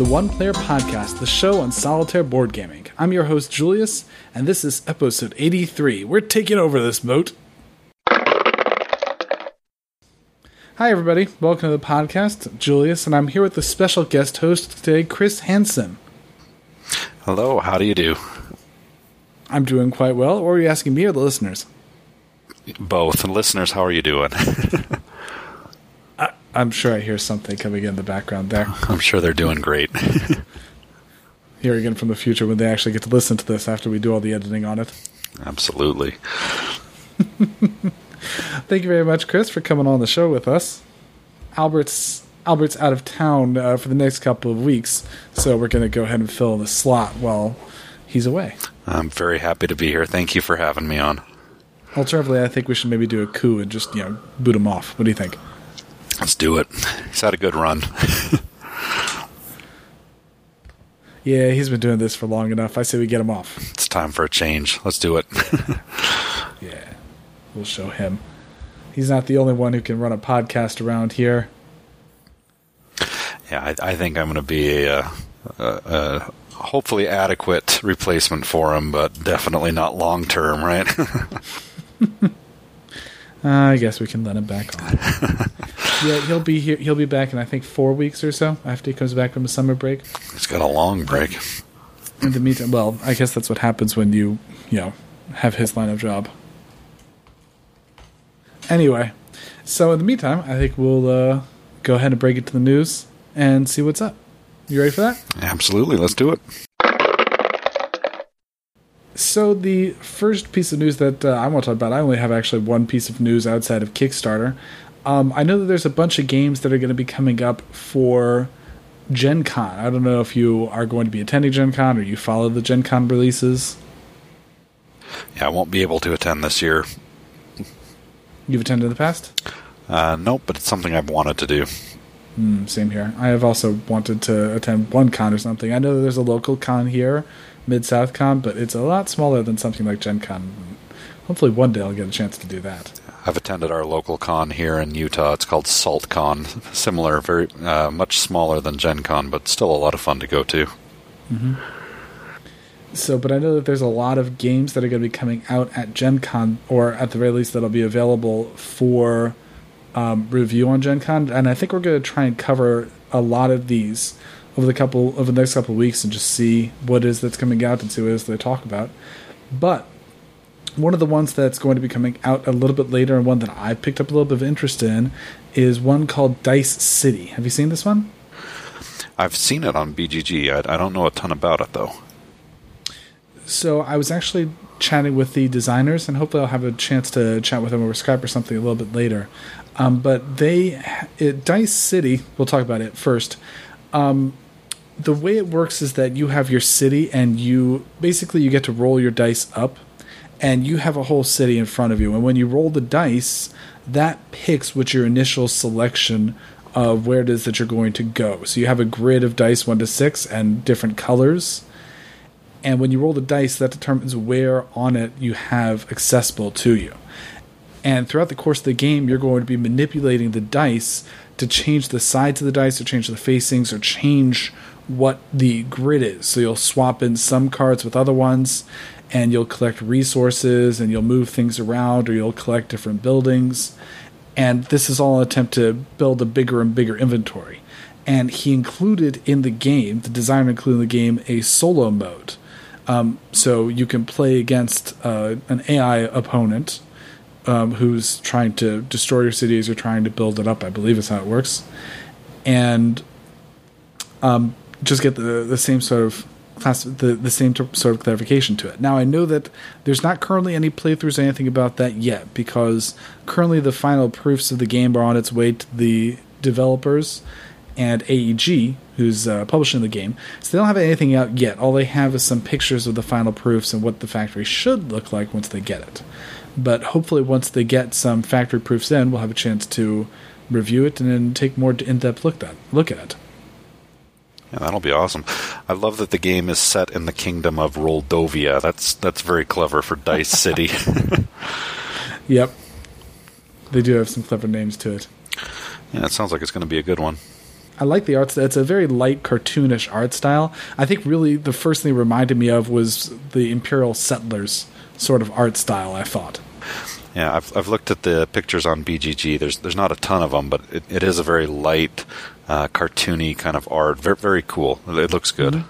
The One Player Podcast, the show on solitaire board gaming. I'm your host, Julius, and this is episode 83. We're taking over this boat. Hi, everybody. Welcome to the podcast. Julius, and I'm here with the special guest host today, Chris Hansen. Hello, how do you do? I'm doing quite well. Or are you asking me or the listeners? Both. And listeners, how are you doing? I'm sure I hear something coming in the background there. I'm sure they're doing great. Here again from the future when they actually get to listen to this after we do all the editing on it. Absolutely. Thank you very much, Chris, for coming on the show with us. Albert's Albert's out of town uh, for the next couple of weeks, so we're going to go ahead and fill the slot while he's away. I'm very happy to be here. Thank you for having me on. Alternatively, I think we should maybe do a coup and just you know boot him off. What do you think? Let's do it. He's had a good run. Yeah, he's been doing this for long enough. I say we get him off. It's time for a change. Let's do it. Yeah, we'll show him. He's not the only one who can run a podcast around here. yeah, I, I think I'm going to be a, uh, a, a hopefully adequate replacement for him, but definitely not long term, right? Uh, I guess we can let him back on. yeah, he'll be here. He'll be back in I think four weeks or so after he comes back from the summer break. He's got a long break. In the meantime, well, I guess that's what happens when you, you know, have his line of job. Anyway, so in the meantime, I think we'll uh, go ahead and break it to the news and see what's up. You ready for that? Absolutely. Let's do it. So the first piece of news that uh, I want to talk about, I only have actually one piece of news outside of Kickstarter. Um, I know that there's a bunch of games that are going to be coming up for Gen Con. I don't know if you are going to be attending Gen Con or you follow the Gen Con releases. Yeah, I won't be able to attend this year. You've attended in the past? Uh, nope, but it's something I've wanted to do. Mm, same here. I have also wanted to attend one con or something. I know that there's a local con here, Mid South Con, but it's a lot smaller than something like Gen Con. Hopefully, one day I'll get a chance to do that. I've attended our local con here in Utah. It's called Salt Con. Similar, very uh, much smaller than Gen Con, but still a lot of fun to go to. So, but I know that there's a lot of games that are going to be coming out at Gen Con, or at the very least, that'll be available for um, review on Gen Con. And I think we're going to try and cover a lot of these over the couple over the next couple of weeks and just see what is that's coming out and see what it is they talk about. But one of the ones that's going to be coming out a little bit later and one that I picked up a little bit of interest in is one called Dice City. Have you seen this one? I've seen it on BGG. I, I don't know a ton about it though. So I was actually chatting with the designers, and hopefully I'll have a chance to chat with them over Skype or something a little bit later. Um, but they, it, Dice City, we'll talk about it first. Um, the way it works is that you have your city, and you basically you get to roll your dice up, and you have a whole city in front of you. And when you roll the dice, that picks what your initial selection of where it is that you're going to go. So you have a grid of dice one to six and different colors and when you roll the dice, that determines where on it you have accessible to you. And throughout the course of the game, you're going to be manipulating the dice to change the sides of the dice, or change the facings, or change what the grid is. So you'll swap in some cards with other ones, and you'll collect resources, and you'll move things around, or you'll collect different buildings. And this is all an attempt to build a bigger and bigger inventory. And he included in the game, the designer included in the game, a solo mode. Um, so you can play against uh, an AI opponent um, who's trying to destroy your city as you're trying to build it up. I believe is how it works, and um, just get the the same sort of class, the the same t- sort of clarification to it. Now I know that there's not currently any playthroughs or anything about that yet because currently the final proofs of the game are on its way to the developers and AEG, who's uh, publishing the game. So they don't have anything out yet. All they have is some pictures of the final proofs and what the factory should look like once they get it. But hopefully, once they get some factory proofs in, we'll have a chance to review it and then take more in-depth look at look at it. Yeah, that'll be awesome. I love that the game is set in the kingdom of Roldovia. That's that's very clever for Dice City. Yep, they do have some clever names to it. yeah, it sounds like it's going to be a good one. I like the art. It's a very light, cartoonish art style. I think really the first thing it reminded me of was the Imperial Settlers sort of art style. I thought. Yeah, I've I've looked at the pictures on BGG. There's there's not a ton of them, but it, it is a very light, uh, cartoony kind of art. Very very cool. It looks good. Mm-hmm.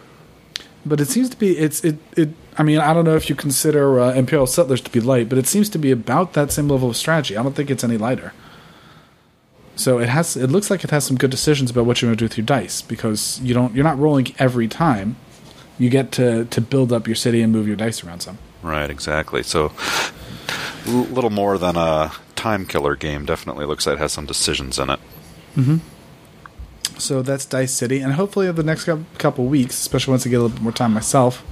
But it seems to be it's it it. I mean, I don't know if you consider uh, Imperial Settlers to be light, but it seems to be about that same level of strategy. I don't think it's any lighter. So it has. It looks like it has some good decisions about what you're going to do with your dice because you don't. You're not rolling every time. You get to to build up your city and move your dice around some. Right. Exactly. So a little more than a time killer game. Definitely looks like it has some decisions in it. Mm-hmm. So that's Dice City, and hopefully, over the next couple weeks, especially once I get a little bit more time myself,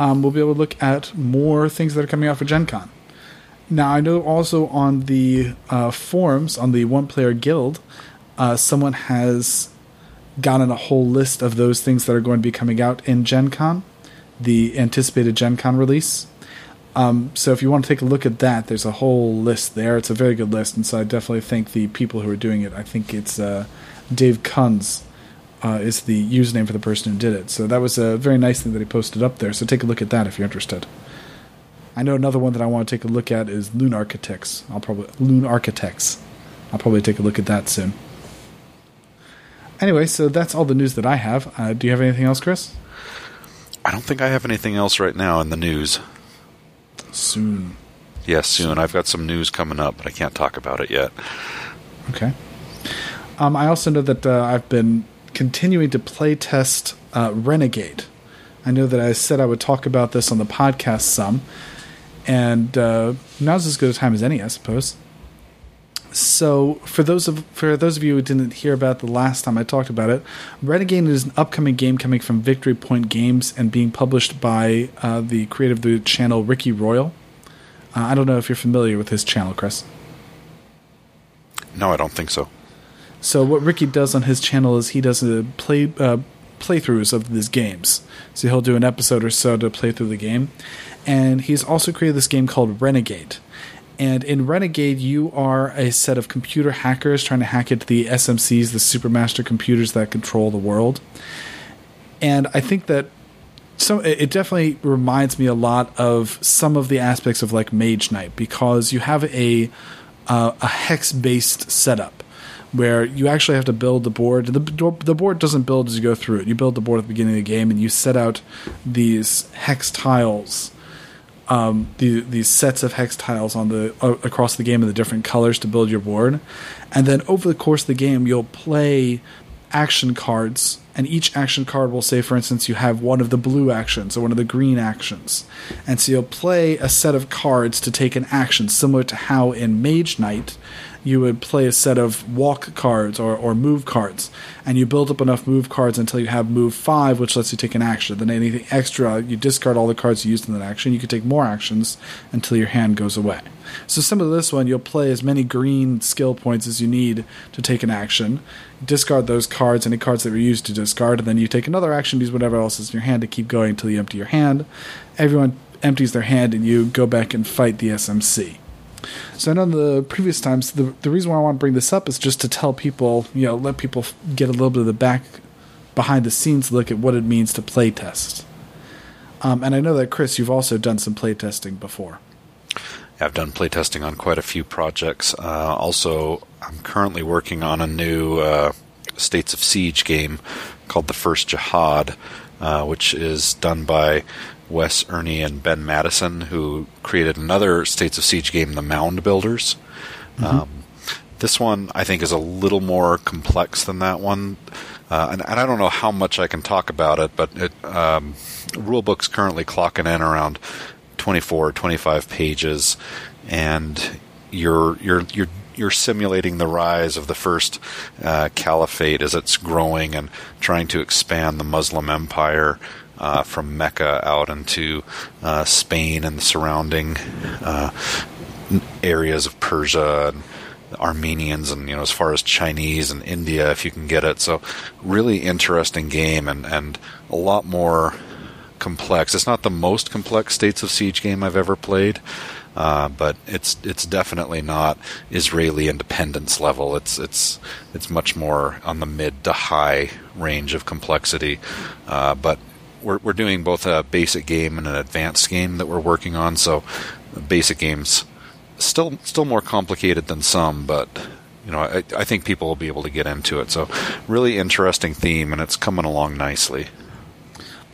um, we'll be able to look at more things that are coming out for Gen Con. Now, I know also on the uh, forums, on the One Player Guild, uh, someone has gotten a whole list of those things that are going to be coming out in Gen Con, the anticipated Gen Con release. Um, so if you want to take a look at that, there's a whole list there. It's a very good list, and so I definitely thank the people who are doing it. I think it's uh, Dave Kunz uh, is the username for the person who did it. So that was a very nice thing that he posted up there. So take a look at that if you're interested. I know another one that I want to take a look at is Loon Architects. I'll probably Loon Architects. I'll probably take a look at that soon. Anyway, so that's all the news that I have. Uh, do you have anything else, Chris? I don't think I have anything else right now in the news. Soon. Yes, soon. I've got some news coming up, but I can't talk about it yet. Okay. Um, I also know that uh, I've been continuing to play test uh, Renegade. I know that I said I would talk about this on the podcast some, and uh, now's as good a time as any, I suppose. So, for those of for those of you who didn't hear about the last time I talked about it, Renegade is an upcoming game coming from Victory Point Games and being published by uh, the creator of the channel Ricky Royal. Uh, I don't know if you're familiar with his channel, Chris. No, I don't think so. So, what Ricky does on his channel is he does a play uh, playthroughs of these games. So he'll do an episode or so to play through the game, and he's also created this game called Renegade and in Renegade, you are a set of computer hackers trying to hack into the SMCs, the supermaster computers that control the world. And I think that some it definitely reminds me a lot of some of the aspects of like Mage Knight because you have a uh, a hex based setup where you actually have to build the board. The, the board doesn't build as you go through it. You build the board at the beginning of the game, and you set out these hex tiles um, the, these sets of hex tiles on the uh, across the game in the different colors to build your board, and then over the course of the game you'll play action cards, and each action card will say, for instance, you have one of the blue actions or one of the green actions, and so you'll play a set of cards to take an action, similar to how in Mage Knight you would play a set of walk cards or, or move cards, and you build up enough move cards until you have move five, which lets you take an action. Then anything extra, you discard all the cards you used in that action. You can take more actions until your hand goes away. So, similar to this one, you'll play as many green skill points as you need to take an action. Discard those cards, any cards that were used to discard, and then you take another action, use whatever else is in your hand to keep going until you empty your hand. Everyone empties their hand, and you go back and fight the SMC. So I know the previous times the the reason why I want to bring this up is just to tell people, you know, let people get a little bit of the back behind the scenes look at what it means to play test. Um, and I know that Chris, you've also done some play testing before. I've done playtesting on quite a few projects. Uh, also, I'm currently working on a new uh, States of Siege game called The First Jihad, uh, which is done by Wes Erni and Ben Madison, who created another States of Siege game, The Mound Builders. Mm-hmm. Um, this one, I think, is a little more complex than that one. Uh, and, and, I don't know how much I can talk about it, but it, um, rulebook's currently clocking in around 24, 25 pages, and you're you're you're you're simulating the rise of the first uh, caliphate as it's growing and trying to expand the Muslim empire uh, from Mecca out into uh, Spain and the surrounding uh, areas of Persia and Armenians and you know as far as Chinese and India if you can get it. So really interesting game and and a lot more complex. It's not the most complex States of Siege game I've ever played, uh, but it's it's definitely not Israeli independence level. It's it's it's much more on the mid to high range of complexity. Uh, but we're we're doing both a basic game and an advanced game that we're working on. So, basic games still still more complicated than some, but you know I, I think people will be able to get into it. So, really interesting theme, and it's coming along nicely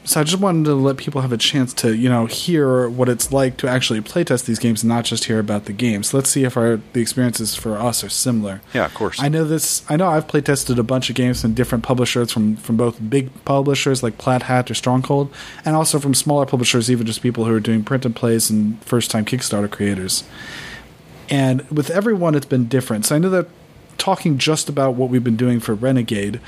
so I just wanted to let people have a chance to, you know, hear what it's like to actually playtest these games and not just hear about the games. let's see if our the experiences for us are similar. Yeah, of course. I know this. I know I've playtested a bunch of games from different publishers, from from both big publishers like Plaid Hat or Stronghold, and also from smaller publishers, even just people who are doing print and plays and first time Kickstarter creators. And with everyone, it's been different. So I know that talking just about what we've been doing for Renegade,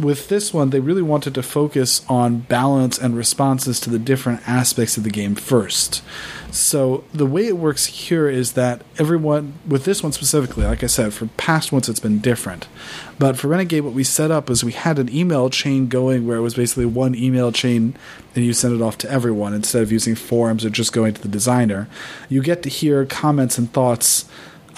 with this one, they really wanted to focus on balance and responses to the different aspects of the game first. So the way it works here is that everyone, with this one specifically, like I said, for past ones it's been different. But for Renegade, what we set up was we had an email chain going where it was basically one email chain and you send it off to everyone instead of using forums or just going to the designer. You get to hear comments and thoughts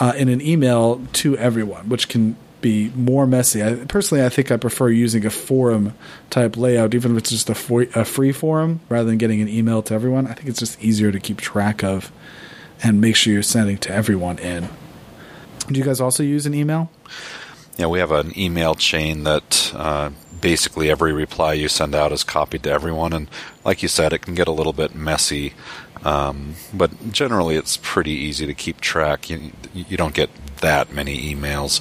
uh, in an email to everyone, which can be more messy. I, personally, I think I prefer using a forum type layout, even if it's just a, a free forum, rather than getting an email to everyone. I think it's just easier to keep track of and make sure you're sending to everyone in. Do you guys also use an email? Yeah, we have an email chain that uh, basically every reply you send out is copied to everyone, and like you said, it can get a little bit messy. Um, but generally, it's pretty easy to keep track. You, you don't get that many emails.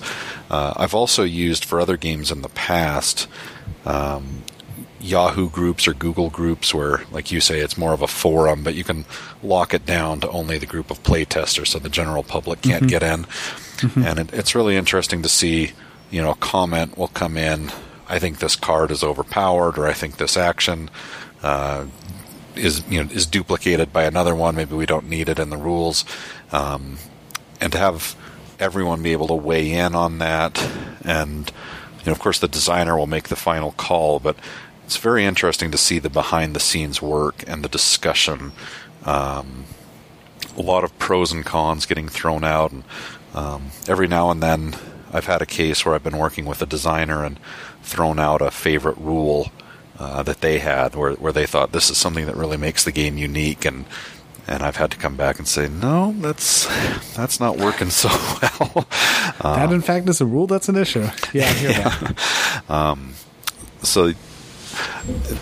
Uh, I've also used for other games in the past um, Yahoo groups or Google groups where, like you say, it's more of a forum, but you can lock it down to only the group of playtesters so the general public can't mm-hmm. get in. Mm-hmm. And it, it's really interesting to see, you know, a comment will come in. I think this card is overpowered, or I think this action uh, is you know is duplicated by another one. Maybe we don't need it in the rules, um, and to have everyone be able to weigh in on that. And, you know, of course, the designer will make the final call, but it's very interesting to see the behind the scenes work and the discussion. Um, a lot of pros and cons getting thrown out, and um, every now and then I've had a case where I've been working with a designer and thrown out a favorite rule uh, that they had, where where they thought this is something that really makes the game unique, and and I've had to come back and say, no, that's that's not working so well. Um, that, in fact, is a rule that's an issue. Yeah, I hear yeah. that. Um, so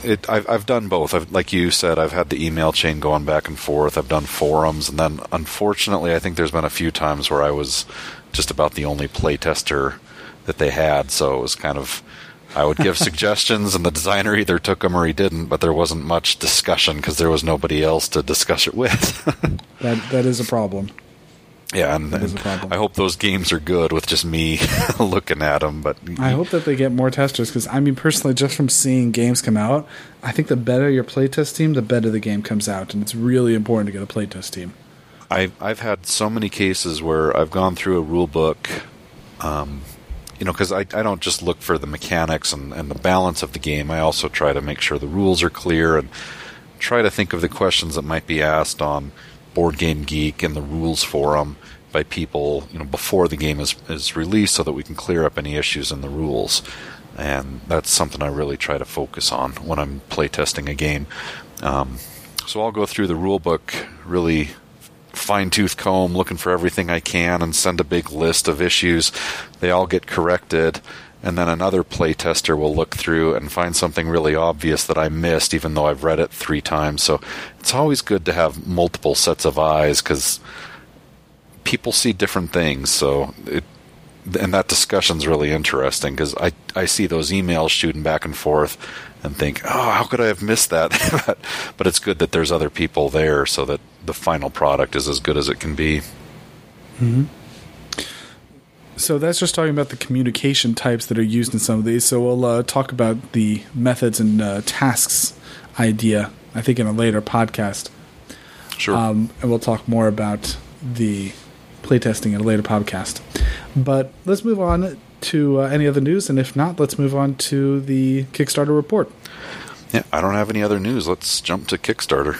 it, I've, I've done both. I've, like you said, I've had the email chain going back and forth. I've done forums, and then unfortunately, I think there's been a few times where I was just about the only playtester that they had. So it was kind of I would give suggestions, and the designer either took them or he didn't. But there wasn't much discussion because there was nobody else to discuss it with. that that is a problem. Yeah, and, and I hope those games are good with just me looking at them. But I hope that they get more testers because I mean, personally, just from seeing games come out, I think the better your playtest team, the better the game comes out, and it's really important to get a playtest team. I've I've had so many cases where I've gone through a rule book, um, you know, because I, I don't just look for the mechanics and, and the balance of the game. I also try to make sure the rules are clear and try to think of the questions that might be asked on Board Game Geek and the rules forum by people, you know, before the game is, is released so that we can clear up any issues in the rules. And that's something I really try to focus on when I'm playtesting a game. Um, so I'll go through the rule book really fine tooth comb looking for everything I can and send a big list of issues. They all get corrected. And then another playtester will look through and find something really obvious that I missed, even though I've read it three times. So it's always good to have multiple sets of eyes because people see different things. So it, and that discussion's really interesting because I, I see those emails shooting back and forth and think, oh, how could I have missed that? but it's good that there's other people there so that the final product is as good as it can be. Mm-hmm. So that's just talking about the communication types that are used in some of these. So we'll uh, talk about the methods and uh, tasks idea, I think, in a later podcast. Sure. Um, and we'll talk more about the playtesting in a later podcast. But let's move on to uh, any other news? And if not, let's move on to the Kickstarter report. Yeah, I don't have any other news. Let's jump to Kickstarter.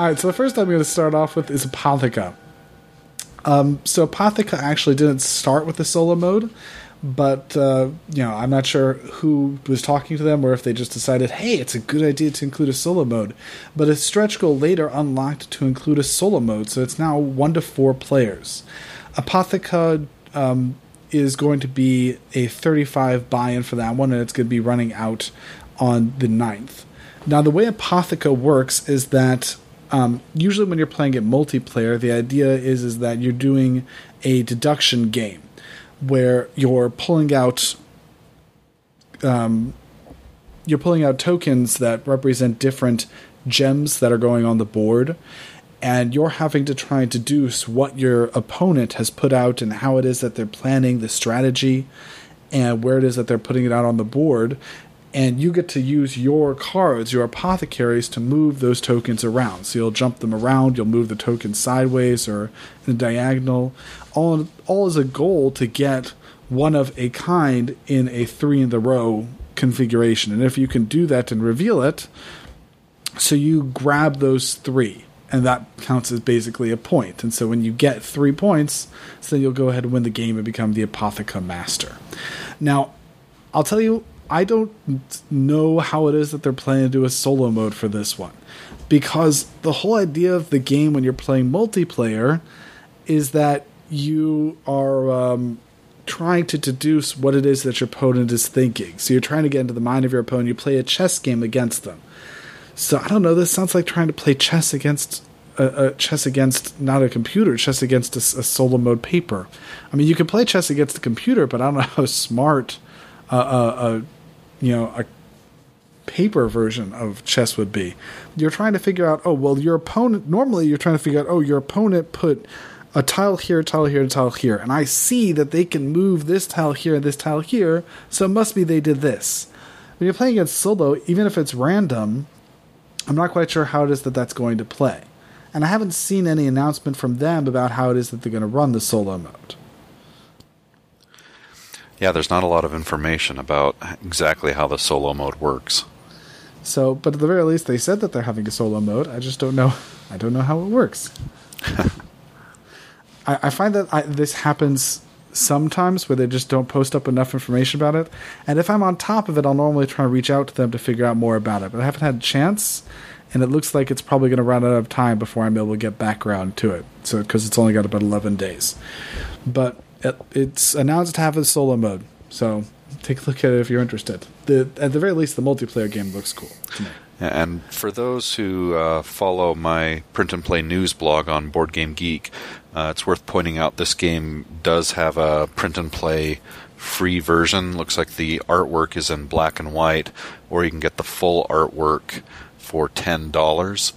All right, so the first I'm going to start off with is Apotheca. Um, so Apotheca actually didn't start with the solo mode but uh, you know I'm not sure who was talking to them or if they just decided, hey, it's a good idea to include a solo mode. But a stretch goal later unlocked to include a solo mode, so it's now one to four players. Apotheca um, is going to be a 35 buy-in for that one, and it's going to be running out on the 9th. Now, the way Apotheca works is that um, usually when you're playing it multiplayer, the idea is is that you're doing a deduction game where you're pulling out um, you're pulling out tokens that represent different gems that are going on the board and you're having to try and deduce what your opponent has put out and how it is that they're planning the strategy and where it is that they're putting it out on the board and you get to use your cards, your apothecaries, to move those tokens around. So you'll jump them around, you'll move the tokens sideways or in a diagonal. All, all is a goal to get one of a kind in a three in the row configuration. And if you can do that and reveal it, so you grab those three, and that counts as basically a point. And so when you get three points, so then you'll go ahead and win the game and become the Apotheca Master. Now, I'll tell you I don't know how it is that they're planning to do a solo mode for this one. Because the whole idea of the game when you're playing multiplayer is that you are um, trying to deduce what it is that your opponent is thinking. So you're trying to get into the mind of your opponent. You play a chess game against them. So I don't know. This sounds like trying to play chess against a, a chess against not a computer, chess against a, a, solo mode paper. I mean, you can play chess against the computer, but I don't know how smart uh, uh, you know a paper version of chess would be. You're trying to figure out, oh well, your opponent. Normally, you're trying to figure out, oh, your opponent put a tile here, a tile here, a tile here, and I see that they can move this tile here and this tile here, so it must be they did this. When you're playing against solo, even if it's random, I'm not quite sure how it is that that's going to play. And I haven't seen any announcement from them about how it is that they're going to run the solo mode. Yeah, there's not a lot of information about exactly how the solo mode works. So, but at the very least, they said that they're having a solo mode. I just don't know. I don't know how it works. I, I, find that I, this happens sometimes where they just don't post up enough information about it. And if I'm on top of it, I'll normally try to reach out to them to figure out more about it. But I haven't had a chance, and it looks like it's probably going to run out of time before I'm able to get background to it. So, because it's only got about 11 days. But it's announced to have a solo mode, so take a look at it if you're interested. The, at the very least, the multiplayer game looks cool to me. And for those who uh, follow my print and play news blog on Board Game Geek, uh, it's worth pointing out this game does have a print and play free version. Looks like the artwork is in black and white, or you can get the full artwork for ten dollars.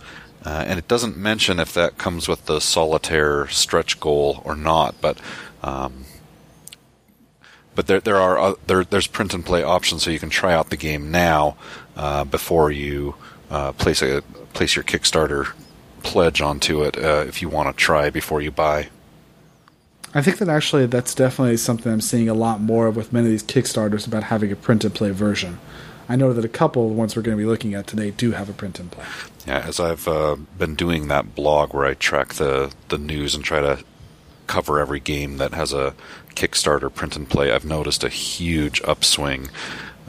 Uh, and it doesn't mention if that comes with the solitaire stretch goal or not, but um, but there there are uh, there there's print and play options, so you can try out the game now uh, before you uh, place a place your Kickstarter pledge onto it uh, if you want to try before you buy. I think that actually that's definitely something I'm seeing a lot more of with many of these Kickstarters about having a print and play version. I know that a couple of the ones we're going to be looking at today do have a print and play. Yeah, as I've uh, been doing that blog where I track the the news and try to cover every game that has a Kickstarter print and play, I've noticed a huge upswing.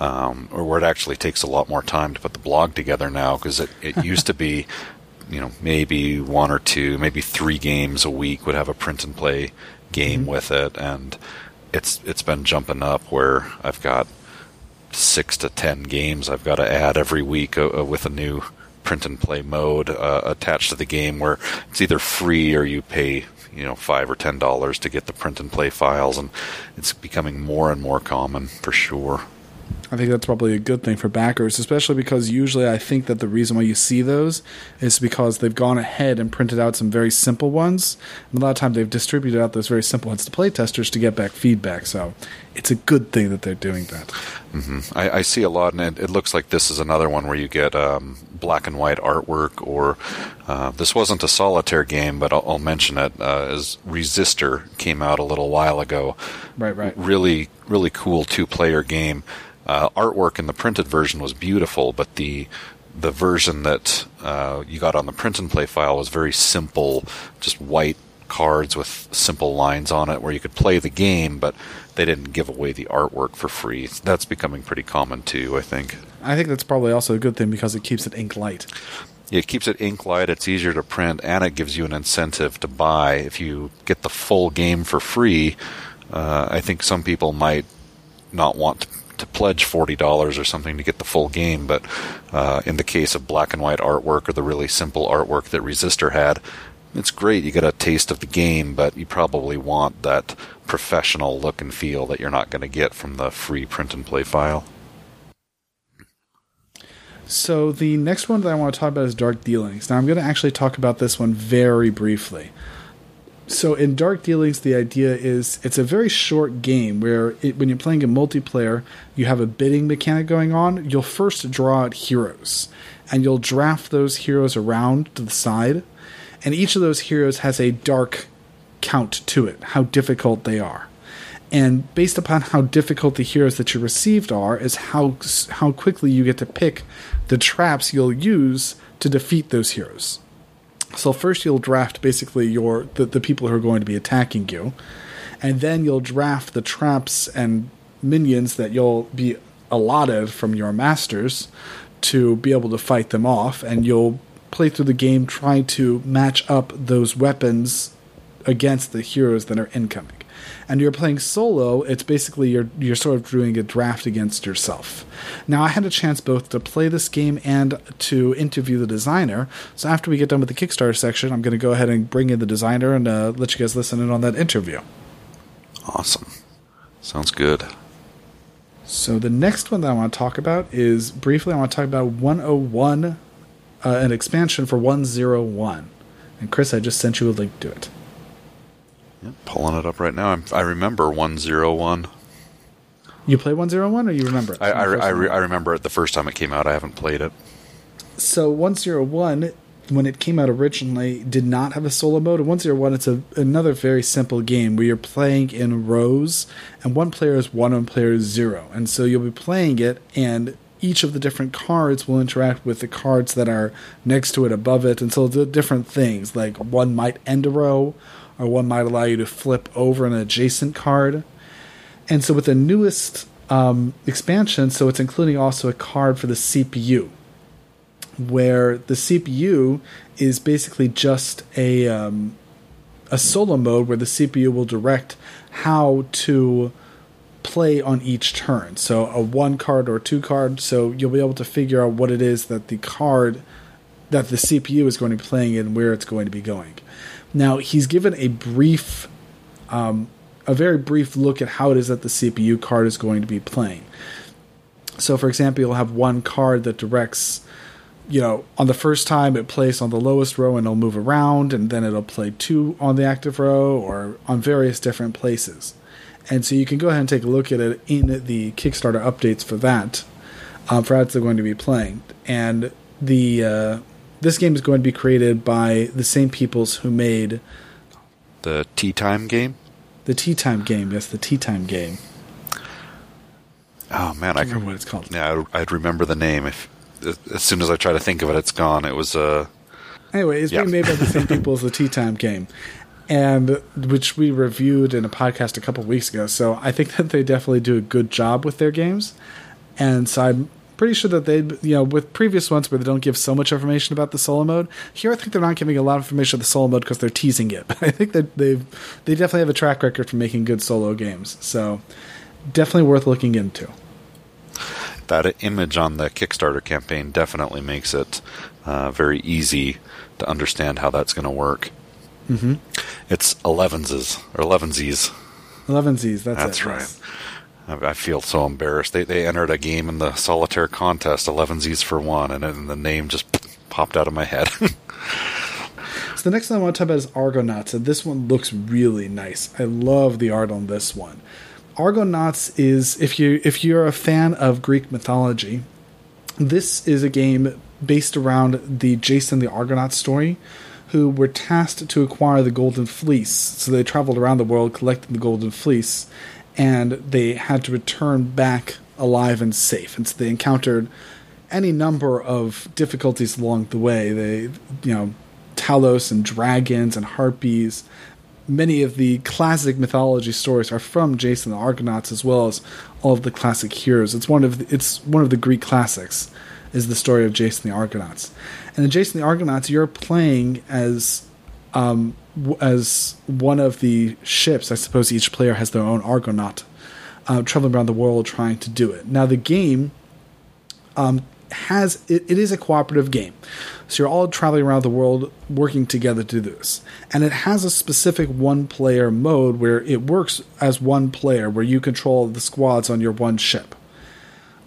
Um, or where it actually takes a lot more time to put the blog together now because it, it used to be, you know, maybe one or two, maybe three games a week would have a print and play game mm-hmm. with it, and it's it's been jumping up where I've got six to ten games I've got to add every week uh, uh, with a new print and play mode uh, attached to the game where it's either free or you pay you know five or ten dollars to get the print and play files, and it's becoming more and more common for sure. I think that's probably a good thing for backers, especially because usually I think that the reason why you see those is because they've gone ahead and printed out some very simple ones. And a lot of times they've distributed out those very simple ones to playtesters to get back feedback. So it's a good thing that they're doing that. Mm-hmm. I, I, see a lot, and it, it, looks like this is another one where you get um, black and white artwork, or uh, this wasn't a solitaire game, but I'll, I'll mention it uh, as Resistor came out a little while ago. Right, right. Really, really cool two player game uh, artwork in the printed version was beautiful, but the the version that uh, you got on the print and play file was very simple, just white cards with simple lines on it where you could play the game, but they didn't give away the artwork for free. That's becoming pretty common too, I think. I think that's probably also a good thing because it keeps it ink light. It keeps it ink light, it's easier to print, and it gives you an incentive to buy. If you get the full game for free, uh, I think some people might not want to, to pledge forty dollars or something to get the full game. But uh, in the case of black and white artwork or the really simple artwork that Resistor had, it's great. You get a taste of the game, but you probably want that professional look and feel that you're not going to get from the free print and play file. So the next one that I want to talk about is Dark Dealings. Now I'm going to actually talk about this one very briefly. So in Dark Dealings, the idea is it's a very short game where it, when you're playing a multiplayer, you have a bidding mechanic going on. You'll first draw out heroes, and you'll draft those heroes around to the side, and each of those heroes has a dark count to it, how difficult they are. And based upon how difficult the heroes that you received are, is how how quickly you get to pick the traps you'll use to defeat those heroes. So first you'll draft basically your the, the people who are going to be attacking you, and then you'll draft the traps and minions that you'll be allotted from your masters to be able to fight them off, and you'll play through the game trying to match up those weapons against the heroes that are incoming and you're playing solo, it's basically you're you're sort of doing a draft against yourself. Now, I had a chance both to play this game and to interview the designer. So after we get done with the Kickstarter section, I'm going to go ahead and bring in the designer and uh, let you guys listen in on that interview. Awesome. Sounds good. So the next one that I want to talk about is briefly I want to talk about 101, uh, an expansion for 101. And Chris, I just sent you a link to it. Pulling it up right now. I'm, i remember 101. You play 101 or you remember it? I, I, I, re- I, remember it the first time it came out. I haven't played it. So 101, when it came out originally, did not have a solo mode. And 101, it's a, another very simple game where you're playing in rows, and one player is one, and player is zero. And so you'll be playing it, and each of the different cards will interact with the cards that are next to it, above it, and so the different things. Like one might end a row, or one might allow you to flip over an adjacent card. And so with the newest um, expansion, so it's including also a card for the CPU, where the CPU is basically just a um, a solo mode where the CPU will direct how to play on each turn. So a one card or two card. So you'll be able to figure out what it is that the card that the CPU is going to be playing and where it's going to be going. Now he's given a brief, um, a very brief look at how it is that the CPU card is going to be playing. So, for example, you'll have one card that directs, you know, on the first time it plays on the lowest row and it'll move around, and then it'll play two on the active row or on various different places. And so you can go ahead and take a look at it in the Kickstarter updates for that, um, for how it's going to be playing. And the uh, this game is going to be created by the same peoples who made the Tea Time game. The Tea Time game, yes, the Tea Time game. Oh man, I, I can remember what it's called. Yeah, I'd remember the name. If as soon as I try to think of it, it's gone. It was uh Anyway, it's yeah. being made by the same people as the Tea Time game, and which we reviewed in a podcast a couple weeks ago. So I think that they definitely do a good job with their games, and so I'm pretty sure that they, you know, with previous ones where they don't give so much information about the solo mode, here I think they're not giving a lot of information about the solo mode because they're teasing it. But I think that they've they definitely have a track record for making good solo games. So definitely worth looking into. That image on the Kickstarter campaign definitely makes it uh, very easy to understand how that's going to work. Mm-hmm. It's elevenses or elevensies. Elevensies. That's, that's it, right. Yes. I feel so embarrassed. They they entered a game in the solitaire contest, Elevenses for one, and then the name just popped out of my head. so the next thing I want to talk about is Argonauts, and this one looks really nice. I love the art on this one. Argonauts is if you if you're a fan of Greek mythology, this is a game based around the Jason the Argonaut story, who were tasked to acquire the Golden Fleece. So they traveled around the world collecting the Golden Fleece and they had to return back alive and safe. And so they encountered any number of difficulties along the way. They, you know, Talos and dragons and harpies. Many of the classic mythology stories are from Jason the Argonauts, as well as all of the classic heroes. It's one of the, it's one of the Greek classics, is the story of Jason the Argonauts. And in Jason the Argonauts, you're playing as um, as one of the ships. I suppose each player has their own Argonaut, uh, traveling around the world trying to do it. Now the game um, has it, it is a cooperative game. So you're all traveling around the world working together to do this. And it has a specific one player mode where it works as one player, where you control the squads on your one ship.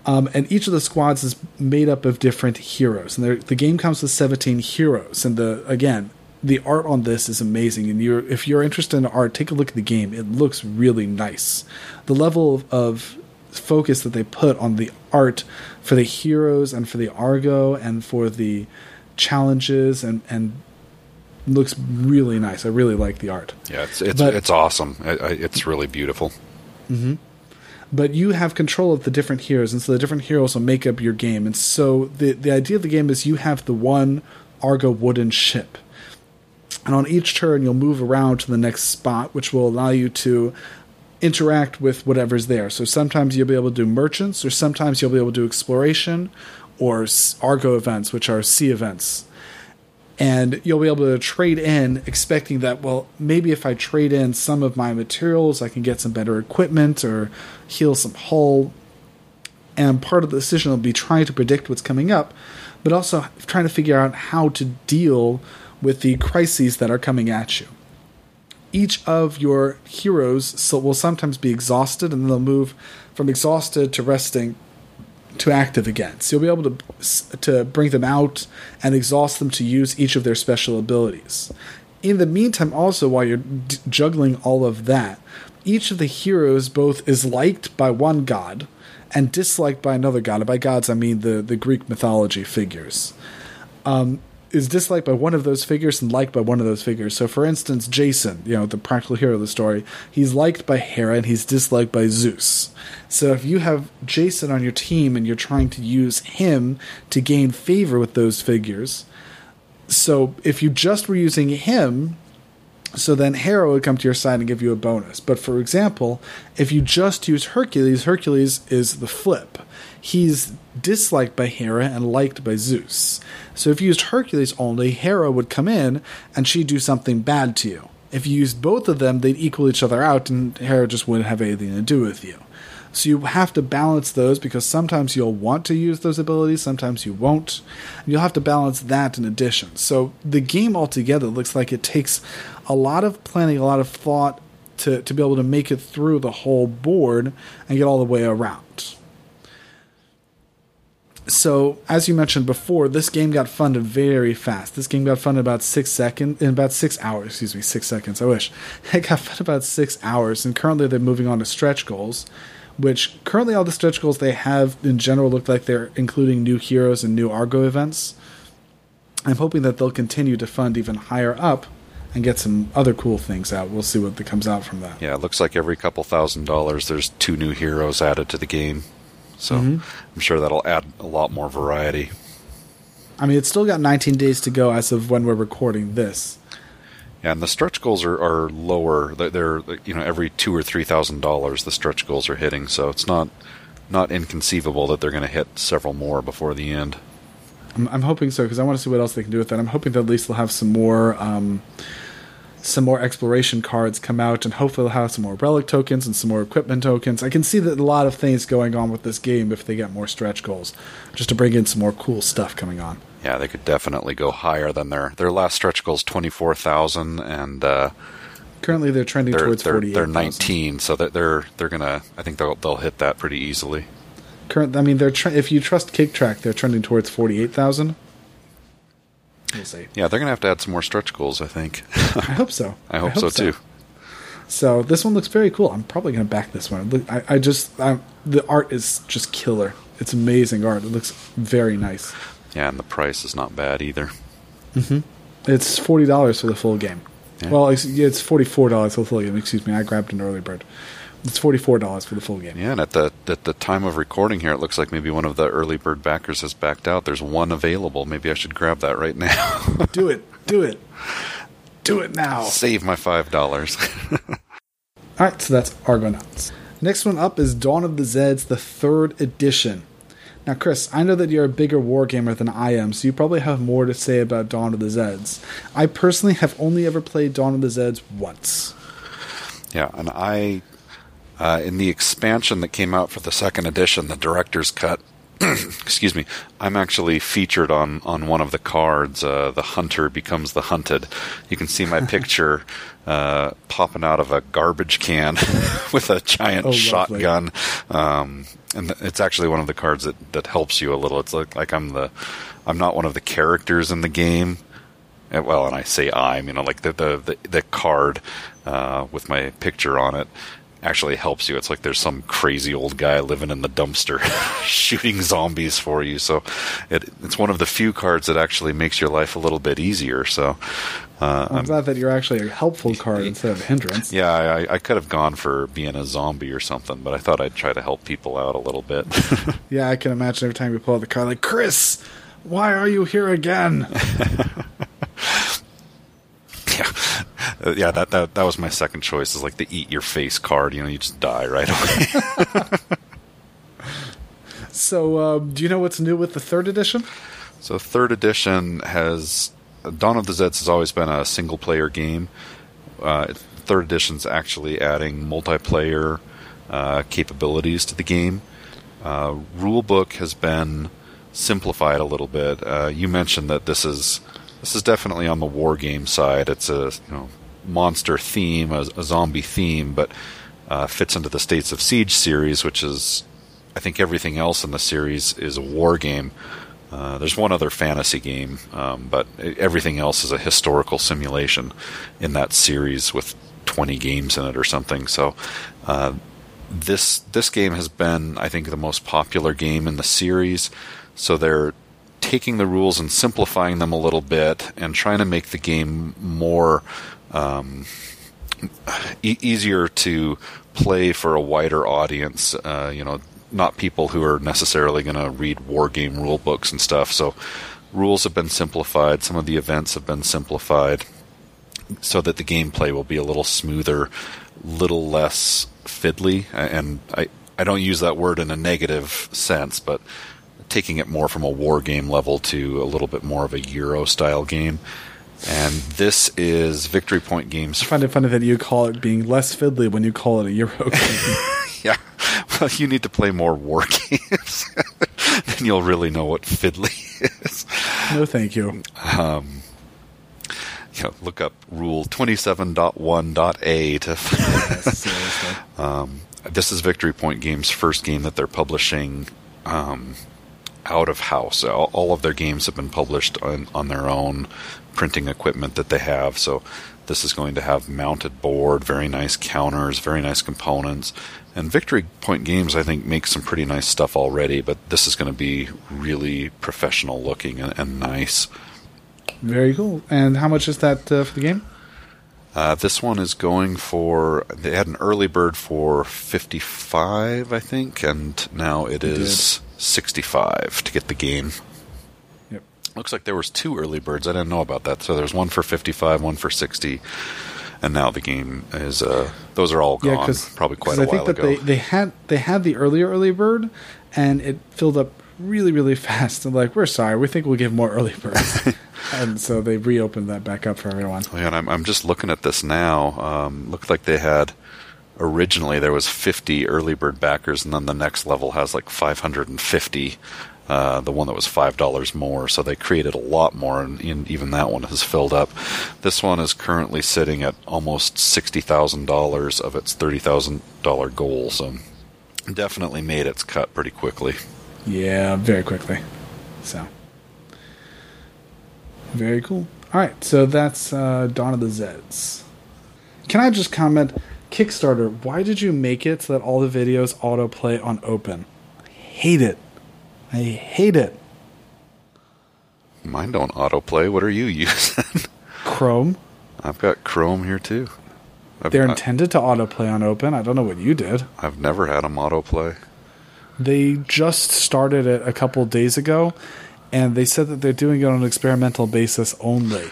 Um, and each of the squads is made up of different heroes. And the game comes with 17 heroes. And the again, the art on this is amazing. And you're, if you're interested in art, take a look at the game. It looks really nice. The level of, of focus that they put on the art for the heroes and for the Argo and for the challenges and and looks really nice. I really like the art. Yeah, it's it's but, it's awesome. it's really beautiful. Mm-hmm. But you have control of the different heroes, and so the different heroes will make up your game. And so the the idea of the game is you have the one Argo wooden ship, and on each turn you'll move around to the next spot, which will allow you to interact with whatever's there. So sometimes you'll be able to do merchants, or sometimes you'll be able to do exploration, or Argo events, which are sea events. And you'll be able to trade in, expecting that, well, maybe if I trade in some of my materials, I can get some better equipment or heal some hull. And part of the decision will be trying to predict what's coming up, but also trying to figure out how to deal with the crises that are coming at you each of your heroes will sometimes be exhausted and they'll move from exhausted to resting to active again. So you'll be able to to bring them out and exhaust them to use each of their special abilities. In the meantime, also while you're d- juggling all of that, each of the heroes both is liked by one god and disliked by another god. And by gods, I mean the the Greek mythology figures. Um, is disliked by one of those figures and liked by one of those figures. So, for instance, Jason, you know, the practical hero of the story, he's liked by Hera and he's disliked by Zeus. So, if you have Jason on your team and you're trying to use him to gain favor with those figures, so if you just were using him, so then Hera would come to your side and give you a bonus. But for example, if you just use Hercules, Hercules is the flip. He's disliked by Hera and liked by Zeus. So if you used Hercules only, Hera would come in and she'd do something bad to you. If you used both of them, they'd equal each other out and Hera just wouldn't have anything to do with you. So you have to balance those because sometimes you'll want to use those abilities, sometimes you won't. And you'll have to balance that in addition. So the game altogether looks like it takes a lot of planning, a lot of thought to, to be able to make it through the whole board and get all the way around. So, as you mentioned before, this game got funded very fast. This game got funded about six seconds in about six hours. Excuse me, six seconds. I wish it got funded about six hours, and currently they're moving on to stretch goals. Which currently all the stretch goals they have in general look like they're including new heroes and new Argo events. I'm hoping that they'll continue to fund even higher up and get some other cool things out. We'll see what comes out from that. Yeah, it looks like every couple thousand dollars there's two new heroes added to the game. So mm-hmm. I'm sure that'll add a lot more variety. I mean, it's still got 19 days to go as of when we're recording this. Yeah, and the stretch goals are, are lower. They're, they're you know every two or three thousand dollars the stretch goals are hitting, so it's not not inconceivable that they're going to hit several more before the end. I'm, I'm hoping so because I want to see what else they can do with that. I'm hoping that at least they'll have some more. Um, some more exploration cards come out, and hopefully they'll have some more relic tokens and some more equipment tokens. I can see that a lot of things going on with this game if they get more stretch goals, just to bring in some more cool stuff coming on. Yeah, they could definitely go higher than their their last stretch goal is twenty four thousand, and uh, currently they're trending they're, towards forty. They're nineteen, so that they're they're gonna. I think they'll they'll hit that pretty easily. Current, I mean, they're tre- if you trust Kicktraq, they're trending towards forty eight thousand. We'll see. Yeah, they're going to have to add some more stretch goals, I think. I hope so. I hope, I hope so, so, too. So this one looks very cool. I'm probably going to back this one. I, I just I, the art is just killer. It's amazing art. It looks very nice. Yeah, and the price is not bad either. Mm-hmm. It's forty dollars for the full game. Yeah. Well, it's, yeah, it's forty four dollars for the full game. Excuse me, I grabbed an early bird. It's forty four dollars for the full game. Yeah, and at the at the time of recording here, it looks like maybe one of the early bird backers has backed out. There's one available. Maybe I should grab that right now. Do it, do it, do it now. Save my five dollars. All right, so that's Argonauts. Next one up is Dawn of the Zeds, the third edition. Now, Chris, I know that you're a bigger wargamer than I am, so you probably have more to say about Dawn of the Zeds. I personally have only ever played Dawn of the Zeds once. yeah, and I uh, in the expansion that came out for the second edition, the director's cut. excuse me. I'm actually featured on on one of the cards. Uh, the hunter becomes the hunted. You can see my picture uh, popping out of a garbage can with a giant Oh, shotgun. Um, and it's actually one of the cards that, that helps you a little. It's like, like I'm the I'm not one of the characters in the game. Uh, Well, and I say I'm, you know, like the the the, the card uh, with my picture on it actually helps you. It's like there's some crazy old guy living in the dumpster shooting zombies for you. So it, it's one of the few cards that actually makes your life a little bit easier. So uh, I'm glad that you're actually a helpful card instead of a hindrance. yeah, I, I could have gone for being a zombie or something, but I thought I'd try to help people out a little bit. Yeah, I can imagine every time you pull out the card, like, Chris, why are you here again? yeah, uh, yeah. That, that that was my second choice. Is like the eat your face card. You know, you just die right away. So, uh, do you know what's new with the third edition? So third edition has Dawn of the Zeds has always been a single player game. Uh, third edition's actually adding multiplayer uh, capabilities to the game. Uh, rulebook has been simplified a little bit. Uh, you mentioned that this is this is definitely on the war game side. It's a you know monster theme, a, a zombie theme, but uh, fits into the States of Siege series, which is I think everything else in the series is a war game. Uh, there's one other fantasy game, um, but everything else is a historical simulation in that series with 20 games in it or something. So uh, this this game has been, I think, the most popular game in the series. So they're taking the rules and simplifying them a little bit and trying to make the game more um, e- easier to play for a wider audience. Uh, you know, not people who are necessarily going to read war game rule books and stuff. So rules have been simplified. Some of the events have been simplified so that the gameplay will be a little smoother, little less fiddly. And I I don't use that word in a negative sense, but taking it more from a war game level to a little bit more of a Euro style game. And this is Victory Point Games I find it funny that you call it being less fiddly when you call it a Euro game. Yeah. Well, you need to play more war games. then you'll really know what fiddly is. no, thank you. You know, look up rule 27.1.a to. Seriously. um, this is Victory Point Games' first game that they're publishing um, out of house. All, all of their games have been published on, on their own printing equipment that they have. So this is going to have mounted board, very nice counters, very nice components. And Victory Point Games, I think, makes some pretty nice stuff already, but this is going to be really professional looking and, and nice. Very cool. And how much is that uh, for the game? Uh, this one is going for. They had an early bird for fifty-five, I think, and now it is sixty-five to get the game. Yep. Looks like there was two early birds. I didn't know about that. So there's one for fifty-five, one for sixty, and now the game is. Uh, those are all gone. Yeah, probably quite I a think while that ago. they they had they had the earlier early bird, and it filled up really really fast. And like, we're sorry, we think we'll give more early birds, and so they reopened that back up for everyone. Oh, yeah, and I'm, I'm just looking at this now. Um, looked like they had originally there was 50 early bird backers, and then the next level has like 550. Uh, the one that was five dollars more, so they created a lot more, and, even that one has filled up. This one is currently sitting at almost sixty thousand dollars of its thirty thousand dollar goal, so definitely made its cut pretty quickly. Yeah, very quickly. So very cool. All right, so that's uh, Dawn of the Zeds. Can I just comment? Kickstarter, why did you make it so that all the videos autoplay on open? I hate it. I hate it. Mine don't autoplay. What are you using? Chrome. I've got Chrome here too. I've, They're I- intended to autoplay on Open. I don't know what you did. I've never had them autoplay. They just started it a couple days ago, and they said that they're doing it on an experimental basis only.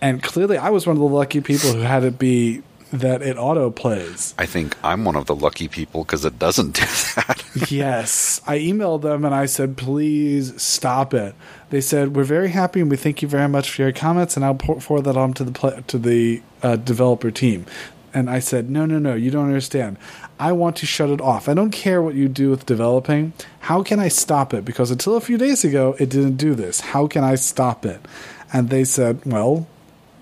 And clearly, I was one of the lucky people who had it be that it auto plays. I think I'm one of the lucky people because it doesn't do that. yes, I emailed them and I said, please stop it. They said, we're very happy and we thank you very much for your comments, and I'll pour- forward that on to the to the uh, developer team. And I said, no, no, no, you don't understand. I want to shut it off. I don't care what you do with developing. How can I stop it? Because until a few days ago, it didn't do this. How can I stop it? And they said, well,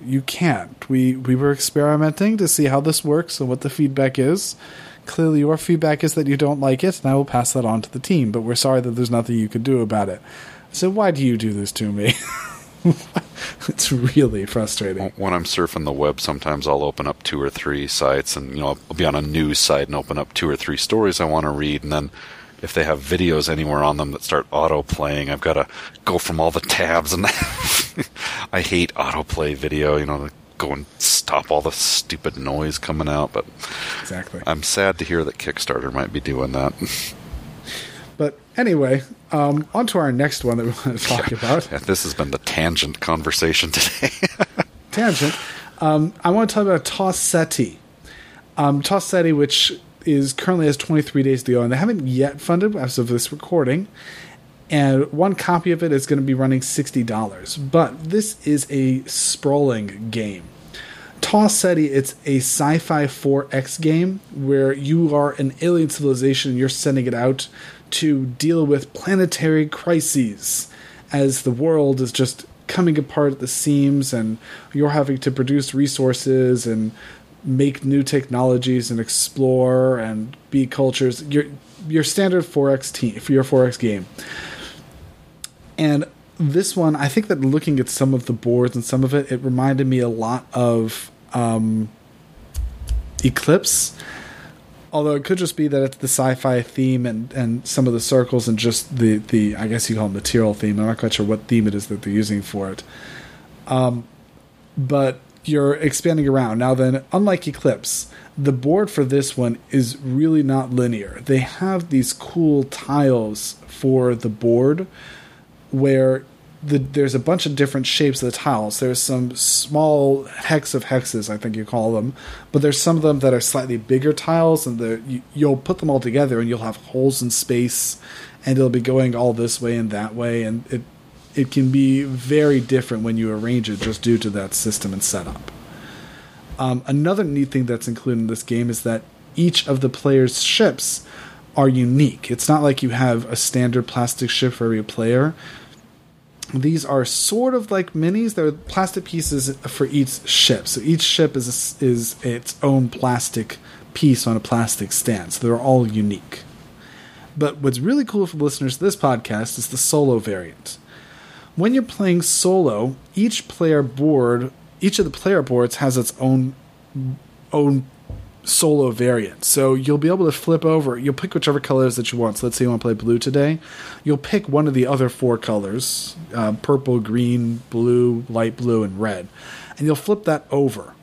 you can't. We we were experimenting to see how this works and what the feedback is. Clearly, your feedback is that you don't like it, and I will pass that on to the team. But we're sorry that there's nothing you can do about it. So why do you do this to me? it's really frustrating. when I'm surfing the web, sometimes I'll open up two or three sites, and you know I'll be on a news site and open up two or three stories I want to read, and then if they have videos anywhere on them that start auto playing, I've got to go from all the tabs, and I hate autoplay video. You know, go and stop all the stupid noise coming out. But Exactly. I'm sad to hear that Kickstarter might be doing that. But anyway, um, on to our next one that we want to talk about. Yeah, this has been the tangent conversation today. tangent. Um, I want to talk about Tau Ceti. Um, Tau Ceti, which is currently has 23 days to go, and they haven't yet funded as of this recording. And one copy of it is going to be running $60. But this is a sprawling game. Tau Ceti, it's a sci fi 4X game where you are an alien civilization and you're sending it out to deal with planetary crises as the world is just coming apart at the seams and you're having to produce resources and make new technologies and explore and be cultures. Your your standard 4X team for your 4X game. And this one, I think that looking at some of the boards and some of it, it reminded me a lot of um, Eclipse. Although it could just be that it's the sci-fi theme and, and some of the circles and just the, the I guess you call it material theme. I'm not quite sure what theme it is that they're using for it. Um, but you're expanding around. Now then, unlike Eclipse, the board for this one is really not linear. They have these cool tiles for the board where the, there's a bunch of different shapes of the tiles. There's some small hex of hexes, I think you call them, but there's some of them that are slightly bigger tiles, and you, you'll put them all together, and you'll have holes in space, and it'll be going all this way and that way, and it it can be very different when you arrange it, just due to that system and setup. Um, another neat thing that's included in this game is that each of the players' ships are unique. It's not like you have a standard plastic ship for every player. These are sort of like minis. They're plastic pieces for each ship. So each ship is a, is its own plastic piece on a plastic stand. So they're all unique. But what's really cool for listeners to this podcast is the solo variant. When you're playing solo, each player board, each of the player boards has its own own solo variant. So you'll be able to flip over. You'll pick whichever colors that you want. So let's say you want to play blue today. You'll pick one of the other four colors: uh, purple, green, blue, light blue, and red, and you'll flip that over.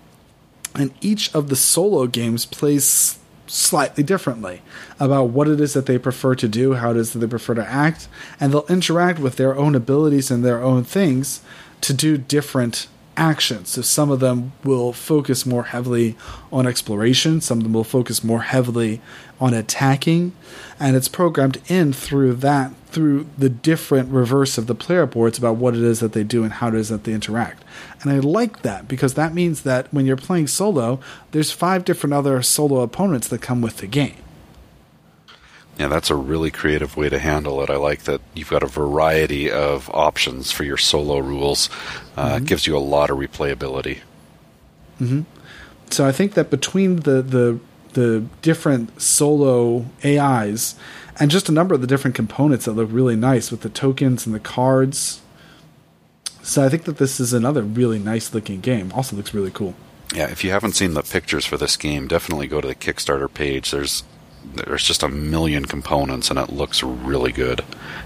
And each of the solo games plays slightly differently about what it is that they prefer to do, how it is that they prefer to act, and they'll interact with their own abilities and their own things to do different actions. So some of them will focus more heavily on exploration, some of them will focus more heavily on attacking, and it's programmed in through that through the different reverse of the player boards about what it is that they do and how it is that they interact. And I like that because that means that when you're playing solo, there's five different other solo opponents that come with the game. Yeah, that's a really creative way to handle it. I like that you've got a variety of options for your solo rules. Uh, It gives you a lot of replayability. So I think that between the the the different solo AIs and just a number of the different components that look really nice with the tokens and the cards. So I think that this is another really nice looking game. Also looks really cool. Yeah, if you haven't seen the pictures for this game, definitely go to the Kickstarter page. There's there's just a million components, and it looks really good.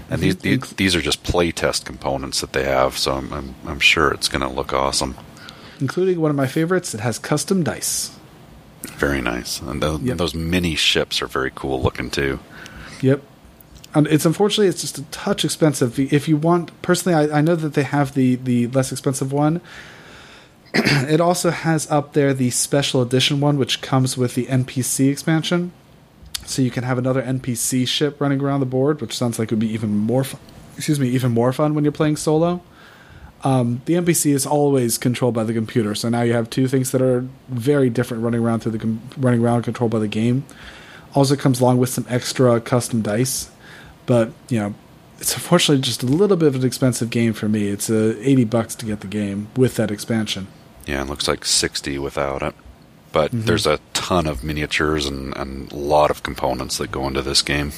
And these these, these are just playtest components that they have, so I'm I'm, I'm sure it's going to look awesome. including one of my favorites. It has custom dice. Very nice. And those, Yep. those mini ships are very cool looking too. Yep. And it's unfortunately it's just a touch expensive. If you want, personally, I, I know that they have the the less expensive one. it also has up there the special edition one, which comes with the NPC expansion, so you can have another NPC ship running around the board, which sounds like it would be even more fun. Excuse me, even more fun when you're playing solo. Um, the NPC is always controlled by the computer, so now you have two things that are very different running around through the com- running around controlled by the game. Also comes along with some extra custom dice, but you know, it's unfortunately just a little bit of an expensive game for me. It's uh, eighty bucks to get the game with that expansion. Yeah, it looks like 60 without it. But Mm-hmm. there's a ton of miniatures and, and a lot of components that go into this game.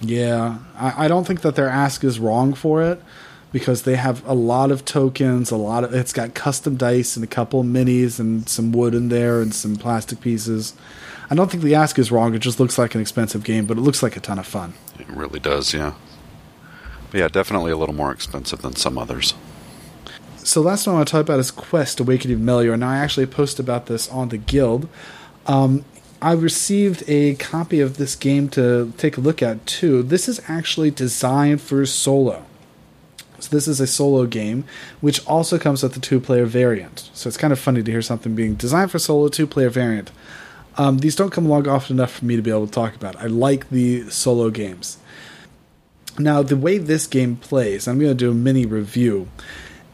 Yeah, I, I don't think that their ask is wrong for it because they have a lot of tokens, a lot of it's got custom dice and a couple of minis and some wood in there and some plastic pieces. I don't think the ask is wrong. It just looks like an expensive game, but it looks like a ton of fun. It really does, yeah. But yeah, definitely a little more expensive than some others. So last one I want to talk about is Quest Awakening Melior. Now I actually posted about this on the Guild. Um, I received a copy of this game to take a look at too. This is actually designed for solo. So this is a solo game, which also comes with the two-player variant. So it's kind of funny to hear something being designed for solo, two-player variant. Um, these don't come along often enough for me to be able to talk about. I like the solo games. Now, the way this game plays, I'm going to do a mini review,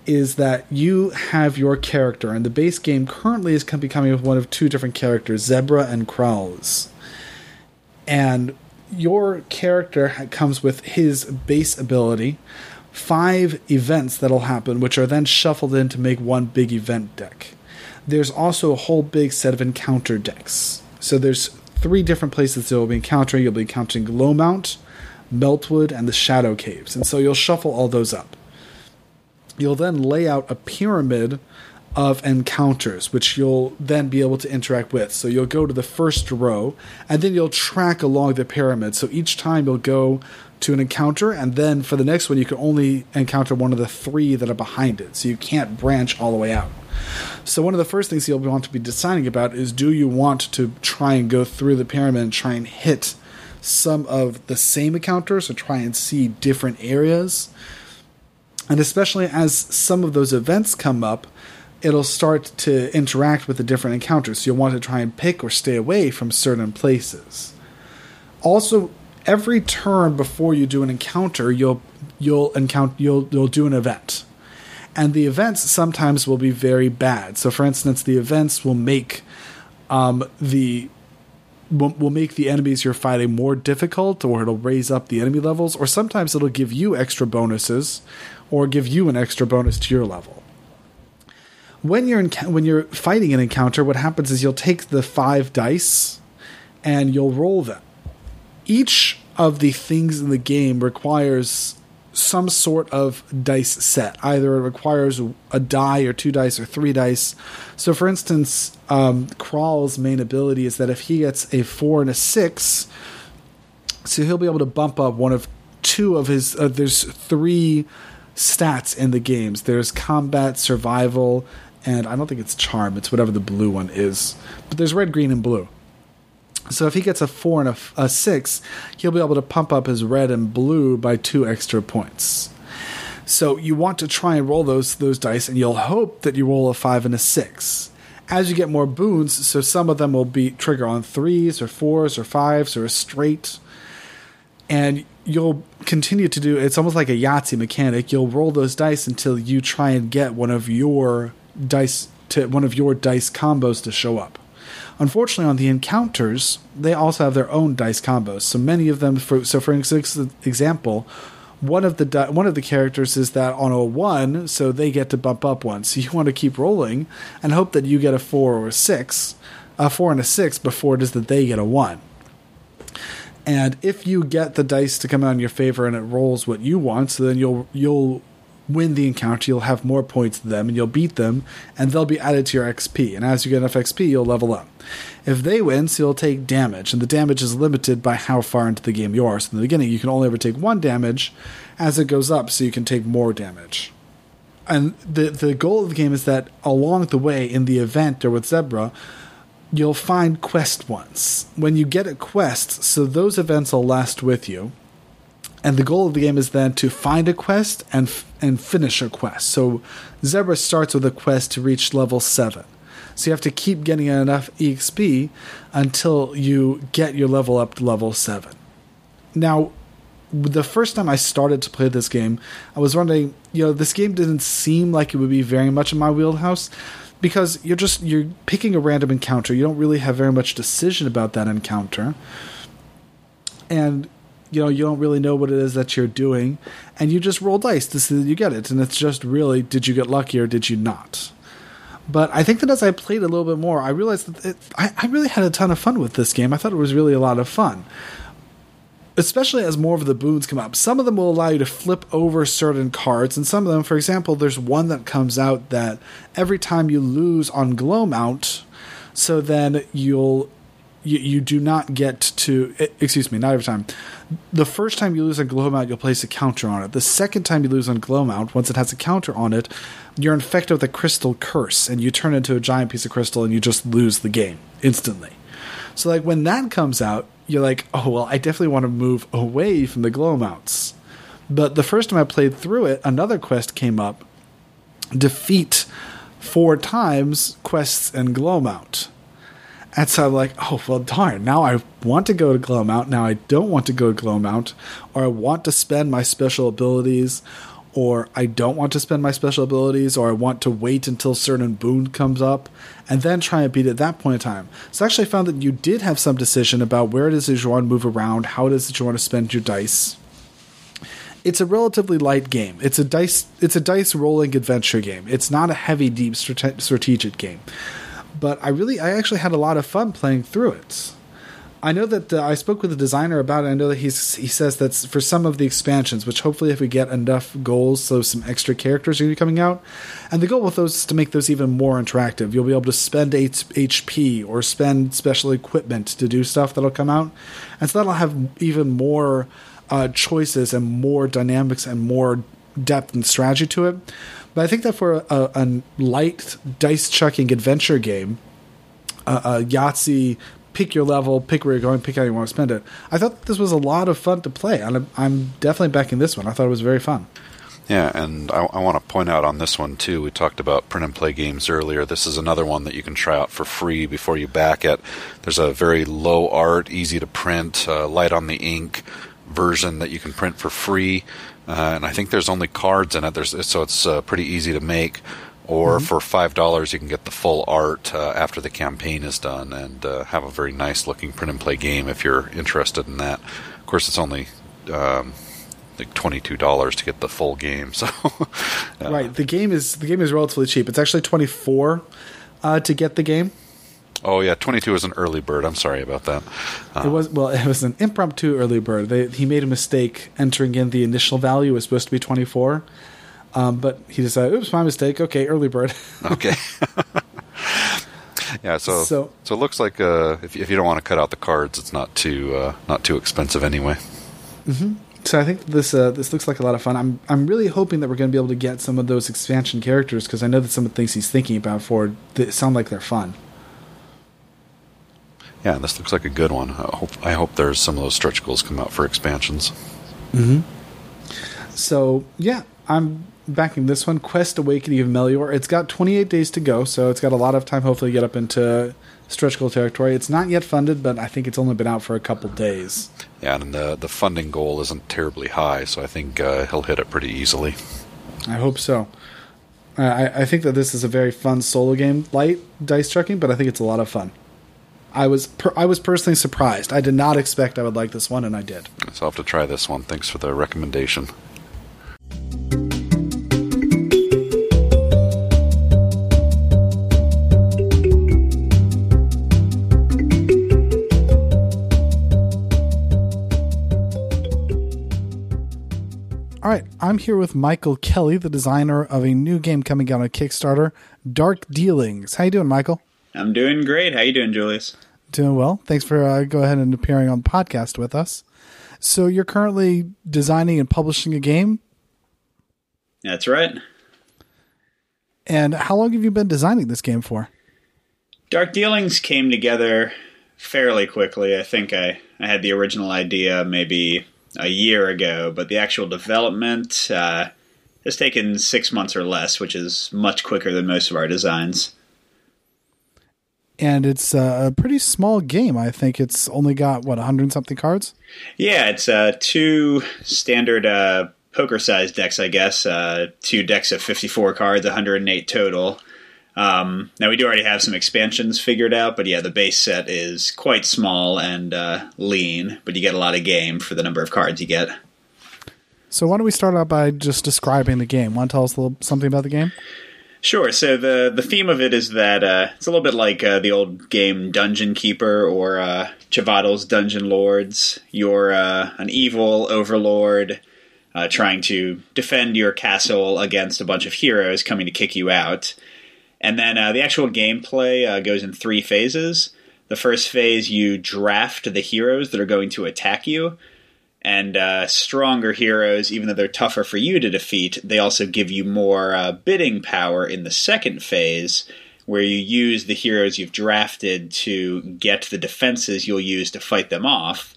is that you have your character, and the base game currently is becoming with one of two different characters, Zebra and Krauls. And your character comes with his base ability, five events that'll happen, which are then shuffled in to make one big event deck. There's also a whole big set of encounter decks. So there's three different places that you'll be encountering. You'll be encountering Glowmount, Meltwood, and the Shadow Caves. And so you'll shuffle all those up you'll then lay out a pyramid of encounters, which you'll then be able to interact with. So you'll go to the first row, and then you'll track along the pyramid. So each time you'll go to an encounter, and then for the next one, you can only encounter one of the three that are behind it. So you can't branch all the way out. So one of the first things you'll want to be deciding about is do you want to try and go through the pyramid and try and hit some of the same encounters or try and see different areas? And especially as some of those events come up, it'll start to interact with the different encounters. So you'll want to try and pick or stay away from certain places. Also, every turn before you do an encounter, you'll you'll encounter you'll you'll do an event. And the events sometimes will be very bad. So for instance, the events will make um, the will, will make the enemies you're fighting more difficult or it'll raise up the enemy levels or sometimes it'll give you extra bonuses or give you an extra bonus to your level when you're when you're fighting an encounter what happens is you'll take the five dice and you'll roll them each of the things in the game requires some sort of dice set. Either it requires a die or two dice or three dice. So, for instance, um, Crawl's main ability is that if he gets a four and a six, so he'll be able to bump up one of two of his. Uh, there's three stats in the games. There's combat, survival, and I don't think it's charm. It's whatever the blue one is. But there's red, green, and blue. So if he gets a four and a six, he'll be able to pump up his red and blue by two extra points. So you want to try and roll those those dice, and you'll hope that you roll a five and a six. As you get more boons, so some of them will be trigger on threes or fours or fives or a straight, and you'll continue to do. It's almost like a Yahtzee mechanic. You'll roll those dice until you try and get one of your dice to one of your dice combos to show up. Unfortunately, on the encounters, they also have their own dice combos. So many of them, for, so for example, one of the di- one of the characters is that on a one, so they get to bump up one. So you want to keep rolling and hope that you get a four or a six, a four and a six before it is that they get a one. And if you get the dice to come out in your favor and it rolls what you want, so then you'll you'll win the encounter, you'll have more points than them, and you'll beat them, and they'll be added to your XP. And as you get enough XP, you'll level up. If they win, so you'll take damage, and the damage is limited by how far into the game you are. So in the beginning, you can only ever take one damage. As it goes up, so you can take more damage. and the the goal of the game is that along the way in the event or with Zebra, you'll find quest once. When you get a quest, so those events will last with you. And the goal of the game is then to find a quest and f- and finish a quest. So Zebra starts with a quest to reach level 7. So you have to keep getting enough EXP until you get your level up to level 7. Now, the first time I started to play this game, I was wondering, you know, this game didn't seem like it would be very much in my wheelhouse because you're just you're picking a random encounter. You don't really have very much decision about that encounter. And you know, you don't really know what it is that you're doing, and you just roll dice to see that you get it. And it's just really, did you get lucky or did you not? But I think that as I played a little bit more, I realized that it, I, I really had a ton of fun with this game. I thought it was really a lot of fun especially as more of the boons come up. Some of them will allow you to flip over certain cards, and some of them, for example, there's one that comes out that every time you lose on glow mount, so then you'll you, you do not get to excuse me not every time. The first time you lose on glow mount you'll place a counter on it. The second time you lose on glow mount once it has a counter on it you're infected with a crystal curse and you turn into a giant piece of crystal and you just lose the game instantly so like when that comes out you're like, oh well, I definitely want to move away from the glow mounts. But the first time I played through it, another quest came up: defeat four times quests and glow mount. And so I'm like, oh well, darn! Now I want to go to glow mount. Now I don't want to go to glow mount, or I want to spend my special abilities, or I don't want to spend my special abilities, or I want to wait until certain boon comes up, and then try and beat it at that point in time. So actually, I found that you did have some decision about where does you want to move around, how does that you want to spend your dice. It's a relatively light game. It's a dice. It's a dice rolling adventure game. It's not a heavy, deep strate- strategic game. But I really, I actually had a lot of fun playing through it. I know that uh, I spoke with the designer about it. I know that he's he says that for some of the expansions, which hopefully if we get enough goals, so some extra characters are going to be coming out, and the goal with those is to make those even more interactive. You'll be able to spend H- HP or spend special equipment to do stuff that'll come out, and so that'll have even more uh, choices and more dynamics and more depth and strategy to it. But I think that for a, a light dice chucking adventure game, uh, a Yahtzee pick your level, pick where you're going, pick how you want to spend it. I thought this was a lot of fun to play, and I'm definitely backing this one. I thought it was very fun. Yeah, and I, I, want to point out on this one too. We talked about print and play games earlier. This is another one that you can try out for free before you back it. There's a very low art, easy to print, uh, light on the ink version that you can print for free, uh, and I think there's only cards in it. There's so it's uh, pretty easy to make or mm-hmm. for five dollars you can get the full art uh, after the campaign is done and uh, have a very nice looking print and play game if you're interested in that. Of course, it's only um, like twenty two dollars to get the full game. So uh, right, the game is the game is relatively cheap. It's actually twenty four uh, to get the game. Oh yeah, twenty two is an early bird. I'm sorry about that. it was well, it was an impromptu early bird. They, he made a mistake entering in the initial value it was supposed to be twenty four um, but he decided, "Oops, my mistake." Okay, early bird. okay. yeah, so, so so it looks like uh, if if you don't want to cut out the cards, it's not too uh, not too expensive anyway. Mm-hmm. So I think this uh, this looks like a lot of fun. I'm I'm really hoping that we're going to be able to get some of those expansion characters because I know that some of the things he's thinking about for they sound like they're fun. Yeah, this looks like a good one. I hope I hope there's some of those stretch goals come out for expansions. Hmm. So yeah, I'm backing this one, Quest Awakening of Melior. It's got 28 days to go, so it's got a lot of time, hopefully, to get up into stretch goal territory. It's not yet funded, but I think it's only been out for a couple days. Yeah, and the the funding goal isn't terribly high, so I think uh, he'll hit it pretty easily. I hope so. I, I think that this is a very fun solo game, light dice chucking, but I think it's a lot of fun. I was per, I was personally surprised. I did not expect I would like this one, and I did. So I'll have to try this one. Thanks for the recommendation. All right, I'm here with Michael Kelly, the designer of a new game coming out on Kickstarter, Dark Dealings. How you doing, Michael? I'm doing great. How you doing, Julius? Doing well. Thanks for uh, go ahead and appearing on the podcast with us. So you're currently designing and publishing a game. That's right. And how long have you been designing this game for? Dark Dealings came together fairly quickly. I think I, I had the original idea maybe a year ago, but the actual development uh, has taken six months or less, which is much quicker than most of our designs. And it's a pretty small game. I think it's only got, what, 100 something cards? Yeah, it's uh, two standard uh, poker sized decks, I guess. Uh, two decks of 54 cards, 108 total. Um, now we do already have some expansions figured out, but yeah, the base set is quite small and uh, lean, but you get a lot of game for the number of cards you get. So why don't we start out by just describing the game? Want to tell us a little something about the game? Sure. So the the theme of it is that uh, it's a little bit like uh, the old game Dungeon Keeper or uh, Chvátil's Dungeon Lords. You're uh, an evil overlord uh, trying to defend your castle against a bunch of heroes coming to kick you out. And then uh, the actual gameplay uh, goes in three phases. The first phase, you draft the heroes that are going to attack you. And uh, stronger heroes, even though they're tougher for you to defeat, they also give you more uh, bidding power in the second phase, where you use the heroes you've drafted to get the defenses you'll use to fight them off.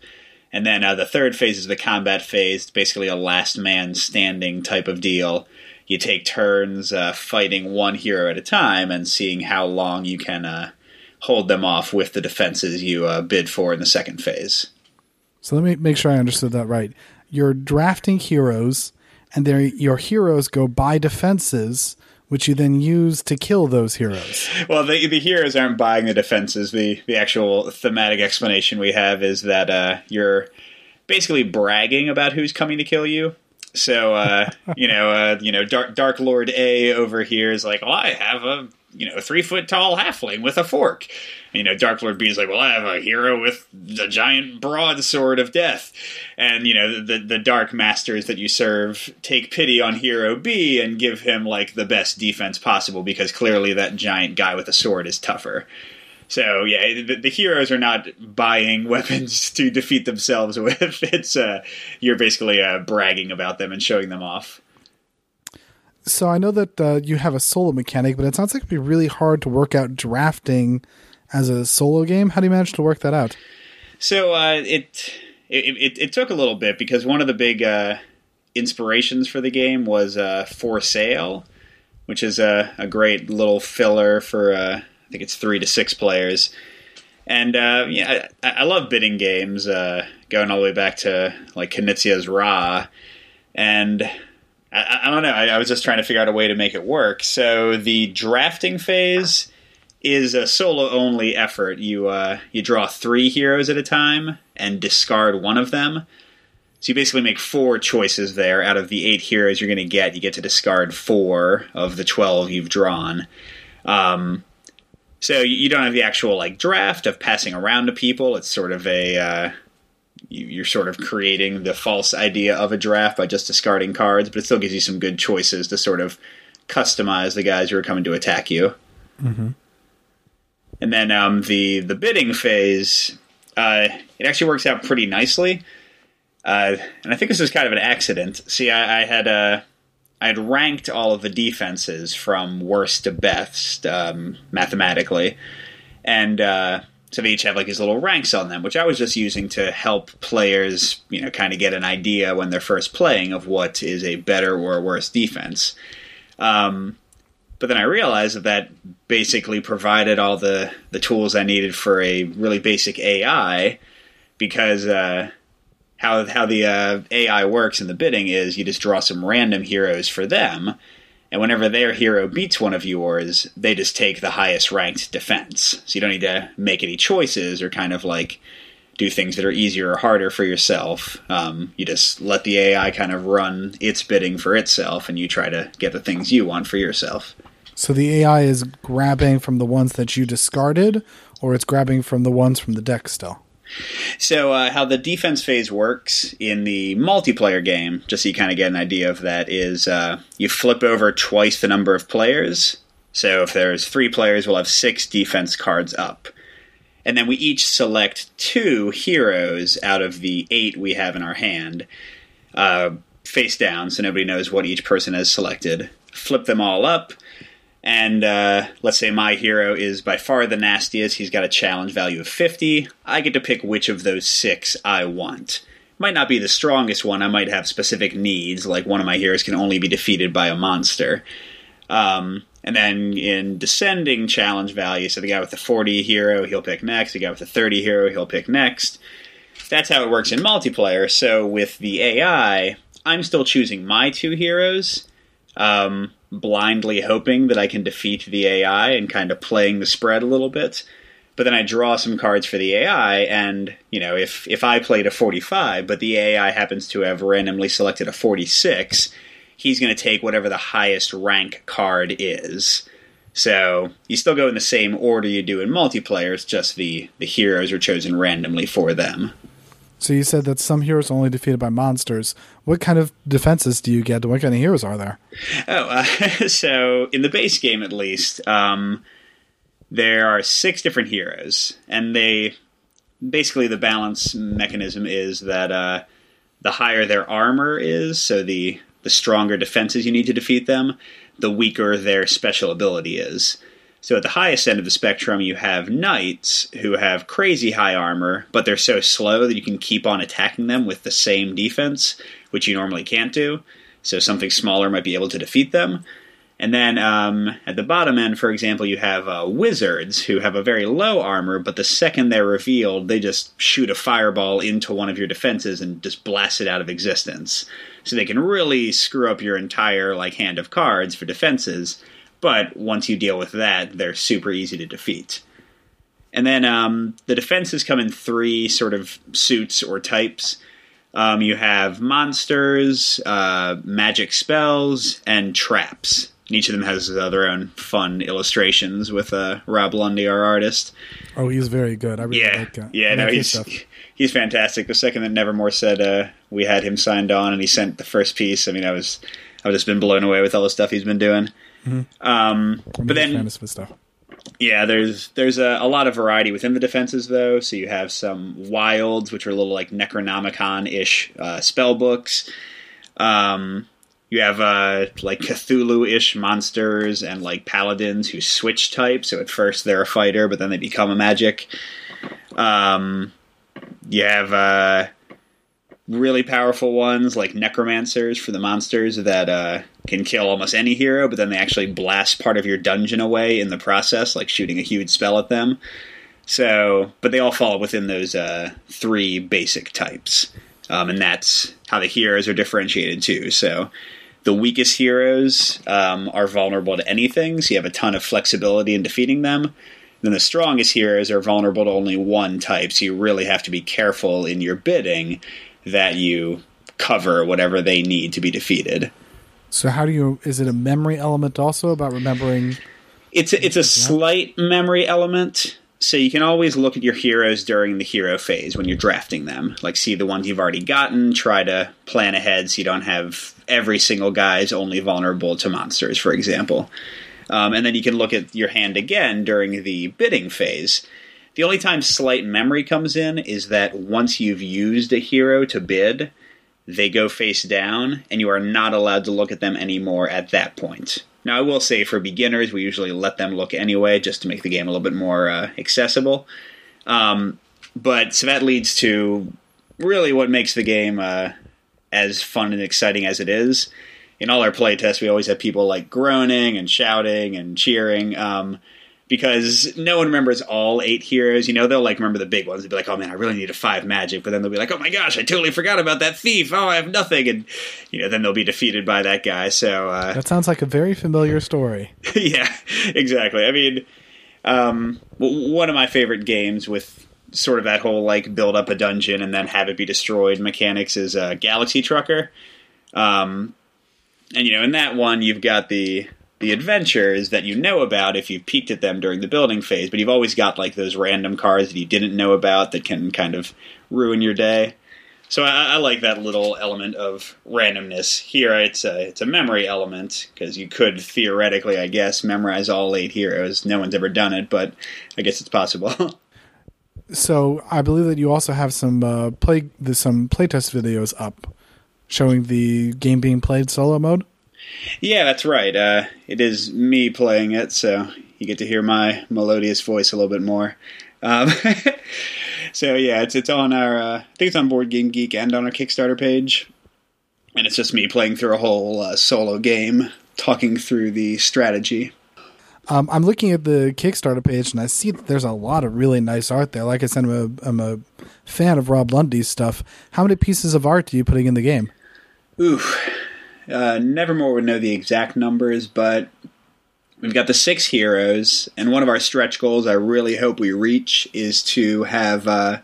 And then uh, the third phase is the combat phase, basically a last man standing type of deal you take turns uh, fighting one hero at a time and seeing how long you can uh, hold them off with the defenses you uh, bid for in the second phase. So let me make sure I understood that right. You're drafting heroes, and your heroes go buy defenses, which you then use to kill those heroes. Well, the, the heroes aren't buying the defenses. The the actual thematic explanation we have is that uh, you're basically bragging about who's coming to kill you so uh, you know, uh, you know, Dark Dark Lord A over here is like, well, I have a you know three foot tall halfling with a fork. You know, Dark Lord B is like, well, I have a hero with the giant broadsword of death, and you know, the the dark masters that you serve take pity on Hero B and give him like the best defense possible because clearly that giant guy with a sword is tougher. So yeah, the, the, heroes are not buying weapons to defeat themselves with. It's uh, you're basically uh, bragging about them and showing them off. So I know that uh, you have a solo mechanic, but it sounds like it'd be really hard to work out drafting as a solo game. How do you manage to work that out? So uh, it, it, it it took a little bit because one of the big uh, inspirations for the game was uh, For Sale, which is a, a great little filler for think it's three to six players. And uh, yeah, I, I, love bidding games, uh, going all the way back to like Knizia's Ra, and I, I don't know. I, I, was just trying to figure out a way to make it work. So the drafting phase is a solo only effort. You uh, you draw three heroes at a time and discard one of them. So you basically make four choices there. Out of the eight heroes you're going to get, you get to discard four of the twelve you've drawn. Um, so you don't have the actual like draft of passing around to people. It's sort of a uh, you're sort of creating the false idea of a draft by just discarding cards, but it still gives you some good choices to sort of customize the guys who are coming to attack you. Mm-hmm. And then um, the the bidding phase, uh, it actually works out pretty nicely. Uh, and I think this was kind of an accident. See, I, I had a uh, I had ranked all of the defenses from worst to best um, mathematically, and uh, so they each have like these little ranks on them, which I was just using to help players, you know, kind of get an idea when they're first playing of what is a better or worse defense. Um, but then I realized that that basically provided all the the tools I needed for a really basic AI, because uh, how how the uh, AI works in the bidding is you just draw some random heroes for them, and whenever their hero beats one of yours, they just take the highest ranked defense. So you don't need to make any choices or kind of like do things that are easier or harder for yourself. Um, you just let the AI kind of run its bidding for itself, and you try to get the things you want for yourself. So the AI is grabbing from the ones that you discarded, or it's grabbing from the ones from the deck still. So, uh, how the defense phase works in the multiplayer game, just so you kind of get an idea of that, is uh, you flip over twice the number of players. So, if there's three players, we'll have six defense cards up. And then we each select two heroes out of the eight we have in our hand, uh, face down, so nobody knows what each person has selected. Flip them all up, and uh, let's say my hero is by far the nastiest. He's got a challenge value of 50. I get to pick which of those six I want. Might not be the strongest one. I might have specific needs, like one of my heroes can only be defeated by a monster. Um, and then in descending challenge value, so the guy with the 40 hero, he'll pick next. The guy with the 30 hero, he'll pick next. That's how it works in multiplayer. So with the AI, I'm still choosing my two heroes. Um, blindly hoping that I can defeat the AI and kind of playing the spread a little bit. But then I draw some cards for the AI, and you know, if if I played a 45, but the AI happens to have randomly selected a 46, he's going to take whatever the highest rank card is. So you still go in the same order you do in multiplayer. It's just the the heroes are chosen randomly for them. So you said that some heroes are only defeated by monsters. What kind of defenses do you get? What kind of heroes are there? Oh, uh, so in the base game, at least, um, there are six different heroes, and they basically the balance mechanism is that uh, the higher their armor is, so the the stronger defenses you need to defeat them, the weaker their special ability is. So at the highest end of the spectrum, you have knights who have crazy high armor, but they're so slow that you can keep on attacking them with the same defense, which you normally can't do. So something smaller might be able to defeat them. And then um, at the bottom end, for example, you have uh, wizards who have a very low armor, but the second they're revealed, they just shoot a fireball into one of your defenses and just blast it out of existence. So they can really screw up your entire like hand of cards for defenses but once you deal with that, they're super easy to defeat. And then um, the defenses come in three sort of suits or types. Um, you have monsters, uh, magic spells, and traps. And each of them has uh, their own fun illustrations with uh, Rob Lundy, our artist. Oh, he's very good. I really yeah, like that. Yeah, no, he's he's fantastic. The second that Nevermore said uh, we had him signed on, and he sent the first piece. I mean, I was I've just been blown away with all the stuff he's been doing. Mm-hmm. Um, but then. Yeah, there's there's a, a, lot of variety within the defenses though. So you have some wilds, which are a little like Necronomicon ish uh, spell books. Um, you have uh, like Cthulhu ish monsters and like paladins who switch type. So at first they're a fighter, but then they become a magic. Um, you have uh, really powerful ones like necromancers for the monsters that uh, can kill almost any hero, but then they actually blast part of your dungeon away in the process, like shooting a huge spell at them. So, but they all fall within those uh, three basic types, um, and that's how the heroes are differentiated too. So, the weakest heroes um, are vulnerable to anything, so you have a ton of flexibility in defeating them. Then the strongest heroes are vulnerable to only one type, so you really have to be careful in your bidding that you cover whatever they need to be defeated. So how do you? Is it a memory element also about remembering? It's a, it's a slight memory element. So you can always look at your heroes during the hero phase when you're drafting them. Like see the ones you've already gotten. Try to plan ahead so you don't have every single guy is only vulnerable to monsters, for example. Um, and then you can look at your hand again during the bidding phase the only time slight memory comes in is that once you've used a hero to bid, they go face down, and you are not allowed to look at them anymore at that point. Now, I will say for beginners, we usually let them look anyway, just to make the game a little bit more uh, accessible. Um, but so that leads to really what makes the game uh, as fun and exciting as it is. In all our playtests, we always have people like groaning and shouting and cheering. Um, because no one remembers all eight heroes. You know, they'll like remember the big ones. They'll be like, "Oh man, I really need a five magic," but then they'll be like, "Oh my gosh, I totally forgot about that thief. Oh, I have nothing," and you know, then they'll be defeated by that guy. So uh, that sounds like a very familiar story. yeah, exactly. I mean, um, one of my favorite games with sort of that whole like build up a dungeon and then have it be destroyed mechanics is uh, Galaxy Trucker. Um, and you know, in that one, you've got the the adventures that you know about if you've peeked at them during the building phase, but you've always got like those random cards that you didn't know about that can kind of ruin your day. So I, I like that little element of randomness. Here, it's a it's a memory element because you could theoretically, I guess, memorize all eight heroes. No one's ever done it, but I guess it's possible. so I believe that you also have some uh, play some playtest videos up showing the game being played solo mode. Yeah, that's right. Uh, it is me playing it, so you get to hear my melodious voice a little bit more. Um, so yeah, it's it's on our uh, I think it's on Board Game Geek and on our Kickstarter page, and it's just me playing through a whole uh, solo game, talking through the strategy. Um, I'm looking at the Kickstarter page and I see that there's a lot of really nice art there. Like I said, I'm a, I'm a fan of Rob Lundy's stuff. How many pieces of art are you putting in the game? Ooh, uh, Nevermore would know the exact numbers, but we've got the six heroes, and one of our stretch goals I really hope we reach is to have uh,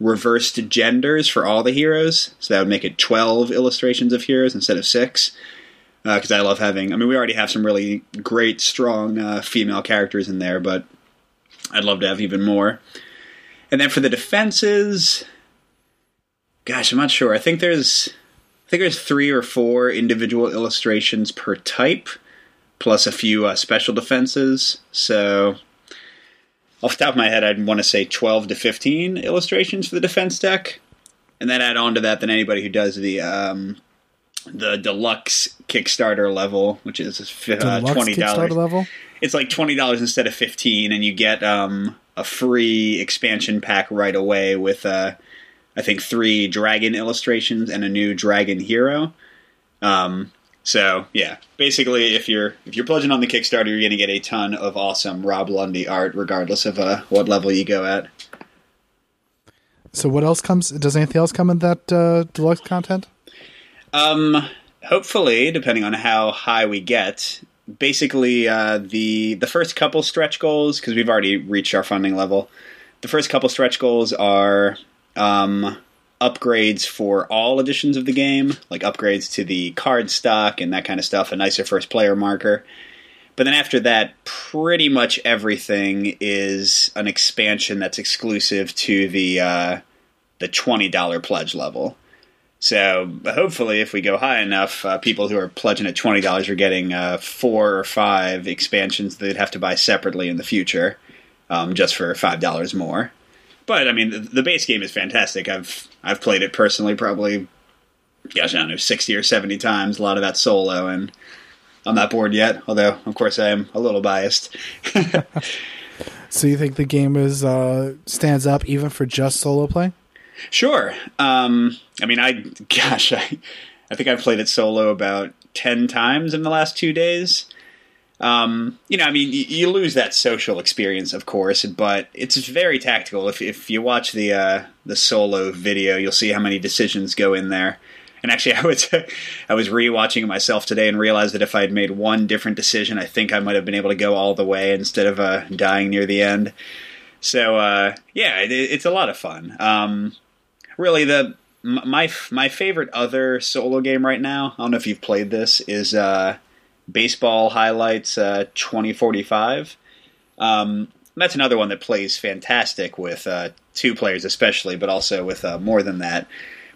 reversed genders for all the heroes. So that would make it 12 illustrations of heroes instead of six. Because uh, I love having, I mean, we already have some really great, strong uh, female characters in there, but I'd love to have even more. And then for the defenses, gosh, I'm not sure. I think there's I think there's three or four individual illustrations per type, plus a few uh, special defenses. So, off the top of my head, I'd want to say 12 to 15 illustrations for the defense deck. And then add on to that, then anybody who does the um, the deluxe Kickstarter level, which is uh, twenty dollars. level. It's like twenty dollars instead of fifteen, and you get um, a free expansion pack right away with uh, I think three dragon illustrations and a new dragon hero. Um, so yeah, basically, if you're if you're pledging on the Kickstarter, you're going to get a ton of awesome Rob Lundy art, regardless of uh, what level you go at. So what else comes? Does anything else come in that uh, deluxe content? Um, hopefully, depending on how high we get. Basically, uh, the the first couple stretch goals because we've already reached our funding level. The first couple stretch goals are um, upgrades for all editions of the game, like upgrades to the card stock and that kind of stuff, a nicer first player marker. But then after that, pretty much everything is an expansion that's exclusive to the uh, the twenty dollar pledge level. So hopefully, if we go high enough, uh, people who are pledging at twenty dollars are getting uh, four or five expansions that they'd have to buy separately in the future, um, just for five dollars more. But I mean, the, the, base game is fantastic. I've I've played it personally probably, gosh, I don't know, sixty or seventy times. A lot of that solo, and I'm not bored yet. Although, of course, I am a little biased. so you think the game is uh, stands up even for just solo play? Sure. Um, I mean, I gosh, I I think I've played it solo about ten times in the last two days. Um, you know, I mean, you, you, lose that social experience, of course, but it's very tactical. If if you watch the uh, the solo video, you'll see how many decisions go in there. And actually, I was I was rewatching it myself today and realized that if I had made one different decision, I think I might have been able to go all the way instead of uh, dying near the end. So uh, yeah, it, it's a lot of fun. Um, really, the my my favorite other solo game right now. I don't know if you've played this. Is uh, Baseball Highlights uh, 2045. Um, that's another one that plays fantastic with uh, two players, especially, but also with uh, more than that.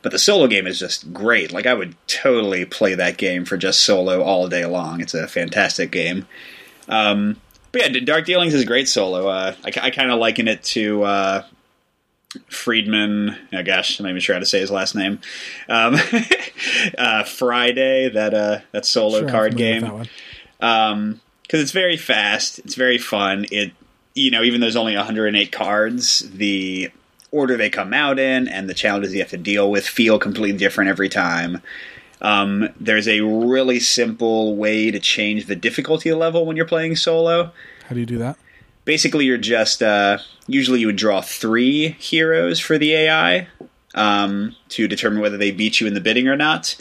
But the solo game is just great. Like I would totally play that game for just solo all day long. It's a fantastic game. Um, but yeah, Dark Dealings is great solo. Uh, I, I kind of liken it to uh, Friedman. Oh gosh, I'm not even sure how to say his last name. Um, uh, Friday, that uh, that solo sure, card game. Because um, it's very fast, it's very fun. It you know even though there's only 108 cards, the order they come out in and the challenges you have to deal with feel completely different every time. Um, there's a really simple way to change the difficulty level when you're playing solo. How do you do that? Basically you're just uh, usually you would draw three heroes for the AI um, to determine whether they beat you in the bidding or not.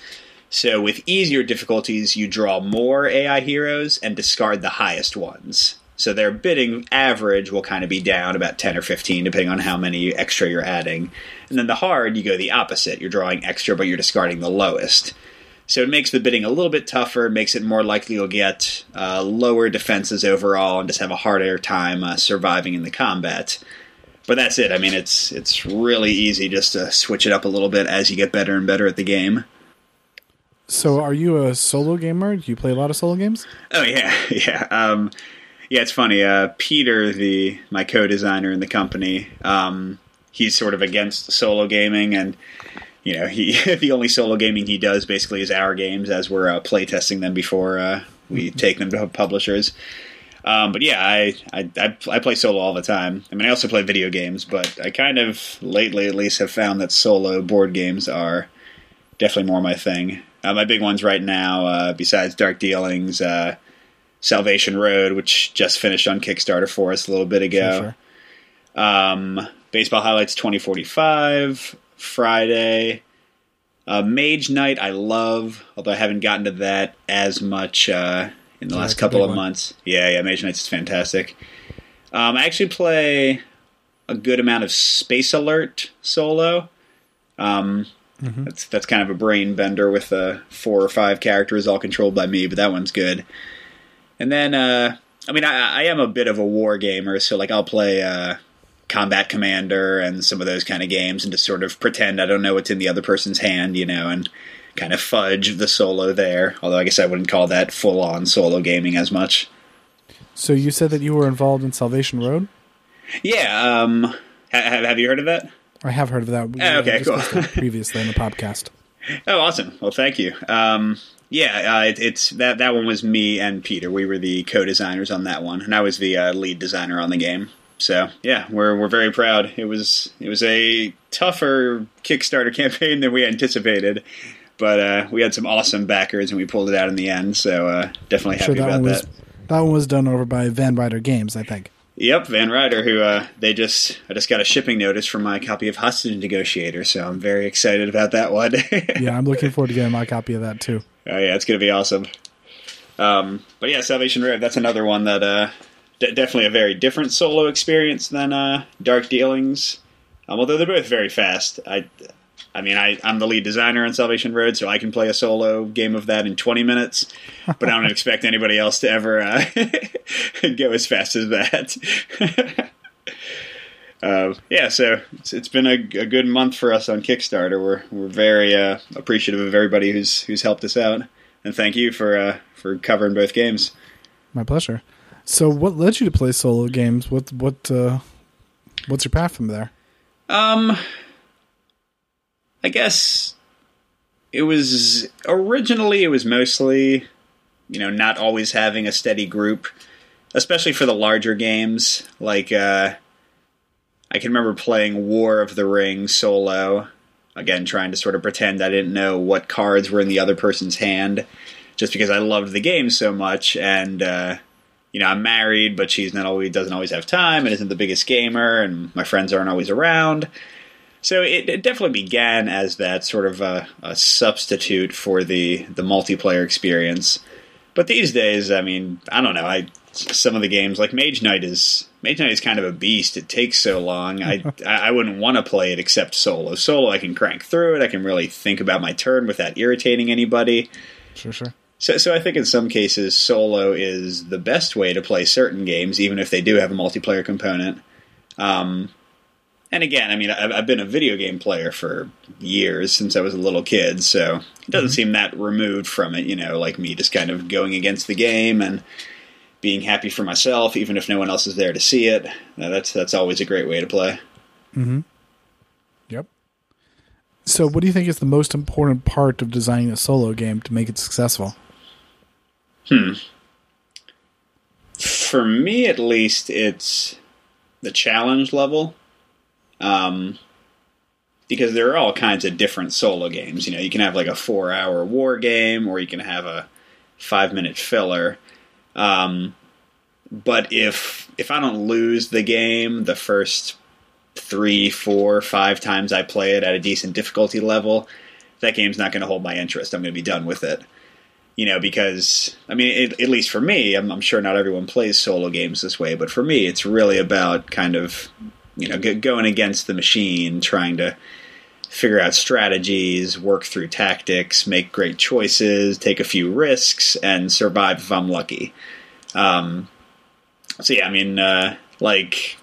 So with easier difficulties, you draw more AI heroes and discard the highest ones. So their bidding average will kind of be down about 10 or 15, depending on how many extra you're adding. And then the hard, you go the opposite. You're drawing extra, but you're discarding the lowest. So it makes the bidding a little bit tougher, makes it more likely you'll get uh, lower defenses overall and just have a harder time uh, surviving in the combat. But that's it. I mean, it's it's really easy just to switch it up a little bit as you get better and better at the game. So, are you a solo gamer? Do you play a lot of solo games? Oh yeah, yeah. Um, yeah, it's funny. Uh, Peter, the my co-designer in the company, um, he's sort of against solo gaming, and you know, he the only solo gaming he does basically is our games as we're uh, playtesting them before uh, we mm-hmm. take them to publishers. Um, but yeah, I, I, I I play solo all the time. I mean, I also play video games, but I kind of lately, at least, have found that solo board games are definitely more my thing. Uh, my big ones right now, uh, besides Dark Dealings, uh, Salvation Road, which just finished on Kickstarter for us a little bit ago. Sure. Um, Baseball Highlights 2045, Friday. Uh, Mage Knight, I love, although I haven't gotten to that as much uh, in the yeah, last couple of one. months. Yeah, yeah, Mage Knights is fantastic. Um, I actually play a good amount of Space Alert solo. Um, mm-hmm. That's that's kind of a brain bender with uh, four or five characters all controlled by me, but that one's good. And then, uh, I mean, I, I, am a bit of a war gamer, so like I'll play uh, Combat Commander and some of those kind of games, and just sort of pretend I don't know what's in the other person's hand, you know, and kind of fudge the solo there. Although I guess I wouldn't call that full on solo gaming as much. So you said that you were involved in Salvation Road. Yeah. Um, have, have you heard of that? I have heard of that. Oh, okay, cool. previously in the podcast. Oh, awesome! Well, thank you. Um, yeah, uh, it, it's that that one was me and Peter. We were the co-designers on that one, and I was the uh, lead designer on the game. So yeah, we're we're very proud. It was it was a tougher Kickstarter campaign than we anticipated, but uh, we had some awesome backers and we pulled it out in the end. So uh, definitely happy sure that about was, that. That one was done over by Van Ryder Games, I think. Yep, Van Ryder, who uh, they just I just got a shipping notice for my copy of Hostage Negotiator, so I'm very excited about that one. yeah, I'm looking forward to getting my copy of that too. Oh yeah, it's going to be awesome. Um, but yeah, Salvation Road, that's another one that uh, d- definitely a very different solo experience than uh, Dark Dealings. Um, although they're both very fast. I, I mean, I, I'm the lead designer on Salvation Road, so I can play a solo game of that in 20 minutes. But I don't expect anybody else to ever uh, go as fast as that. uh, yeah, so it's, it's been a, a, good month for us on Kickstarter. We're we're very uh, appreciative of everybody who's who's helped us out, and thank you for uh, for covering both games. My pleasure. So, what led you to play solo games? What what uh, what's your path from there? Um, I guess it was originally it was mostly, you know, not always having a steady group, especially for the larger games like. Uh, I can remember playing War of the Ring solo. Again, trying to sort of pretend I didn't know what cards were in the other person's hand, just because I loved the game so much. And uh, you know, I'm married, but she's not always doesn't always have time and isn't the biggest gamer, and my friends aren't always around. So it, it definitely began as that sort of a, a substitute for the the multiplayer experience. But these days, I mean, I don't know. I some of the games like Mage Knight is Mage Knight is kind of a beast. It takes so long. I I wouldn't want to play it except solo. Solo, I can crank through it. I can really think about my turn without irritating anybody. Sure, sure. So, so I think in some cases, solo is the best way to play certain games, even if they do have a multiplayer component. Um, and again, I mean, I've, I've, been a video game player for years since I was a little kid, so it doesn't mm-hmm. seem that removed from it. You know, like me just kind of going against the game and being happy for myself, even if no one else is there to see it. that's that's always a great way to play. Hmm. Yep. So, what do you think is the most important part of designing a solo game to make it successful? Hmm. For me, at least, it's the challenge level. Um, because there are all kinds of different solo games. You know, you can have like a four-hour war game, or you can have a five-minute filler. Um, but if if I don't lose the game the first three, four, five times I play it at a decent difficulty level, that game's not going to hold my interest. I'm going to be done with it. You know, because I mean, it, at least for me, I'm, I'm, sure not everyone plays solo games this way, but for me, it's really about kind of you know going against the machine, trying to figure out strategies, work through tactics, make great choices, take a few risks, and survive if I'm lucky. Um, so yeah, I mean, uh, like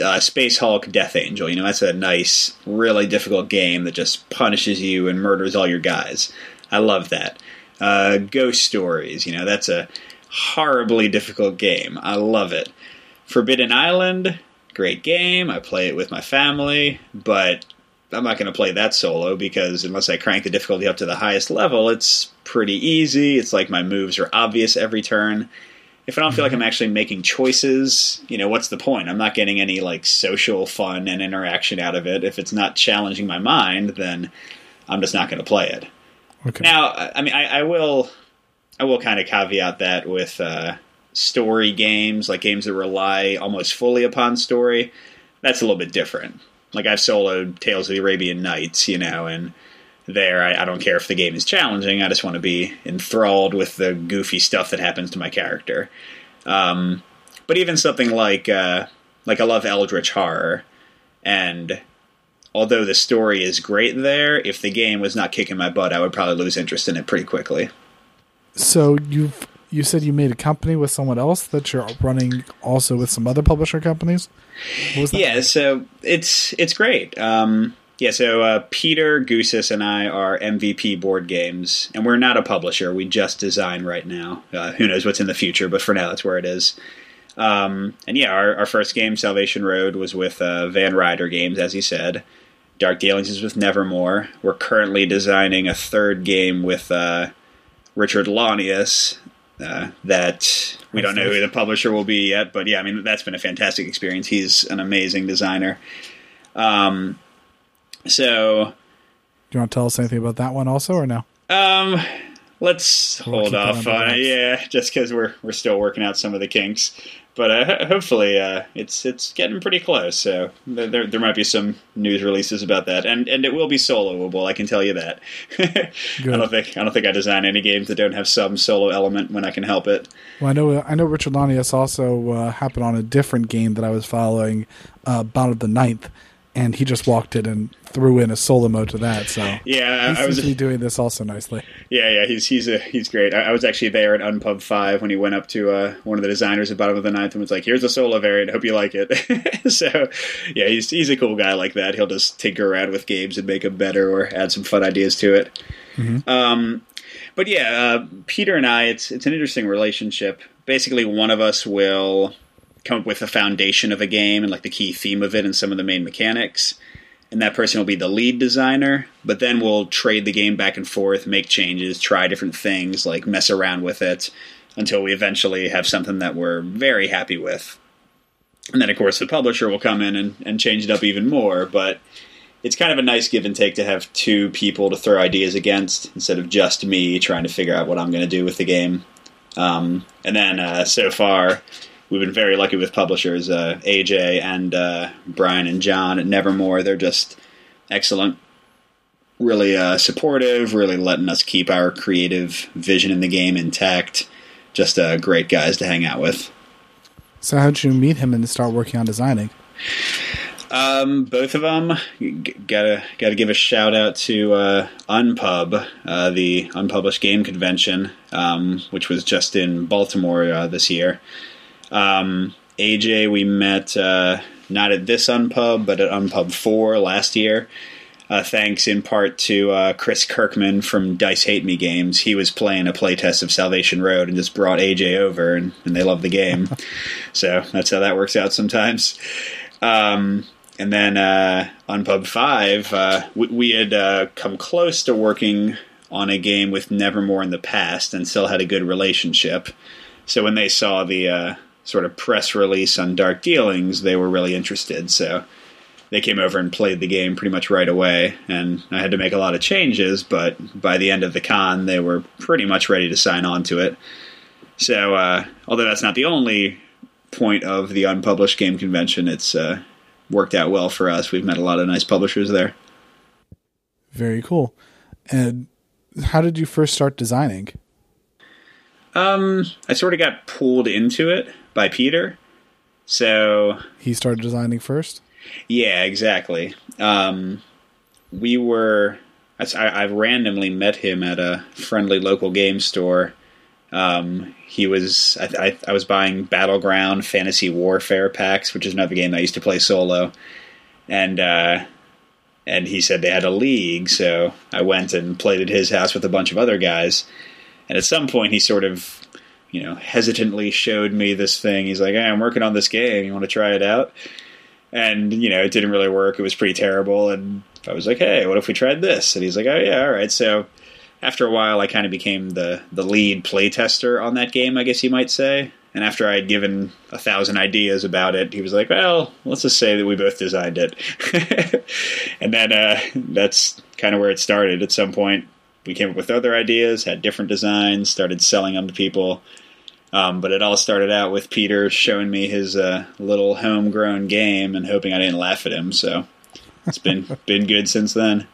uh, Space Hulk Death Angel, you know, that's a nice, really difficult game that just punishes you and murders all your guys. I love that. Uh, Ghost Stories, you know, that's a horribly difficult game. I love it. Forbidden Island, great game. I play it with my family, but I'm not going to play that solo because unless I crank the difficulty up to the highest level, it's pretty easy. It's like my moves are obvious every turn. If I don't feel like I'm actually making choices, you know, what's the point? I'm not getting any like social fun and interaction out of it. If it's not challenging my mind, then I'm just not going to play it. Okay. Now, I mean, I, I will, I will kind of caveat that with uh, story games, like games that rely almost fully upon story. That's a little bit different. Like I've soloed Tales of the Arabian Nights, you know, and there I, I don't care if the game is challenging. I just want to be enthralled with the goofy stuff that happens to my character. Um, but even something like uh, like I love Eldritch horror, and although the story is great there, if the game was not kicking my butt, I would probably lose interest in it pretty quickly. So you've you said you made a company with someone else that you're running also with some other publisher companies. What was that? Yeah, so it's it's great. Um, yeah, so uh, Peter Goosis and I are MVP Board Games, and we're not a publisher. We just design right now. Uh, who knows what's in the future, but for now, that's where it is. Um, and yeah, our, our first game, Salvation Road, was with uh, Van Ryder Games, as you said. Dark Dealings is with Nevermore. We're currently designing a third game with uh, Richard Launius. Uh, that we don't know who the publisher will be yet, but yeah, I mean that's been a fantastic experience. He's an amazing designer. Um, so Do you want to tell us anything about that one also, or no? um, let's We'll hold off on it. Yeah, just because we're we're still working out some of the kinks, but uh, hopefully uh, it's it's getting pretty close. So there there might be some news releases about that, and and it will be soloable. I can tell you that. I don't think I don't think I design any games that don't have some solo element when I can help it. Well, I know I know Richard Launius also uh, happened on a different game that I was following, uh, Bottom of the Ninth, and he just walked in and threw in a solo mode to that. So Yeah, I, I was doing this also nicely. Yeah, yeah, he's he's a, he's great. I, I was actually there at Unpub Five when he went up to uh, one of the designers at Bottom of the Ninth and was like, "Here's a solo variant. Hope you like it." so, yeah, he's he's a cool guy like that. He'll just tinker around with games and make them better or add some fun ideas to it. Um, but yeah, uh, Peter and I, it's it's an interesting relationship. Basically, one of us will come up with the foundation of a game and like the key theme of it and some of the main mechanics and that person will be the lead designer. But then we'll trade the game back and forth, make changes, try different things, like mess around with it until we eventually have something that we're very happy with. And then, of course, the publisher will come in and, and change it up even more. But it's kind of a nice give and take to have two people to throw ideas against instead of just me trying to figure out what I'm going to do with the game. Um, and then, uh, so far, we've been very lucky with publishers. Uh, AJ and uh, Brian and John at Nevermore, they're just excellent. Really uh, supportive, really letting us keep our creative vision in the game intact. Just uh, great guys to hang out with. So how'd you meet him and start working on designing? Um, both of them g- gotta gotta give a shout out to uh, Unpub, uh, the unpublished game convention, um, which was just in Baltimore uh, this year. Um, AJ, we met uh, not at this Unpub, but at Unpub Four last year. Uh, thanks in part to uh, Chris Kirkman from Dice Hate Me Games. He was playing a playtest of Salvation Road and just brought AJ over, and, and they love the game. so that's how that works out sometimes. Um, and then uh, Unpub 5, uh, we, we had uh, come close to working on a game with Nevermore in the past and still had a good relationship. So when they saw the uh, sort of press release on Dark Dealings, they were really interested. So they came over and played the game pretty much right away. And I had to make a lot of changes, but by the end of the con, they were pretty much ready to sign on to it. So, uh, although that's not the only point of the unpublished game convention, it's uh, worked out well for us. We've met a lot of nice publishers there. Very cool. And how did you first start designing? Um, I sort of got pulled into it by Peter. So, He started designing first. yeah, exactly. Um, we were. I, I randomly met him at a friendly local game store. Um, he was. I, I, I was buying Battleground Fantasy Warfare packs, which is another game I used to play solo, and uh, and he said they had a league, so I went and played at his house with a bunch of other guys. And at some point, he sort of, you know, hesitantly showed me this thing. He's like, hey, I'm working on this game. You want to try it out? And, you know, it didn't really work. It was pretty terrible. And I was like, hey, what if we tried this? And he's like, oh yeah, all right. So after a while, I kind of became the the lead playtester on that game, I guess you might say. And after I had given a thousand ideas about it, he was like, "Well, let's just say that we both designed it." and then uh, that's kind of where it started. At some point, we came up with other ideas, had different designs, started selling them to people. Um, but it all started out with Peter showing me his uh, little homegrown game and hoping I didn't laugh at him. So it's been been good since then.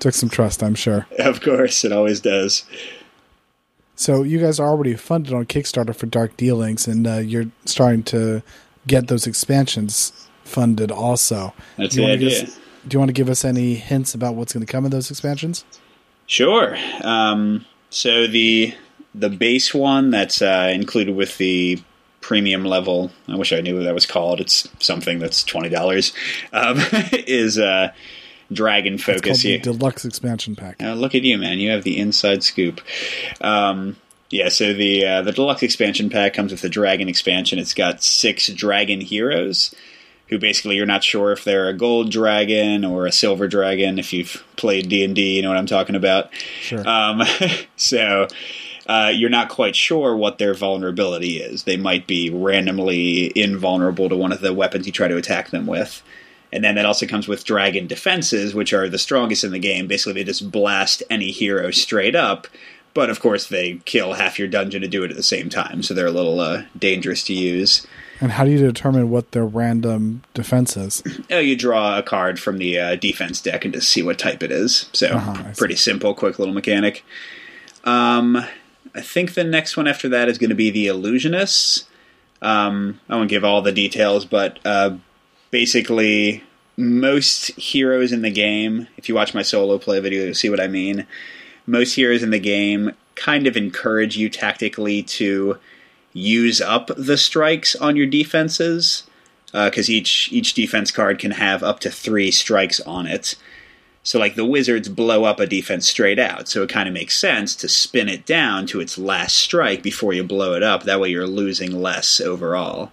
Took some trust, I'm sure. Of course, it always does. So you guys are already funded on Kickstarter for Dark Dealings, and uh, you're starting to get those expansions funded also. That's do you the idea. us- do you want to give us any hints about what's going to come in those expansions? Sure. Um, so the the base one that's uh, included with the premium level. I wish I knew what that was called. It's something that's twenty dollars. Um, is uh, Dragon Focus. the Deluxe Expansion Pack. Uh, look at you, man! You have the inside scoop. Um, yeah, so the uh, the deluxe expansion pack comes with the dragon expansion. It's got six dragon heroes, who basically you're not sure if they're a gold dragon or a silver dragon. If you've played D and D, you know what I'm talking about. Sure. Um, so uh, you're not quite sure what their vulnerability is. They might be randomly invulnerable to one of the weapons you try to attack them with. And then that also comes with dragon defenses, which are the strongest in the game. Basically, they just blast any hero straight up. But of course, they kill half your dungeon to do it at the same time, so they're a little uh, dangerous to use. and how do you determine what their random defense is? Oh, you draw a card from the uh, defense deck and just see what type it is. So Uh-huh, pretty simple, quick little mechanic. Um, I think the next one after that is going to be the illusionists. Um, I won't give all the details, but uh, basically, most heroes in the game. If you watch my solo play video, you'll see what I mean. Most heroes in the game kind of encourage you tactically to use up the strikes on your defenses because each each defense card can have up to three strikes on it. So, like the wizards blow up a defense straight out, so it kind of makes sense to spin it down to its last strike before you blow it up. That way, you're losing less overall.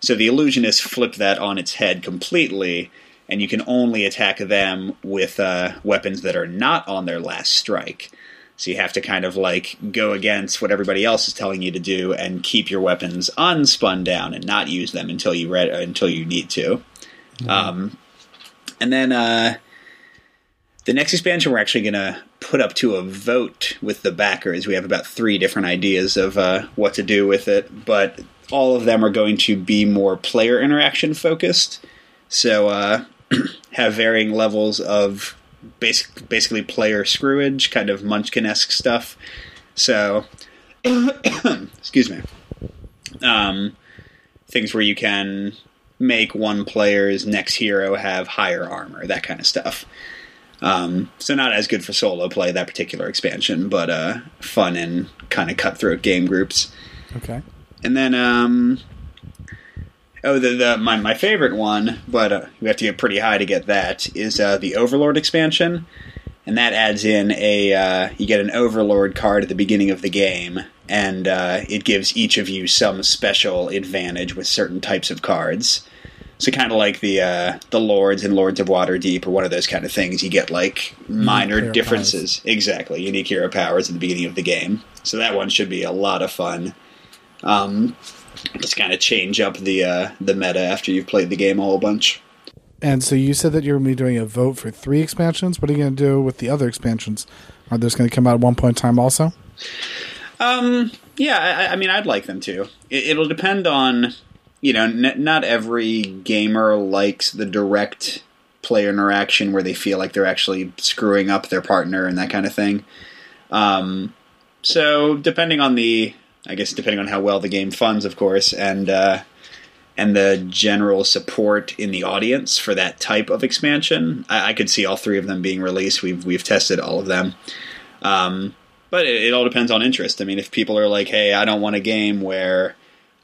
So the illusionists flip that on its head completely, and you can only attack them with uh, weapons that are not on their last strike. So you have to kind of like go against what everybody else is telling you to do and keep your weapons unspun down and not use them until you re- until you need to. Um, and then uh, the next expansion we're actually going to put up to a vote with the backers. We have about three different ideas of uh, what to do with it, but all of them are going to be more player interaction focused. So uh, have varying levels of basic, basically player screwage, kind of Munchkin esque stuff. So, excuse me. Um, things where you can make one player's next hero have higher armor, that kind of stuff. Um, so not as good for solo play that particular expansion, but uh, fun and kind of cutthroat game groups. Okay. And then, um, oh, the, the my my favorite one, but uh, we have to get pretty high to get that is uh, the Overlord expansion, and that adds in a uh, you get an Overlord card at the beginning of the game, and uh, it gives each of you some special advantage with certain types of cards. So kind of like the uh, the Lords and Lords of Waterdeep or one of those kind of things. You get like minor differences. Exactly, unique hero powers at the beginning of the game. So that one should be a lot of fun. Um, just kind of change up the uh, the meta after you've played the game a whole bunch. And so you said that you're going to be doing a vote for three expansions. What are you going to do with the other expansions? Are those going to come out at one point in time also? Um, yeah, I, I mean, I'd like them to. It, it'll depend on, you know, n- not every gamer likes the direct player interaction where they feel like they're actually screwing up their partner and that kind of thing. Um, so depending on the, I guess depending on how well the game funds, of course, and uh, and the general support in the audience for that type of expansion, I, I could see all three of them being released. We've we've tested all of them. Um, but it, it all depends on interest. I mean, if people are like, "Hey, I don't want a game where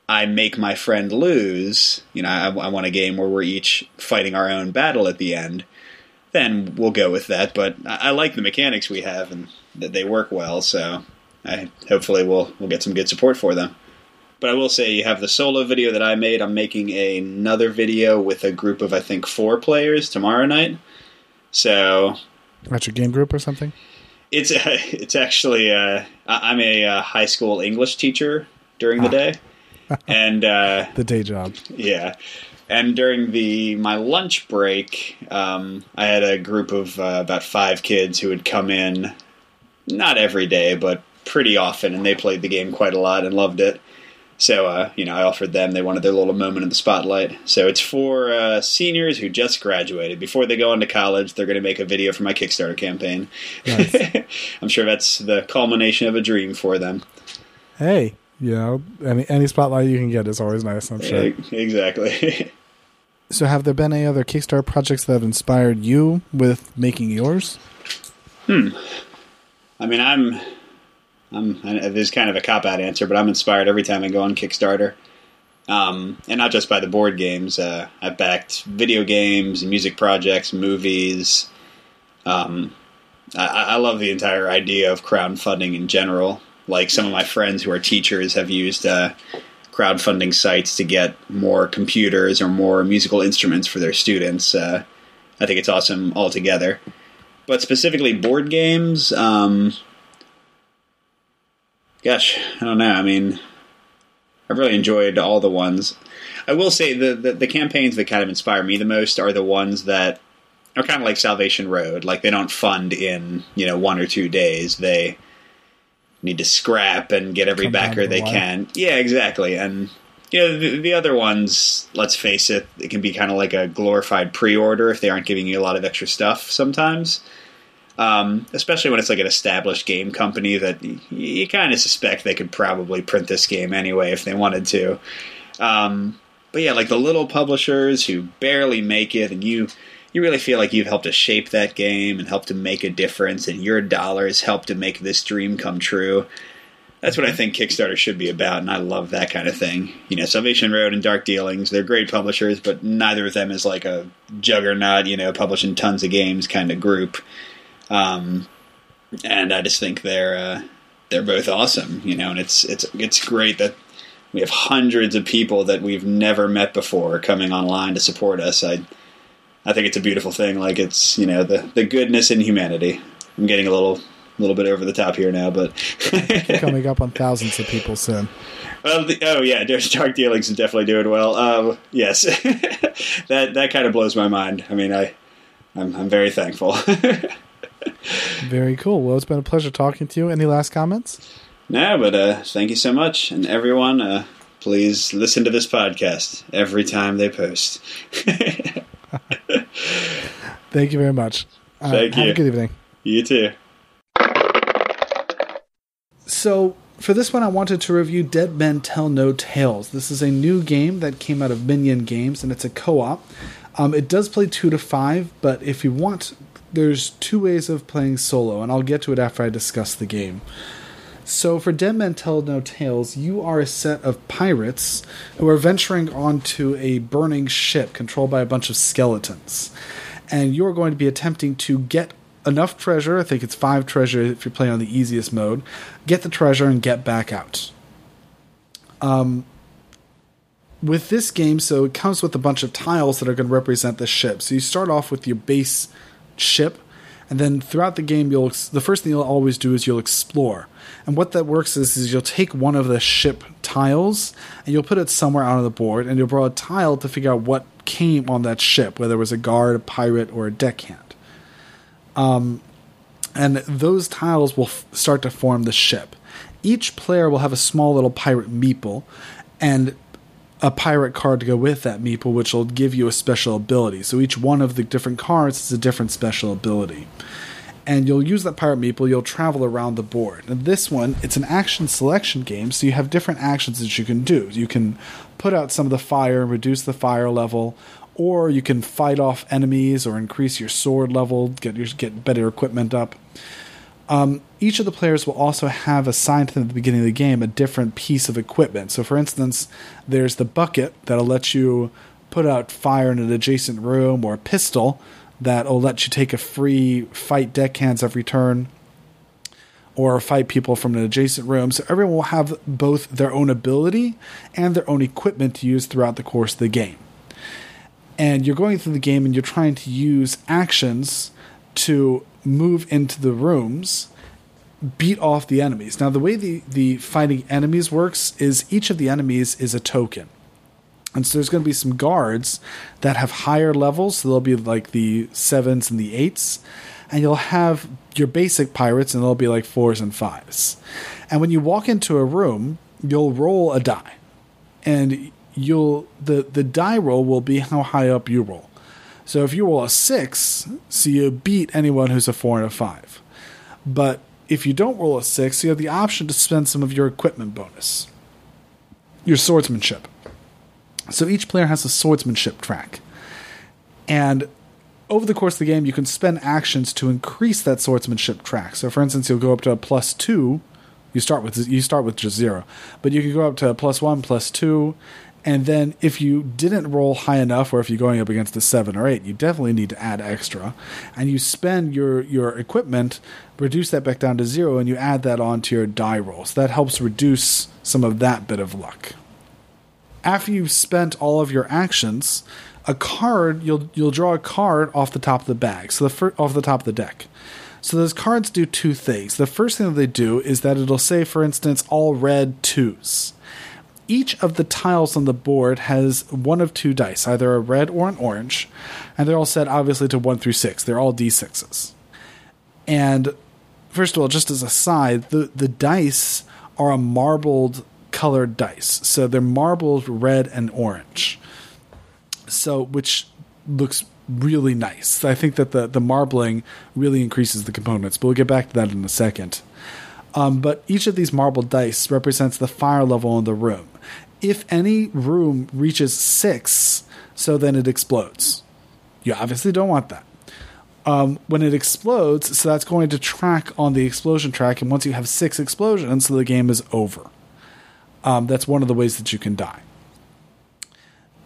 I make my friend lose," you know, I, I want a game where we're each fighting our own battle at the end. Then we'll go with that. But I, I like the mechanics we have and that they work well. So I, hopefully we'll we'll get some good support for them. But I will say you have the solo video that I made. I'm making another video with a group of I think four players tomorrow night. So that's your game group or something? it's it's actually uh, I'm a uh, high school English teacher during the day, and uh, The day job. yeah, and during the my lunch break, um, I had a group of uh, about five kids who would come in, not every day, but pretty often, and they played the game quite a lot and loved it. So, uh, you know, I offered them. They wanted their little moment in the spotlight. So it's for uh, seniors who just graduated. Before they go into college, they're going to make a video for my Kickstarter campaign. Nice. I'm sure that's the culmination of a dream for them. Hey, you know, any any spotlight you can get is always nice, I'm sure. Exactly. So have there been any other Kickstarter projects that have inspired you with making yours? Hmm. I mean, I'm, I'm. This is kind of a cop out answer, but I'm inspired every time I go on Kickstarter, um, and not just by the board games. Uh, I've backed video games, music projects, movies. Um, I, I love the entire idea of crowdfunding in general. Like some of my friends who are teachers have used uh, crowdfunding sites to get more computers or more musical instruments for their students. Uh, I think it's awesome altogether. But specifically board games, um, gosh, I don't know. I mean, I've really enjoyed all the ones. I will say the, the the campaigns that kind of inspire me the most are the ones that are kind of like Salvation Road. Like they don't fund in you know one or two days. They need to scrap and get every Come backer they the can. Yeah, exactly. And you know the, the other ones, let's face it, it can be kind of like a glorified pre-order if they aren't giving you a lot of extra stuff sometimes. Um, especially when it's like an established game company that y- you kind of suspect they could probably print this game anyway if they wanted to. Um, but yeah, like the little publishers who barely make it, and you you really feel like you've helped to shape that game and helped to make a difference, and your dollars helped to make this dream come true. That's what I think Kickstarter should be about, and I love that kind of thing. You know, Salvation Road and Dark Dealings, they're great publishers, but neither of them is like a juggernaut, you know, publishing tons of games kind of group. Um, and I just think they're uh, they're both awesome, you know, and it's it's it's great that we have hundreds of people that we've never met before coming online to support us. I I think it's a beautiful thing. Like it's you know the the goodness in humanity. I'm getting a little a little bit over the top here now, but Coming up on thousands of people soon. well, the, oh yeah, there's Dark Dealings is definitely doing well. Um, yes, that that kind of blows my mind. I mean, I I'm, I'm very thankful. Very cool. Well, it's been a pleasure talking to you. Any last comments? no, but uh, thank you so much, and everyone, uh, please listen to this podcast every time they post. Thank you very much. Uh, Thank Have you. a good evening. you too. So, for this one, I wanted to review Dead Men Tell No Tales. This is a new game that came out of Minion Games, and it's a co op. Um, it does play two to five, but if you want, there's two ways of playing solo, and I'll get to it after I discuss the game. So, for Dead Men Tell No Tales, you are a set of pirates who are venturing onto a burning ship controlled by a bunch of skeletons. And you're going to be attempting to get enough treasure, I think it's five treasure if you're playing on the easiest mode, get the treasure and get back out. Um, with this game, so it comes with a bunch of tiles that are going to represent the ship. So you start off with your base ship, and then throughout the game, you'll the first thing you'll always do is you'll explore. And what that works is, is you'll take one of the ship tiles and you'll put it somewhere out on the board, and you'll draw a tile to figure out what came on that ship, whether it was a guard, a pirate, or a deckhand. Um, and those tiles will f- start to form the ship. Each player will have a small little pirate meeple, and a pirate card to go with that meeple, which will give you a special ability. So each one of the different cards is a different special ability. And you'll use that pirate meeple, you'll travel around the board. And this one, it's an action selection game, so you have different actions that you can do. You can put out some of the fire and reduce the fire level, or you can fight off enemies or increase your sword level, get your get better equipment up um, each of the players will also have assigned to them at the beginning of the game a different piece of equipment. So, for instance, there's the bucket that'll let you put out fire in an adjacent room, or a pistol that'll oh, let you take a free fight deckhands every turn, or fight people from an adjacent room. So, everyone will have both their own ability and their own equipment to use throughout the course of the game. and you're going through the game and you're trying to use actions to move into the rooms beat off the enemies now the way the, the fighting enemies works is each of the enemies is a token and so there's going to be some guards that have higher levels so they'll be like the sevens and the eights and you'll have your basic pirates and they'll be like fours and fives and when you walk into a room you'll roll a die and you'll the the die roll will be how high up you roll. So if you roll a six, so you beat anyone who's a four and a five. But if you don't roll a six, you have the option to spend some of your equipment bonus, your swordsmanship. So each player has a swordsmanship track, and over the course of the game, you can spend actions to increase that swordsmanship track. So, for instance, you'll go up to a plus two. You start with you start with just zero, but you can go up to a plus one, plus two, and then if you didn't roll high enough, or if you're going up against a seven or eight, you definitely need to add extra. And you spend your, your equipment, reduce that back down to zero, and you add that onto your die roll. So that helps reduce some of that bit of luck. After you've spent all of your actions, a card you'll you'll draw a card off the top of the bag, so the fir- off the top of the deck. So those cards do two things. The first thing that they do is that it'll say, for instance, all red twos each of the tiles on the board has one of two dice, either a red or an orange, and they're all set obviously to one through six. They're all d6s. And first of all, just as a side, the, the dice are a marbled colored dice. So they're marbled red and orange. So, which looks really nice. I think that the, the marbling really increases the components, but we'll get back to that in a second. Um, but each of these marble dice represents the fire level in the room. If any room reaches six, so then it explodes. You obviously don't want that. Um, when it explodes, so that's going to track on the explosion track, and once you have six explosions, so the game is over. Um, that's one of the ways that you can die.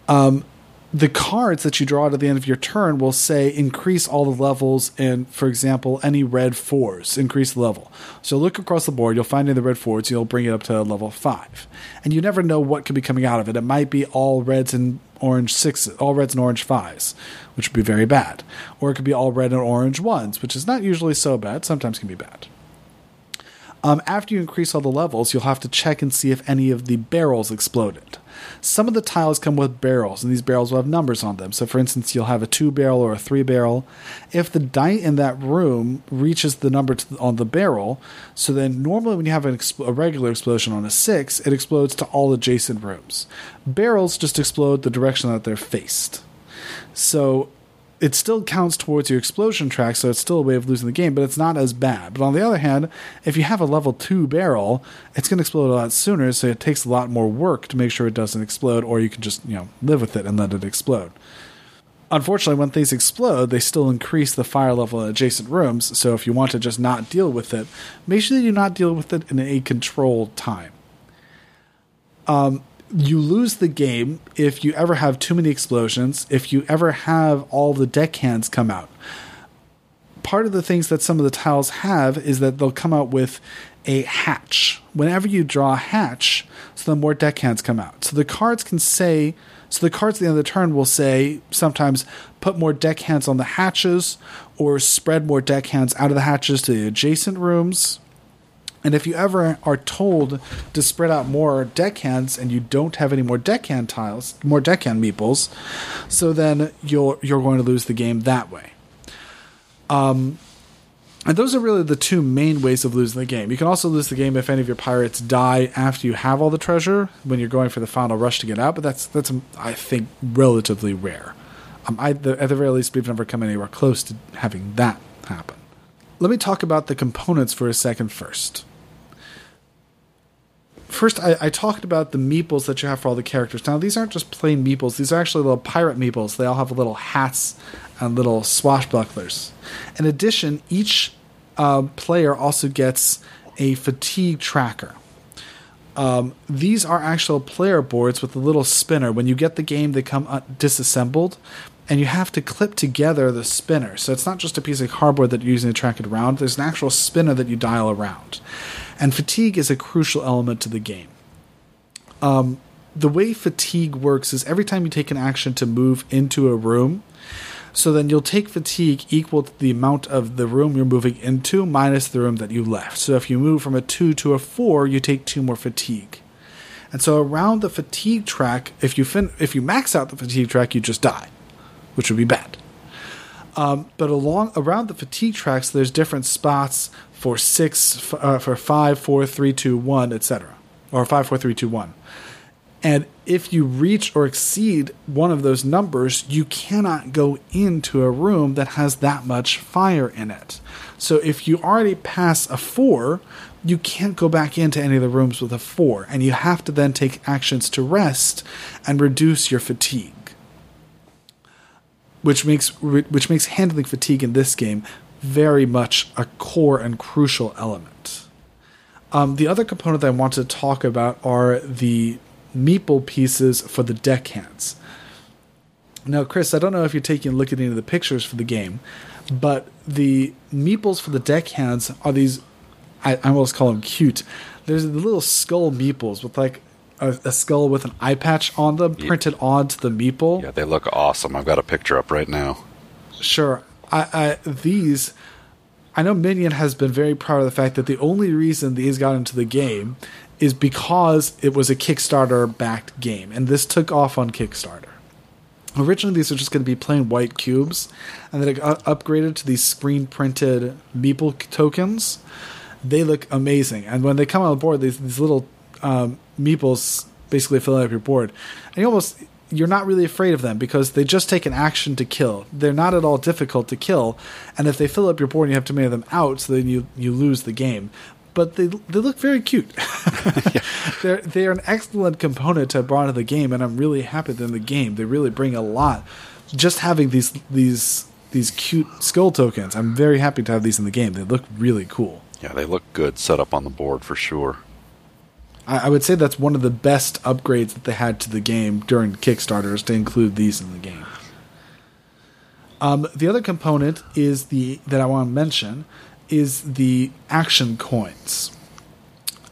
Um, the cards that you draw at the end of your turn will say increase all the levels and for example any red fours. Increase the level. So look across the board. You'll find in the red fours. You'll bring it up to level five. And you never know what could be coming out of it. It might be all reds and orange sixes all reds and orange fives which would be very bad. Or it could be all red and orange ones which is not usually so bad. Sometimes can be bad um, after you increase all the levels, you'll have to check and see if any of the barrels exploded. Some of the tiles come with barrels, and these barrels will have numbers on them. So, for instance, you'll have a two barrel or a three barrel. If the die in that room reaches the number the, on the barrel, so then normally when you have a regular explosion on a six, it explodes to all adjacent rooms. Barrels just explode the direction that they're faced. So it still counts towards your explosion track, so it's still a way of losing the game, but it's not as bad. But on the other hand, if you have a level 2 barrel, it's going to explode a lot sooner, so it takes a lot more work to make sure it doesn't explode, or you can just, you know, live with it and let it explode. Unfortunately, when things explode, they still increase the fire level in adjacent rooms, so if you want to just not deal with it, make sure that you not deal with it in a controlled time. Um, you lose the game if you ever have too many explosions, if you ever have all the deckhands come out. Part of the things that some of the tiles have is that they'll come out with a hatch. Whenever you draw a hatch, so the more deckhands come out. So the cards can say, so the cards at the end of the turn will say sometimes put more deckhands on the hatches or spread more deckhands out of the hatches to the adjacent rooms and if you ever are told to spread out more deckhands and you don't have any more deckhand tiles, more deckhand meeples, so then you're you're going to lose the game that way. Um, and those are really the two main ways of losing the game. You can also lose the game if any of your pirates die after you have all the treasure when you're going for the final rush to get out. But that's that's I think relatively rare. Um, I, the, at the very least, we've never come anywhere close to having that happen. Let me talk about the components for a second first first I, I, talked about the meeples that you have for all the characters. Now these aren't just plain meeples; these are actually little pirate meeples. They all have little hats and little swashbucklers. In addition, each uh, player also gets a fatigue tracker. Um, these are actual player boards with a little spinner. When you get the game, they come uh, disassembled, and you have to clip together the spinner. So it's not just a piece of cardboard that you're using to track it around. There's an actual spinner that you dial around and fatigue is a crucial element to the game. Um, the way fatigue works is every time you take an action to move into a room, so then you'll take fatigue equal to the amount of the room you're moving into minus the room that you left. So if you move from a 2 to a 4, you take 2 more fatigue. And so around the fatigue track, if you fin- if you max out the fatigue track, you just die, which would be bad. Um, but along around the fatigue tracks, there's different spots for six, uh, for five, four, three, two, one, etc., or five, four, three, two, one. And if you reach or exceed one of those numbers, you cannot go into a room that has that much fire in it. So if you already pass a four, you can't go back into any of the rooms with a four, and you have to then take actions to rest and reduce your fatigue. Which makes which makes handling fatigue in this game very much a core and crucial element. Um, the other component that I want to talk about are the meeple pieces for the deckhands. Now, Chris, I don't know if you're taking a look at any of the pictures for the game, but the meeples for the deckhands are these. I, I almost call them cute. There's the little skull meeples with like a, a skull with an eye patch on them printed onto the meeple. Yeah, they look awesome. I've got a picture up right now. Sure. I, I these I know Minion has been very proud of the fact that the only reason these got into the game is because it was a Kickstarter backed game, and this took off on Kickstarter. Originally, these were just going to be plain white cubes, and then it got upgraded to these screen printed Meeple tokens. They look amazing, and when they come on board, these these little um, Meeples basically filling up your board, and you almost you're not really afraid of them because they just take an action to kill. They're not at all difficult to kill, and if they fill up your board, and you have too many of them out, so then you you lose the game. But they they look very cute. they're they're an excellent component to brought to the game, and I'm really happy they're in the game. They really bring a lot. Just having these these these cute skull tokens, I'm very happy to have these in the game. They look really cool. Yeah, they look good set up on the board for sure. I, I would say that's one of the best upgrades that they had to the game during Kickstarters to include these in the game. Um, the other component is the that I want to mention is the action coins.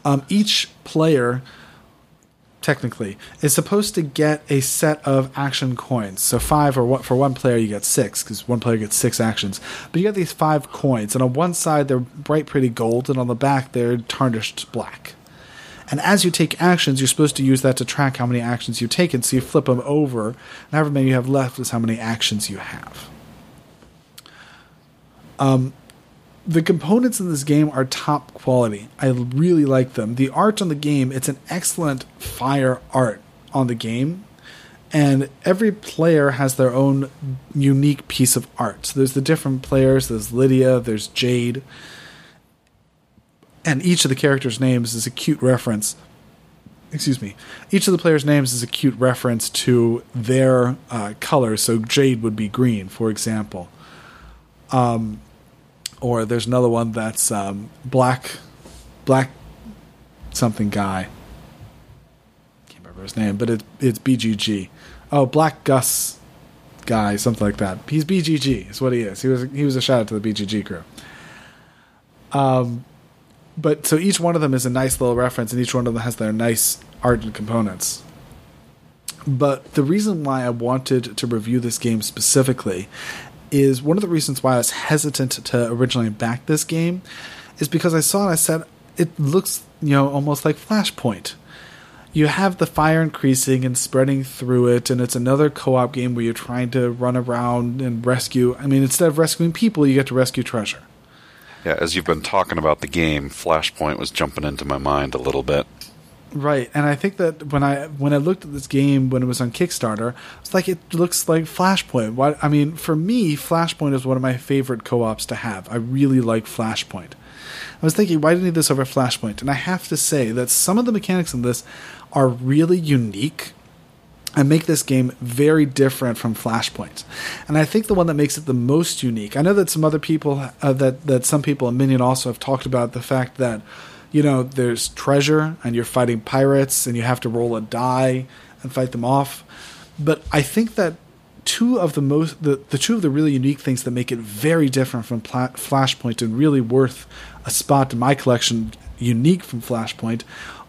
Um, each player, technically, is supposed to get a set of action coins. So five, or what for one player you get six because one player gets six actions. But you get these five coins, and on one side they're bright, pretty gold, and on the back they're tarnished black. And as you take actions, you're supposed to use that to track how many actions you've taken. So you flip them over, and however many you have left is how many actions you have. Um, the components in this game are top quality. I really like them. The art on the game, it's an excellent fire art on the game. And every player has their own unique piece of art. So there's the different players, there's Lydia, there's Jade. And each of the characters' names is a cute reference. Excuse me. Each of the players' names is a cute reference to their uh, color. So Jade would be green, for example. Um, or there's another one that's um, black, black something guy. Can't remember his name, but it's it's BGG. Oh, Black Gus guy, something like that. He's BGG. Is what he is. He was he was a shout out to the BGG crew. Um, but so each one of them is a nice little reference, and each one of them has their nice art and components. But the reason why I wanted to review this game specifically is one of the reasons why I was hesitant to originally back this game is because I saw it. I said it looks you know almost like Flashpoint. You have the fire increasing and spreading through it, and it's another co-op game where you're trying to run around and rescue. I mean, instead of rescuing people, you get to rescue treasure. Yeah, as you've been talking about the game, Flashpoint was jumping into my mind a little bit. Right, and I think that when I when I looked at this game when it was on Kickstarter, it's like it looks like Flashpoint. What I mean, for me, Flashpoint is one of my favorite co-ops to have. I really like Flashpoint. I was thinking, why do you need this over Flashpoint? And I have to say that some of the mechanics in this are really unique and make this game very different from Flashpoint. And I think the one that makes it the most unique. I know that some other people uh, that that some people in Minion also have talked about the fact that you know there's treasure and you're fighting pirates and you have to roll a die and fight them off. But I think that two of the most the, the two of the really unique things that make it very different from Pla- Flashpoint and really worth a spot in my collection, unique from Flashpoint,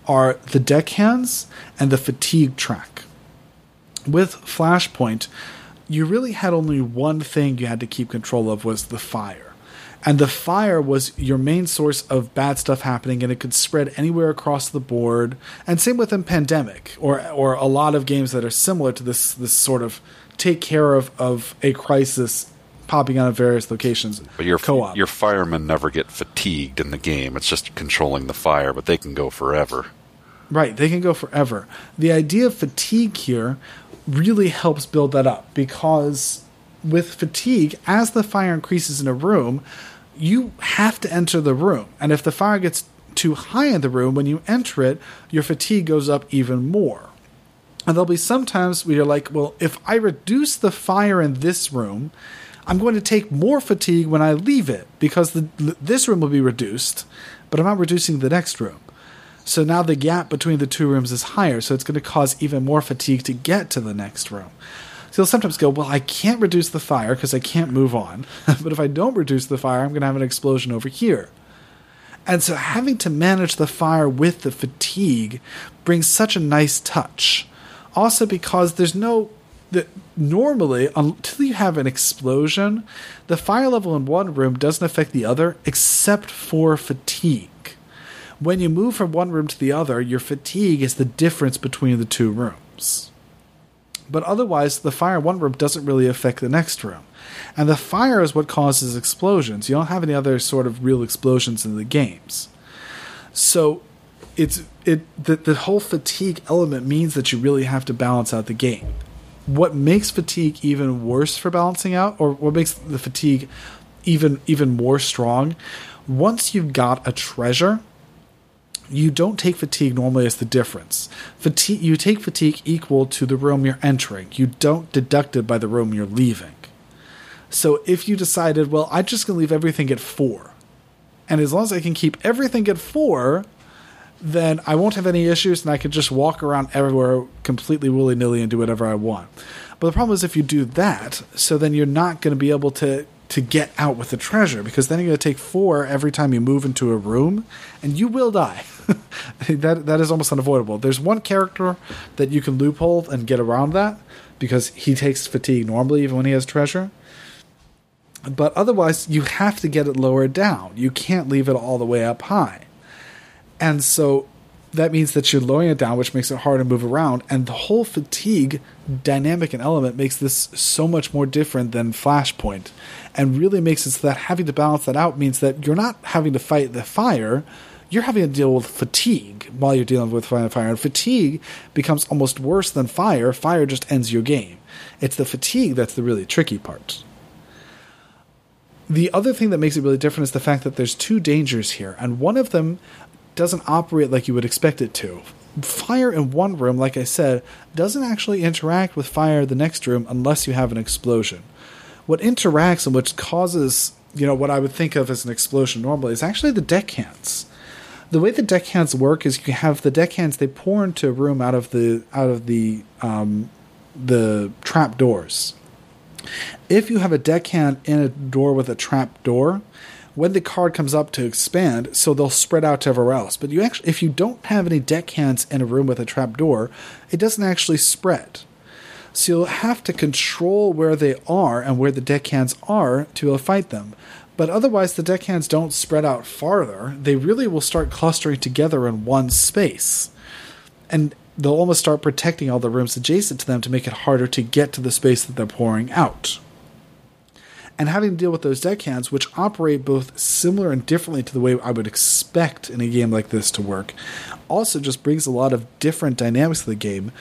are the deckhands and the fatigue track. With Flashpoint, you really had only one thing you had to keep control of was the fire. And the fire was your main source of bad stuff happening, and it could spread anywhere across the board. And same with in Pandemic, or or a lot of games that are similar to this this sort of take care of, of a crisis popping out of various locations. But your co-op. your firemen never get fatigued in the game. It's just controlling the fire, but they can go forever. Right, they can go forever. The idea of fatigue here really helps build that up because with fatigue, as the fire increases in a room, you have to enter the room. And if the fire gets too high in the room, when you enter it, your fatigue goes up even more. And there'll be sometimes where you're like, well, if I reduce the fire in this room, I'm going to take more fatigue when I leave it because the, this room will be reduced, but I'm not reducing the next room. So now the gap between the two rooms is higher, so it's going to cause even more fatigue to get to the next room. So you'll sometimes go, Well, I can't reduce the fire because I can't move on. but if I don't reduce the fire, I'm going to have an explosion over here. And so having to manage the fire with the fatigue brings such a nice touch. Also, because there's no that normally until you have an explosion, the fire level in one room doesn't affect the other except for fatigue. When you move from one room to the other, your fatigue is the difference between the two rooms. But otherwise, the fire in one room doesn't really affect the next room. And the fire is what causes explosions. You don't have any other sort of real explosions in the games. So it's it the, the whole fatigue element means that you really have to balance out the game. What makes fatigue even worse for balancing out, or what makes the fatigue even even more strong, once you've got a treasure, you don't take fatigue normally as the difference. Fatigue you take fatigue equal to the room you're entering. You don't deduct it by the room you're leaving. So if you decided, well, I'm just gonna leave everything at four, and as long as I can keep everything at four, then I won't have any issues, and I can just walk around everywhere completely willy nilly and do whatever I want. But the problem is if you do that, so then you're not going to be able to to get out with the treasure because then you're going to take four every time you move into a room, and you will die. that that is almost unavoidable. There's one character that you can loophole and get around that because he takes fatigue normally even when he has treasure. But otherwise, you have to get it lower down. You can't leave it all the way up high. And so that means that you're lowering it down, which makes it hard to move around. And the whole fatigue dynamic and element makes this so much more different than Flashpoint, and really makes it so that having to balance that out means that you're not having to fight the fire. You're having to deal with fatigue while you're dealing with fire. And fatigue becomes almost worse than fire. Fire just ends your game. It's the fatigue that's the really tricky part. The other thing that makes it really different is the fact that there's two dangers here, and one of them doesn't operate like you would expect it to. Fire in one room, like I said, doesn't actually interact with fire in the next room unless you have an explosion. What interacts and which causes, you know, what I would think of as an explosion normally is actually the deckhands. The way the deckhands work is you have the deckhands they pour into a room out of the out of the um, the trap doors. If you have a deckhand in a door with a trap door, when the card comes up to expand, so they'll spread out to everywhere else. But you actually, if you don't have any deckhands in a room with a trap door, it doesn't actually spread. So you'll have to control where they are and where the deckhands are to be able to fight them. But otherwise, the deckhands don't spread out farther. They really will start clustering together in one space. And they'll almost start protecting all the rooms adjacent to them to make it harder to get to the space that they're pouring out and having to deal with those deckhands, which operate both similar and differently to the way I would expect in a game like this to work, also just brings a lot of different dynamics to the game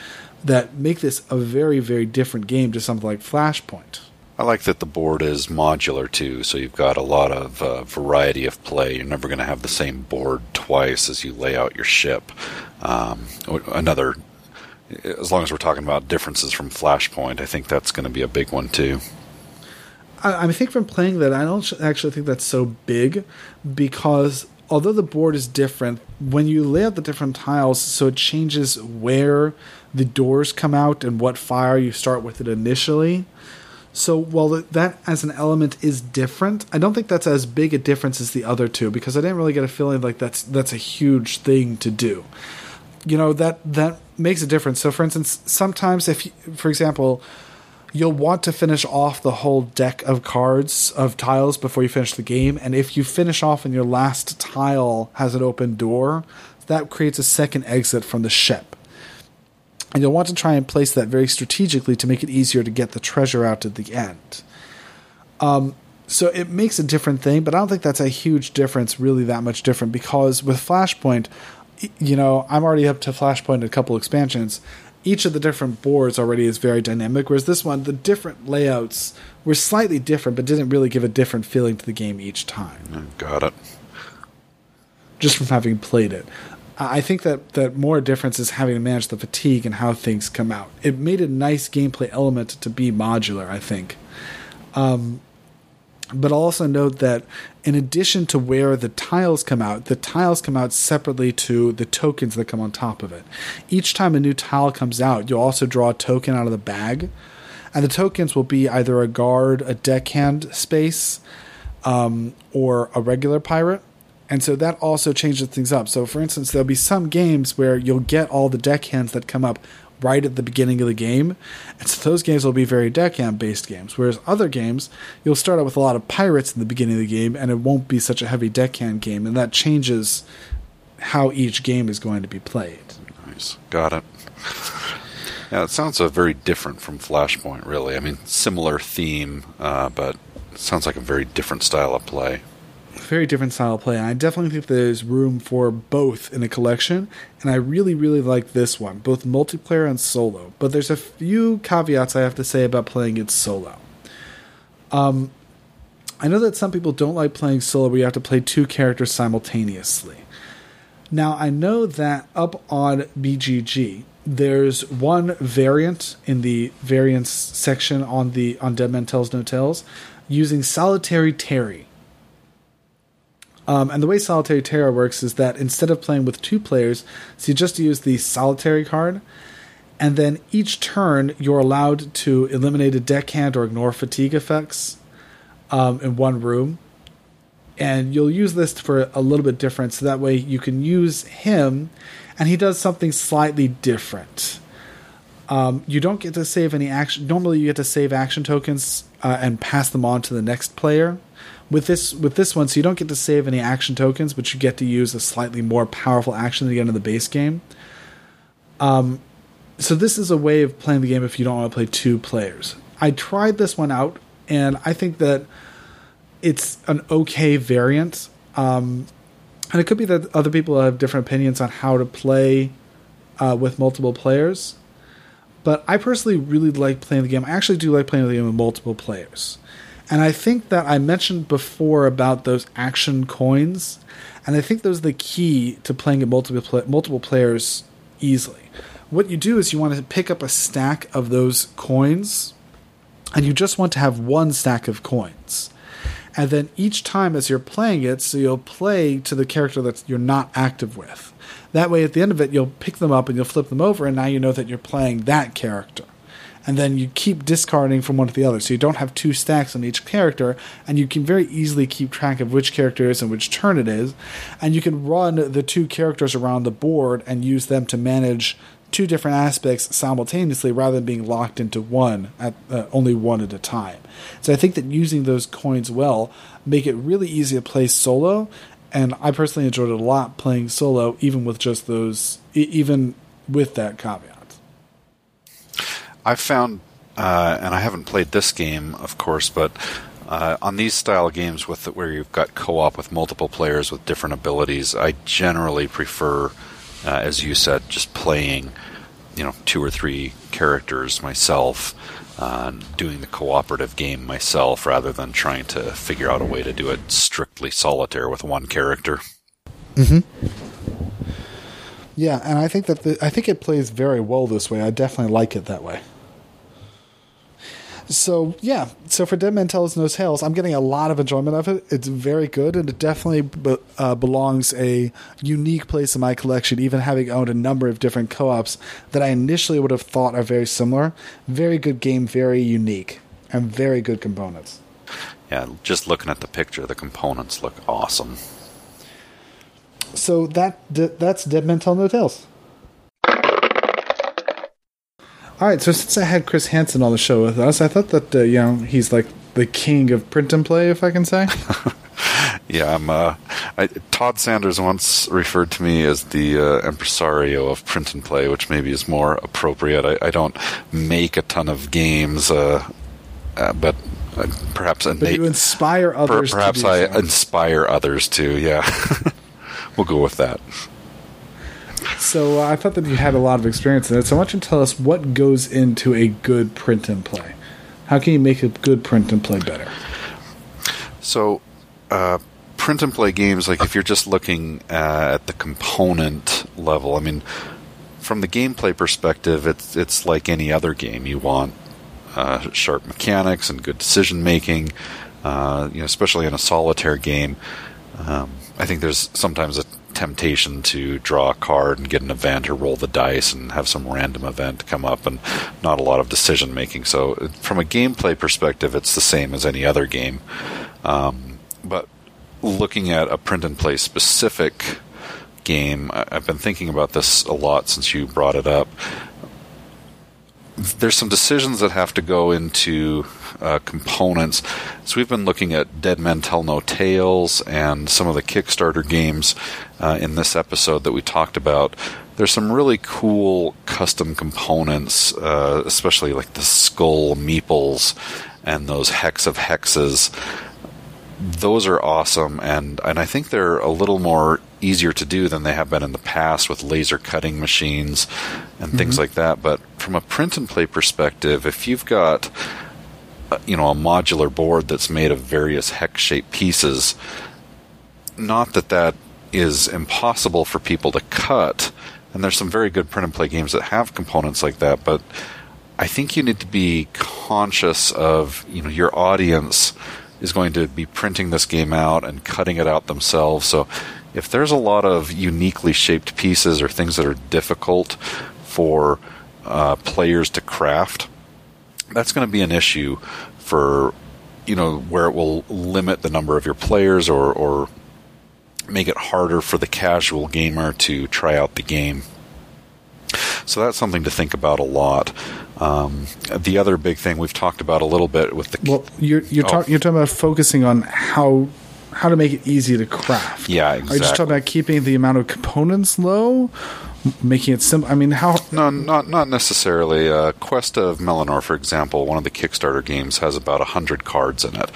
that make this a very, very different game to something like Flashpoint. I like that the board is modular too, so you've got a lot of uh, variety of play. You're never going to have the same board twice as you lay out your ship. Um, another, as long as we're talking about differences from Flashpoint, I think that's going to be a big one too. I, I think from playing that, I don't actually think that's so big because although the board is different, when you lay out the different tiles, so it changes where the doors come out and what fire you start with it initially. So while that as an element is different, I don't think that's as big a difference as the other two because I didn't really get a feeling like that's that's a huge thing to do. you know that that makes a difference. So, for instance, sometimes if, you, for example, you'll want to finish off the whole deck of cards of tiles before you finish the game, and if you finish off and your last tile has an open door, that creates a second exit from the ship. And you'll want to try and place that very strategically to make it easier to get the treasure out at the end. Um, so it makes a different thing, but I don't think that's a huge difference, really that much different, because with Flashpoint, you know, I'm already up to Flashpoint a couple expansions. Each of the different boards already is very dynamic, whereas this one, the different layouts were slightly different, but didn't really give a different feeling to the game each time. Got it. Just from having played it. I think that, that more difference is having to manage the fatigue and how things come out. It made a nice gameplay element to be modular, I think. Um, but I'll also note that in addition to where the tiles come out, the tiles come out separately to the tokens that come on top of it. Each time a new tile comes out, you'll also draw a token out of the bag. And the tokens will be either a guard, a deckhand space, um, or a regular pirate. And so that also changes things up. So, for instance, there'll be some games where you'll get all the deckhands that come up right at the beginning of the game. And so those games will be very deckhand based games. Whereas other games, you'll start out with a lot of pirates in the beginning of the game and it won't be such a heavy deckhand game. And that changes how each game is going to be played. Nice. Got it. Yeah, it sounds uh, very different from Flashpoint, really. I mean, similar theme, uh, but sounds like a very different style of play very different style of play. And I definitely think there's room for both in a collection. And I really, really like this one, both multiplayer and solo. But there's a few caveats I have to say about playing it solo. Um, I know that some people don't like playing solo where you have to play two characters simultaneously. Now, I know that up on BGG, there's one variant in the variants section on the on Dead Man Tells No Tales using Solitary Terry um, and the way Solitary Terror works is that instead of playing with two players, so you just use the Solitary card, and then each turn you're allowed to eliminate a deckhand or ignore fatigue effects um, in one room. And you'll use this for a little bit different, so that way you can use him, and he does something slightly different. Um, you don't get to save any action. Normally, you get to save action tokens uh, and pass them on to the next player with this with this one, so you don't get to save any action tokens, but you get to use a slightly more powerful action than you get in the base game. Um, so this is a way of playing the game if you don't want to play two players. I tried this one out, and I think that it's an okay variant. Um, and it could be that other people have different opinions on how to play uh, with multiple players. But I personally really like playing the game. I actually do like playing the game with multiple players. And I think that I mentioned before about those action coins, and I think those are the key to playing at multiple multiple players easily. What you do is you want to pick up a stack of those coins, and you just want to have one stack of coins. And then each time as you're playing it, so you'll play to the character that you're not active with. That way, at the end of it, you'll pick them up and you'll flip them over, and now you know that you're playing that character and then you keep discarding from one to the other. So you don't have two stacks on each character, and you can very easily keep track of which character is and which turn it is. And you can run the two characters around the board and use them to manage two different aspects simultaneously rather than being locked into one at uh, only one at a time. So I think that using those coins well make it really easy to play solo and I personally enjoyed it a lot playing solo even with just those even with that caveat. I've found, uh, and I haven't played this game, of course, but uh, on these style games with the, where you've got co-op with multiple players with different abilities, I generally prefer, uh, as you said, just playing, you know, two or three characters myself, uh, doing the cooperative game myself, rather than trying to figure out a way to do it strictly solitaire with one character. Mm-hmm. Yeah, and I think that the, I think it plays very well this way. I definitely like it that way. So yeah, so for Dead Man Tells No Tales, I'm getting a lot of enjoyment of it. It's very good, and it definitely be, uh, belongs a unique place in my collection. Even having owned a number of different co-ops that I initially would have thought are very similar. Very good game, very unique, and very good components. Yeah, just looking at the picture, the components look awesome. So that that's Dead Man Tell No Tales. All right, so since I had Chris Hansen on the show with us, I thought that uh, you know he's like the king of print and play, if I can say. yeah, I'm. Uh, I, Todd Sanders once referred to me as the uh, impresario of print and play, which maybe is more appropriate. I, I don't make a ton of games, uh, uh, but uh, perhaps but you inspire others. Per, perhaps I so. inspire others to. Yeah, we'll go with that. So uh, I thought that you had a lot of experience in it. So why don't you tell us what goes into a good print and play. How can you make a good print and play better? So, uh, print and play games, like if you're just looking at the component level, I mean, from the gameplay perspective, it's it's like any other game. You want uh, sharp mechanics and good decision making. Uh, you know, especially in a solitaire game. Um, I think there's sometimes a temptation to draw a card and get an event or roll the dice and have some random event come up and not a lot of decision making. So, from a gameplay perspective, it's the same as any other game. Um, but looking at a print and play specific game, I've been thinking about this a lot since you brought it up. There's some decisions that have to go into uh, components. So we've been looking at Dead Men Tell No Tales and some of the Kickstarter games uh, in this episode that we talked about. There's some really cool custom components, uh, especially like the skull meeples and those hex of hexes. Those are awesome, and, and I think they're a little more easier to do than they have been in the past with laser cutting machines and mm-hmm. things like that. But from a print and play perspective, if you've got you know a modular board that's made of various hex shaped pieces. Not that that is impossible for people to cut, and there's some very good print and play games that have components like that, but I think you need to be conscious of you know your audience is going to be printing this game out and cutting it out themselves. So if there's a lot of uniquely shaped pieces or things that are difficult for uh, players to craft, that's going to be an issue for you know where it will limit the number of your players or or make it harder for the casual gamer to try out the game. So that's something to think about a lot. Um, the other big thing we've talked about a little bit with the well, you're you're, oh. talk, you're talking about focusing on how how to make it easy to craft. Yeah, exactly. Are you just talking about keeping the amount of components low, making it simple? I mean, how? No, not not necessarily. Uh, Quest of Melinor, for example, one of the Kickstarter games has about hundred cards in it.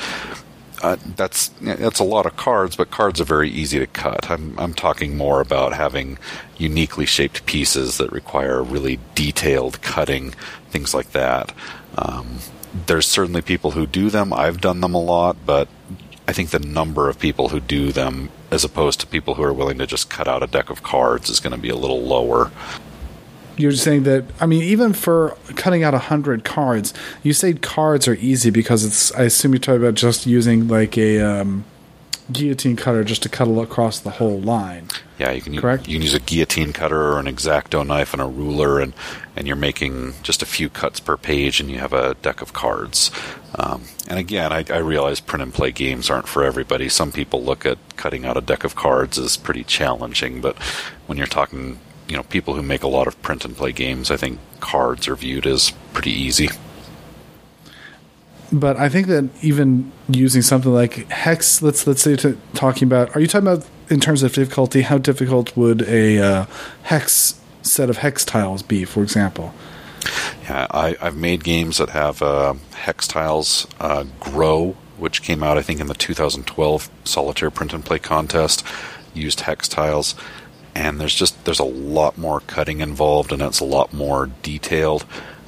Uh, that's that's a lot of cards, but cards are very easy to cut. I'm I'm talking more about having uniquely shaped pieces that require really detailed cutting, things like that. Um, there's certainly people who do them. I've done them a lot, but I think the number of people who do them, as opposed to people who are willing to just cut out a deck of cards, is going to be a little lower. You're saying that I mean, even for cutting out a hundred cards, you say cards are easy because it's. I assume you're talking about just using like a um, guillotine cutter just to cut across the whole line. Yeah, you can. Correct? You can use a guillotine cutter or an exacto knife and a ruler, and and you're making just a few cuts per page, and you have a deck of cards. Um, and again, I, I realize print and play games aren't for everybody. Some people look at cutting out a deck of cards as pretty challenging, but when you're talking, you know, people who make a lot of print and play games, I think cards are viewed as pretty easy but I think that even using something like hex, let's let's say to, talking about, are you talking about in terms of difficulty? How difficult would a uh, hex set of hex tiles be, for example? Yeah, I, have made games that have uh, hex tiles uh, grow, which came out I think in the 2012 solitaire print and play contest. Used hex tiles, and there's just there's a lot more cutting involved, and it's a lot more detailed.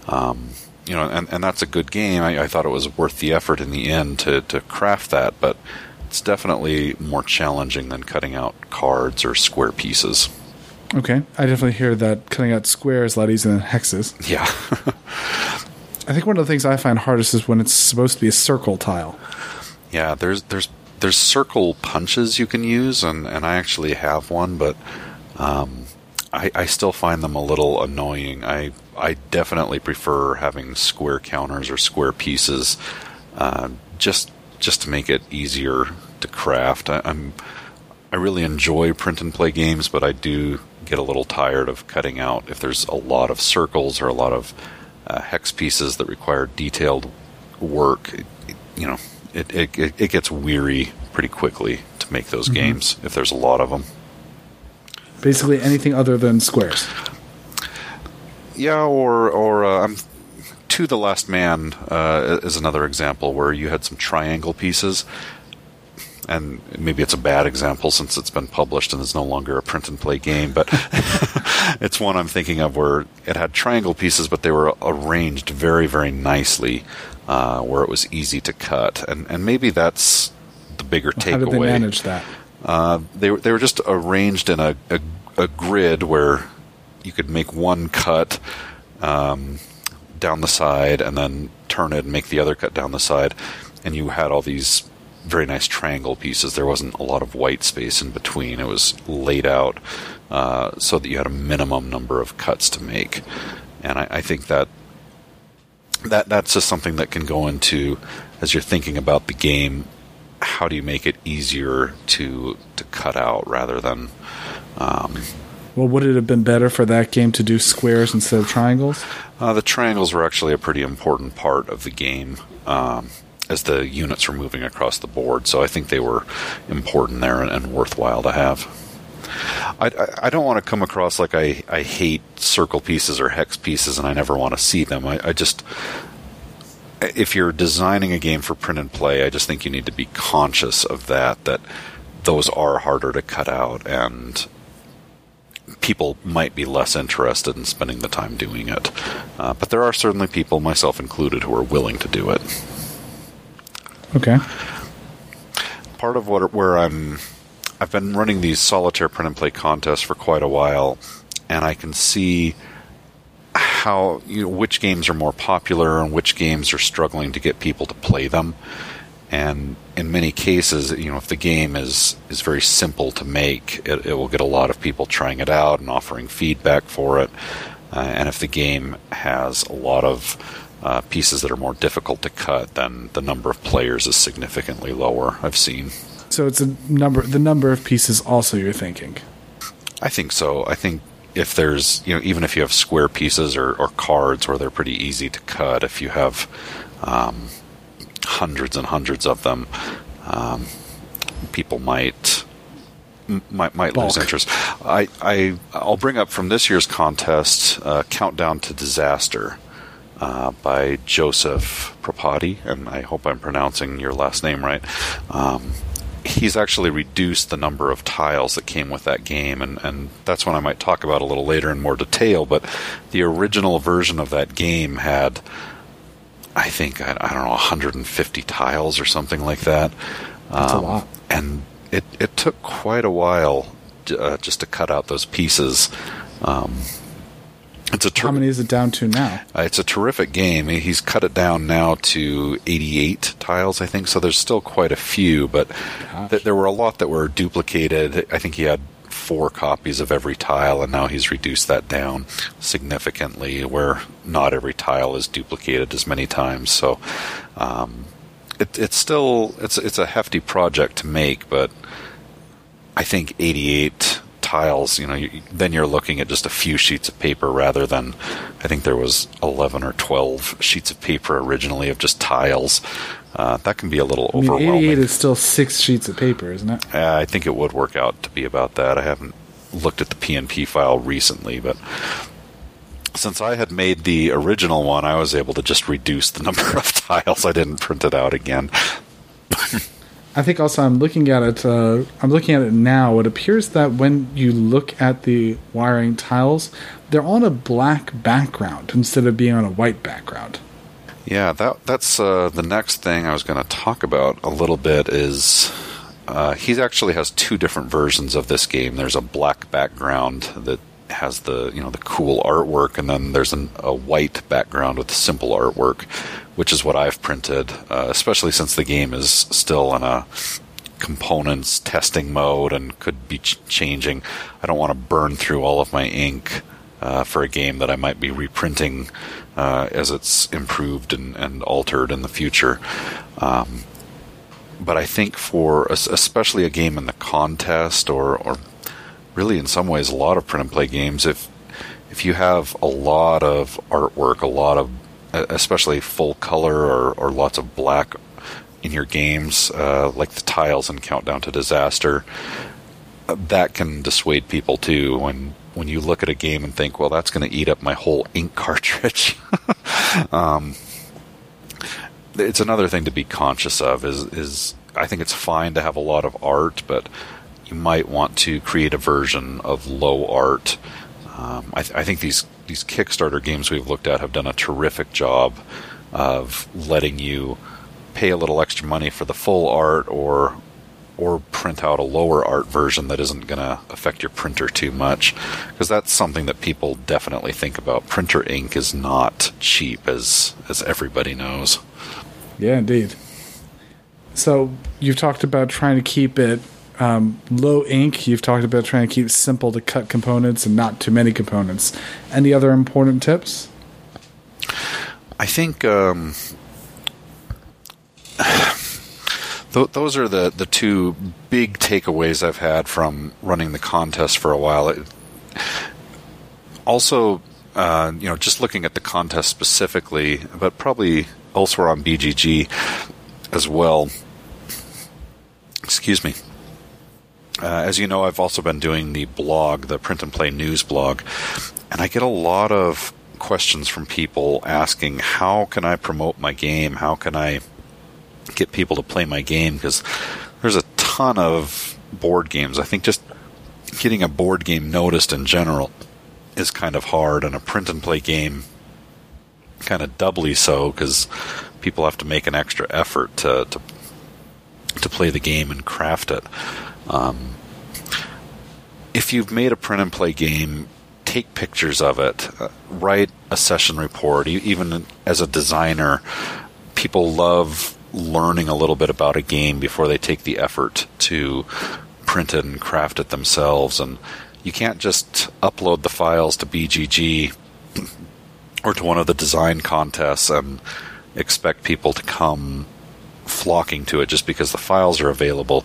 Um, you know, and, and that's a good game. I, I, thought it was worth the effort in the end to, to craft that, but it's definitely more challenging than cutting out cards or square pieces. Okay, I definitely hear that cutting out squares is a lot easier than hexes. Yeah. I think one of the things I find hardest is when it's supposed to be a circle tile. Yeah, there's there's there's circle punches you can use, and, and I actually have one, but um, I, I still find them a little annoying. I I definitely prefer having square counters or square pieces, uh, just just to make it easier to craft. I, I'm I really enjoy print and play games, but I do get a little tired of cutting out if there's a lot of circles or a lot of uh, hex pieces that require detailed work, it, you know, it, it, it gets weary pretty quickly to make those mm-hmm. games if there's a lot of them. Basically, anything other than squares. Yeah, or or uh, I'm to the Last Man uh, is another example where you had some triangle pieces, and maybe it's a bad example since it's been published and is no longer a print and play game, but it's one I'm thinking of where it had triangle pieces, but they were arranged very, very nicely, uh, where it was easy to cut, and and maybe that's the bigger takeaway. How did they manage that? Uh, they were they were just arranged in a, a, a grid where you could make one cut. Um, down the side and then turn it and make the other cut down the side. And you had all these very nice triangle pieces. There wasn't a lot of white space in between. It was laid out uh, so that you had a minimum number of cuts to make. And I, I think that that that's just something that can go into as you're thinking about the game. How do you make it easier to to cut out rather than um, well, would it have been better for that game to do squares instead of triangles? Uh, the triangles were actually a pretty important part of the game um, as the units were moving across the board, so I think they were important there and, and worthwhile to have. I, I, I, don't want to come across like I, I hate circle pieces or hex pieces and I never want to see them. I, I just, if you're designing a game for print and play, I just think you need to be conscious of that, that those are harder to cut out and people might be less interested in spending the time doing it. Uh, but there are certainly people, myself included, who are willing to do it. Okay. Part of what where I'm, I've been running these solitaire print and play contests for quite a while, and I can see how you know, which games are more popular and which games are struggling to get people to play them and in many cases, you know, if the game is is very simple to make, it, it will get a lot of people trying it out and offering feedback for it. Uh, and if the game has a lot of uh, pieces that are more difficult to cut, then the number of players is significantly lower. I've seen. So it's a number. The number of pieces also you're thinking. I think so. I think if there's you know even if you have square pieces or, or cards where they're pretty easy to cut, if you have um, hundreds and hundreds of them, um, people might might might lose interest. I, I I'll bring up from this year's contest, uh, "Countdown to Disaster" uh, by Joseph Propati, and I hope I'm pronouncing your last name right. Um, he's actually reduced the number of tiles that came with that game, and, and that's one I might talk about a little later in more detail. But the original version of that game had I think I, I, don't know 150 tiles or something like that. That's um, a lot. And it it took quite a while uh, just to cut out those pieces. Um, it's a ter- how many is it down to now? Uh, it's a terrific game. He's cut it down now to 88 tiles, I think. So there's still quite a few, but th- there were a lot that were duplicated. I think he had four copies of every tile, and now he's reduced that down significantly, where not every tile is duplicated as many times. So um, it, it's still it's it's a hefty project to make, but I think 88 tiles, you know, you, then you're looking at just a few sheets of paper rather than I think there was 11 or 12 sheets of paper originally of just tiles. Uh, that can be a little I mean, overwhelming. 88 is still six sheets of paper, isn't it? Uh, I think it would work out to be about that. I haven't looked at the PNP file recently, but since I had made the original one, I was able to just reduce the number of tiles. I didn't print it out again. I think also I'm looking at it. Uh, I'm looking at it now. It appears that when you look at the wiring tiles, they're on a black background instead of being on a white background. Yeah, that that's uh, the next thing I was going to talk about a little bit is uh, he actually has two different versions of this game. There's a black background that has the you know the cool artwork, and then there's an, a white background with simple artwork, which is what I've printed. Uh, especially since the game is still in a components testing mode and could be ch- changing. I don't want to burn through all of my ink uh, for a game that I might be reprinting uh, as it's improved and, and, altered in the future. Um, but I think for especially a game in the contest, or, or really in some ways a lot of print and play games, if if you have a lot of artwork, a lot of especially full color or, or lots of black in your games, uh, like the tiles in Countdown to Disaster, that can dissuade people too when when you look at a game and think, well, that's going to eat up my whole ink cartridge. um, it's another thing to be conscious of. Is is I think it's fine to have a lot of art, but you might want to create a version of low art. Um, I, th- I think these these Kickstarter games we've looked at have done a terrific job of letting you pay a little extra money for the full art or or print out a lower art version that isn't going to affect your printer too much because that's something that people definitely think about. Printer ink is not cheap as as everybody knows. Yeah indeed. So you've talked about trying to keep it um, low ink you've talked about trying to keep simple to cut components and not too many components any other important tips i think um, th- those are the, the two big takeaways I've had from running the contest for a while. It, also, uh, you know, just looking at the contest specifically, but probably elsewhere on BGG as well. Excuse me. Uh, as you know, I've also been doing the blog, the print and play news blog, and I get a lot of questions from people asking, how can I promote my game? How can I get people to play my game because there's a ton of board games. I think just getting a board game noticed in general is kind of hard, and a print and play game kind of doubly so because people have to make an extra effort to to, to play the game and craft it. Um, if you've made a print and play game, take pictures of it, uh, write a session report. Even as a designer, people love learning a little bit about a game before they take the effort to print it and craft it themselves. And you can't just upload the files to BGG or to one of the design contests and expect people to come flocking to it just because the files are available.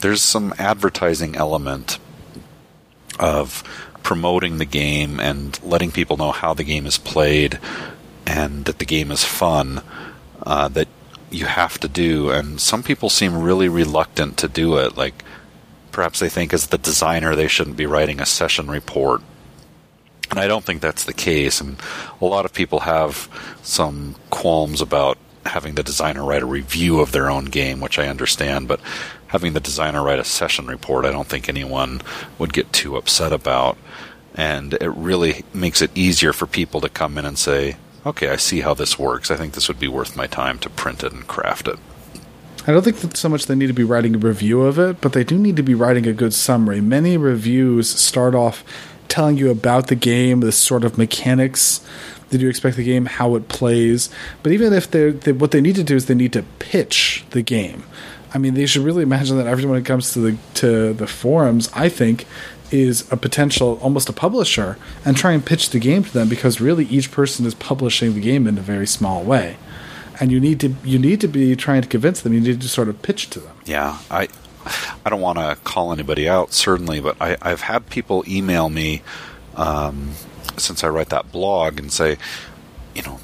There's some advertising element of promoting the game and letting people know how the game is played and that the game is fun uh, that you have to do, and some people seem really reluctant to do it. Like perhaps they think as the designer they shouldn't be writing a session report. And I don't think that's the case. And a lot of people have some qualms about having the designer write a review of their own game, which I understand, but having the designer write a session report, I don't think anyone would get too upset about. And it really makes it easier for people to come in and say, okay, I see how this works. I think this would be worth my time to print it and craft it. I don't think that so much they need to be writing a review of it, but they do need to be writing a good summary. Many reviews start off telling you about the game, the sort of mechanics that you expect the game, how it plays. But even if they're, they, what they need to do is they need to pitch the game. I mean, they should really imagine that everyone who comes to the to the forums, I think is a potential almost a publisher and try and pitch the game to them because really each person is publishing the game in a very small way. And you need to you need to be trying to convince them you need to sort of pitch to them. Yeah i i don't want to call anybody out certainly but i i've had people email me um, since i write that blog and say you know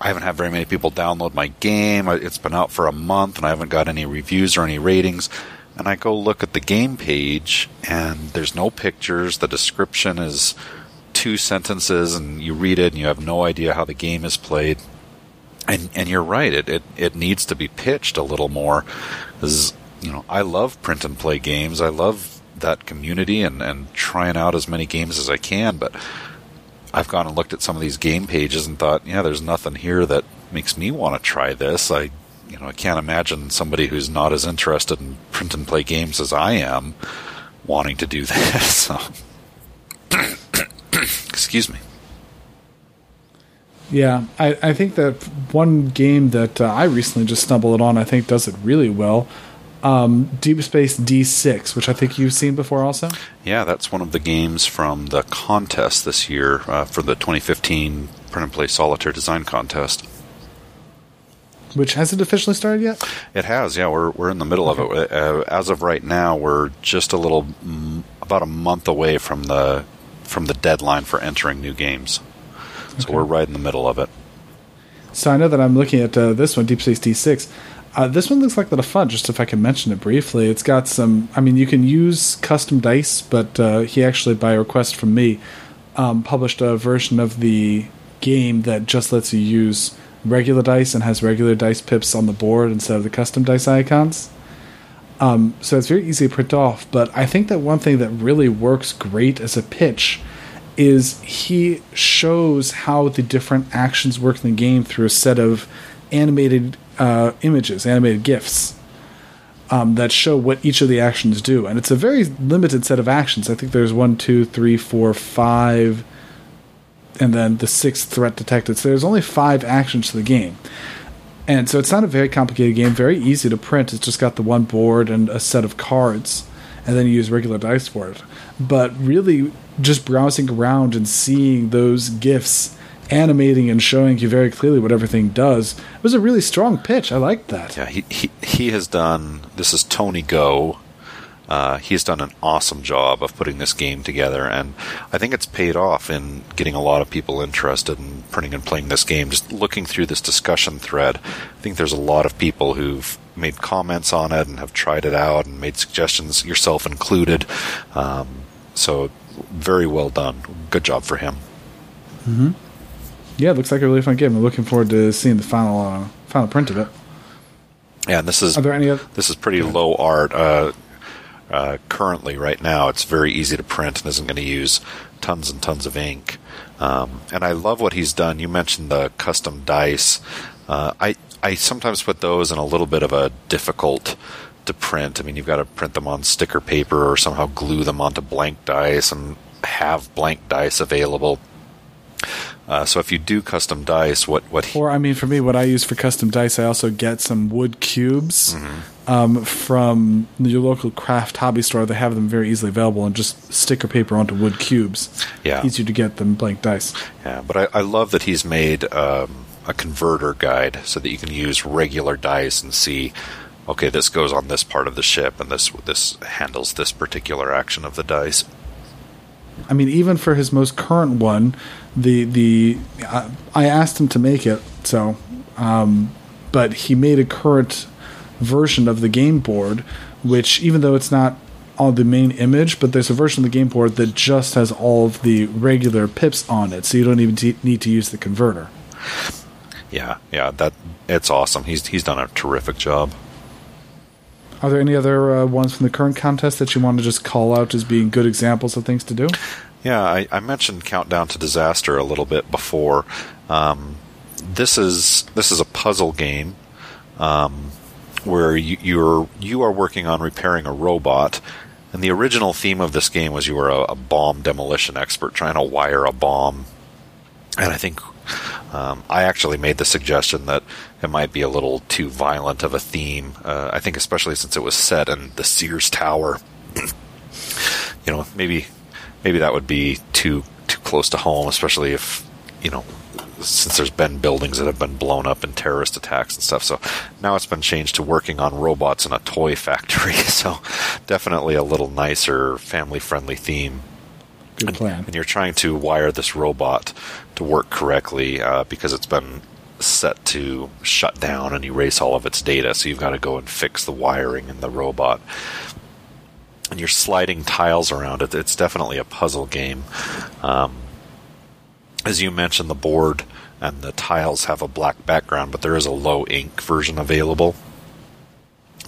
I haven't had very many people download my game. It's been out for a month and I haven't got any reviews or any ratings and I go look at the game page, and there's no pictures. The description is two sentences, and you read it, and you have no idea how the game is played. And and you're right. It it, it needs to be pitched a little more. Because you know, I love print and play games. I love that community and and trying out as many games as I can. But I've gone and looked at some of these game pages and thought, yeah, there's nothing here that makes me want to try this. I you know, I can't imagine somebody who's not as interested in print and play games as I am wanting to do that. So, excuse me. Yeah, I, I think that one game that uh, I recently just stumbled on, I think does it really well. Um, Deep Space D6, which I think you've seen before also. Yeah, that's one of the games from the contest this year uh, for the 2015 Print and Play Solitaire Design Contest. Which hasn't officially started yet. It has, yeah. We're we're in the middle okay. of it. Uh, as of right now, we're just a little, about a month away from the from the deadline for entering new games. So Okay. we're right in the middle of it. So I know that I'm looking at uh, this one, Deep Space D6. Uh, this one looks like a lot of fun. Just if I can mention it briefly, it's got some. I mean, you can use custom dice, but uh, he actually, by request from me, um, published a version of the game that just lets you use regular dice and has regular dice pips on the board instead of the custom dice icons. Um, so it's very easy to print off. But I think that one thing that really works great as a pitch is he shows how the different actions work in the game through a set of animated uh, images, animated GIFs. Um, that show what each of the actions do, and it's a very limited set of actions. I think there's one, two, three, four, five, and then the sixth threat detected. So there's only five actions to the game. And so it's not a very complicated game, very easy to print. It's just got the one board and a set of cards, and then you use regular dice for it. But really, just browsing around and seeing those GIFs animating and showing you very clearly what everything does it was a really strong pitch. I liked that. Yeah, he, he, he has done, this is Tony Go. Uh, he's done an awesome job of putting this game together, and I think it's paid off in getting a lot of people interested in printing and playing this game. Just looking through this discussion thread, I think there's a lot of people who've made comments on it and have tried it out and made suggestions, yourself included. Um, so, very well done. Good job for him. Yeah, it looks like a really fun game. I'm looking forward to seeing the final uh, final print of it. Yeah, and this is Are there any other? This is pretty low art. Uh, uh, currently, right now, it's very easy to print and isn't going to use tons and tons of ink. Um, and I love what he's done. You mentioned the custom dice. Uh, I I sometimes put those in a little bit of a difficult to print. I mean, you've got to print them on sticker paper or somehow glue them onto blank dice and have blank dice available. Uh, so if you do custom dice, what what he, Or I mean, for me, what I use for custom dice, I also get some wood cubes um, from your local craft hobby store. They have them very easily available, and just sticker paper onto wood cubes. Yeah. easier to get than blank dice. Yeah, but I, I love that he's made um, a converter guide so that you can use regular dice and see, okay, this goes on this part of the ship, and this this handles this particular action of the dice. I mean, even for his most current one, the the uh, I asked him to make it, so um, but he made a current version of the game board, which even though it's not on the main image, but there's a version of the game board that just has all of the regular pips on it, so you don't even t- need to use the converter. Yeah, yeah, that it's awesome. He's he's done a terrific job. Are there any other uh, ones from the current contest that you want to just call out as being good examples of things to do? Yeah, I, I mentioned Countdown to Disaster a little bit before. Um, this is this is a puzzle game um, where you, you're you are working on repairing a robot, and the original theme of this game was you were a, a bomb demolition expert trying to wire a bomb. And I think um, I actually made the suggestion that it might be a little too violent of a theme. Uh, I think especially since it was set in the Sears Tower. you know, maybe maybe that would be too too close to home, especially if you know since there's been buildings that have been blown up in terrorist attacks and stuff. So now it's been changed to working on robots in a toy factory. So definitely a little nicer, family friendly theme. Good plan. And you're trying to wire this robot to work correctly uh, because it's been set to shut down and erase all of its data. So you've got to go and fix the wiring in the robot. And you're sliding tiles around it. It's definitely a puzzle game. Um, as you mentioned, the board and the tiles have a black background, but there is a low ink version available,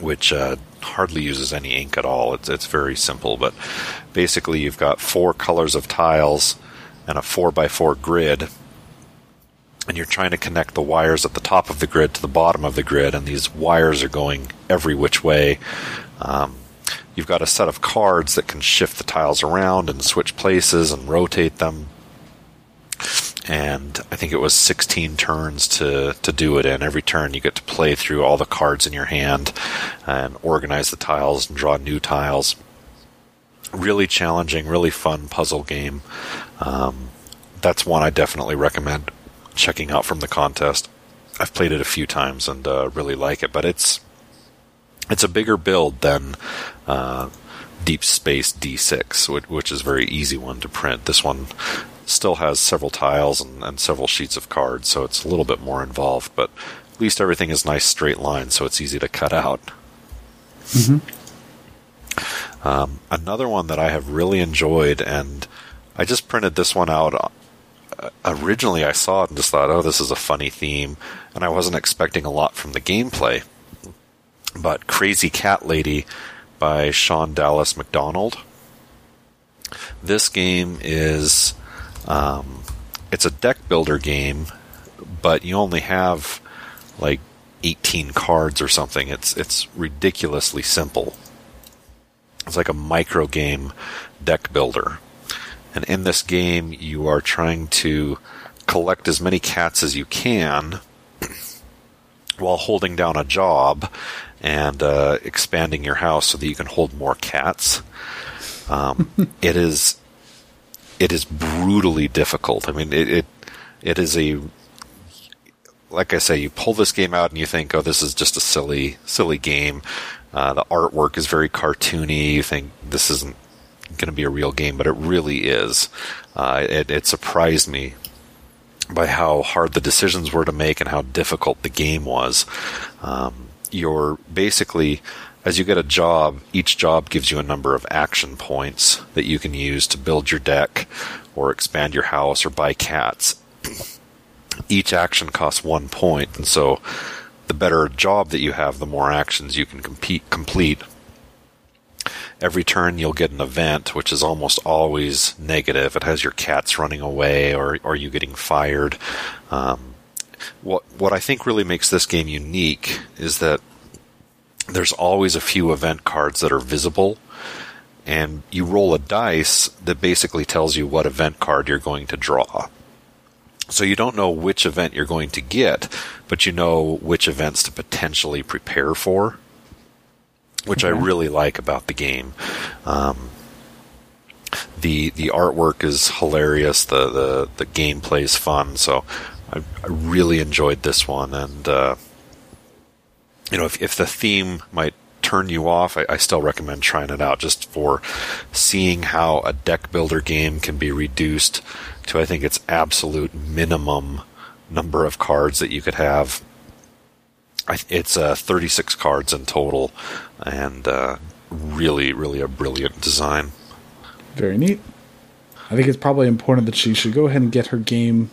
which uh, hardly uses any ink at all. It's it's very simple, but basically you've got four colors of tiles and a four by four grid, and you're trying to connect the wires at the top of the grid to the bottom of the grid, and these wires are going every which way. Um, you've got a set of cards that can shift the tiles around and switch places and rotate them and I think it was 16 turns to, to do it in. Every turn you get to play through all the cards in your hand and organize the tiles and draw new tiles. Really challenging, really fun puzzle game. Um, that's one I definitely recommend checking out from the contest. I've played it a few times and uh, really like it, but it's it's a bigger build than uh, Deep Space D6, which, which is a very easy one to print. This one still has several tiles and, and several sheets of cards, so it's a little bit more involved, but at least everything is nice straight lines, so it's easy to cut out. Mm-hmm. Um, another one that I have really enjoyed, and I just printed this one out. Uh, originally, I saw it and just thought, oh, this is a funny theme, and I wasn't expecting a lot from the gameplay. But Crazy Cat Lady by Sean Dallas McDonald. This game is um, it's a deck builder game, but you only have like 18 cards or something. It's it's ridiculously simple. It's like a micro game deck builder. And in this game, you are trying to collect as many cats as you can while holding down a job and uh, expanding your house so that you can hold more cats. Um, it is it is brutally difficult. I mean, it, it it is a like I say, you pull this game out and you think, oh, this is just a silly silly game. Uh, the artwork is very cartoony. You think this isn't going to be a real game, but it really is. Uh, it, it surprised me by how hard the decisions were to make and how difficult the game was. Um, you're basically as you get a job, each job gives you a number of action points that you can use to build your deck or expand your house or buy cats. each action costs one point, and so the better job that you have, the more actions you can compete, complete. Every turn you'll get an event, which is almost always negative. It has your cats running away or, or you getting fired. Um, what what I think really makes this game unique is that there's always a few event cards that are visible, and you roll a dice that basically tells you what event card you're going to draw. So you don't know which event you're going to get, but you know which events to potentially prepare for, which okay. I really like about the game. Um, the the artwork is hilarious. The the the gameplay is fun. So I, I really enjoyed this one, and uh, you know, if, if the theme might turn you off, I, I, still recommend trying it out just for seeing how a deck builder game can be reduced to, I think, its absolute minimum number of cards that you could have. It's uh, 36 cards in total, and uh, really, really a brilliant design. Very neat. I think it's probably important that she should go ahead and get her game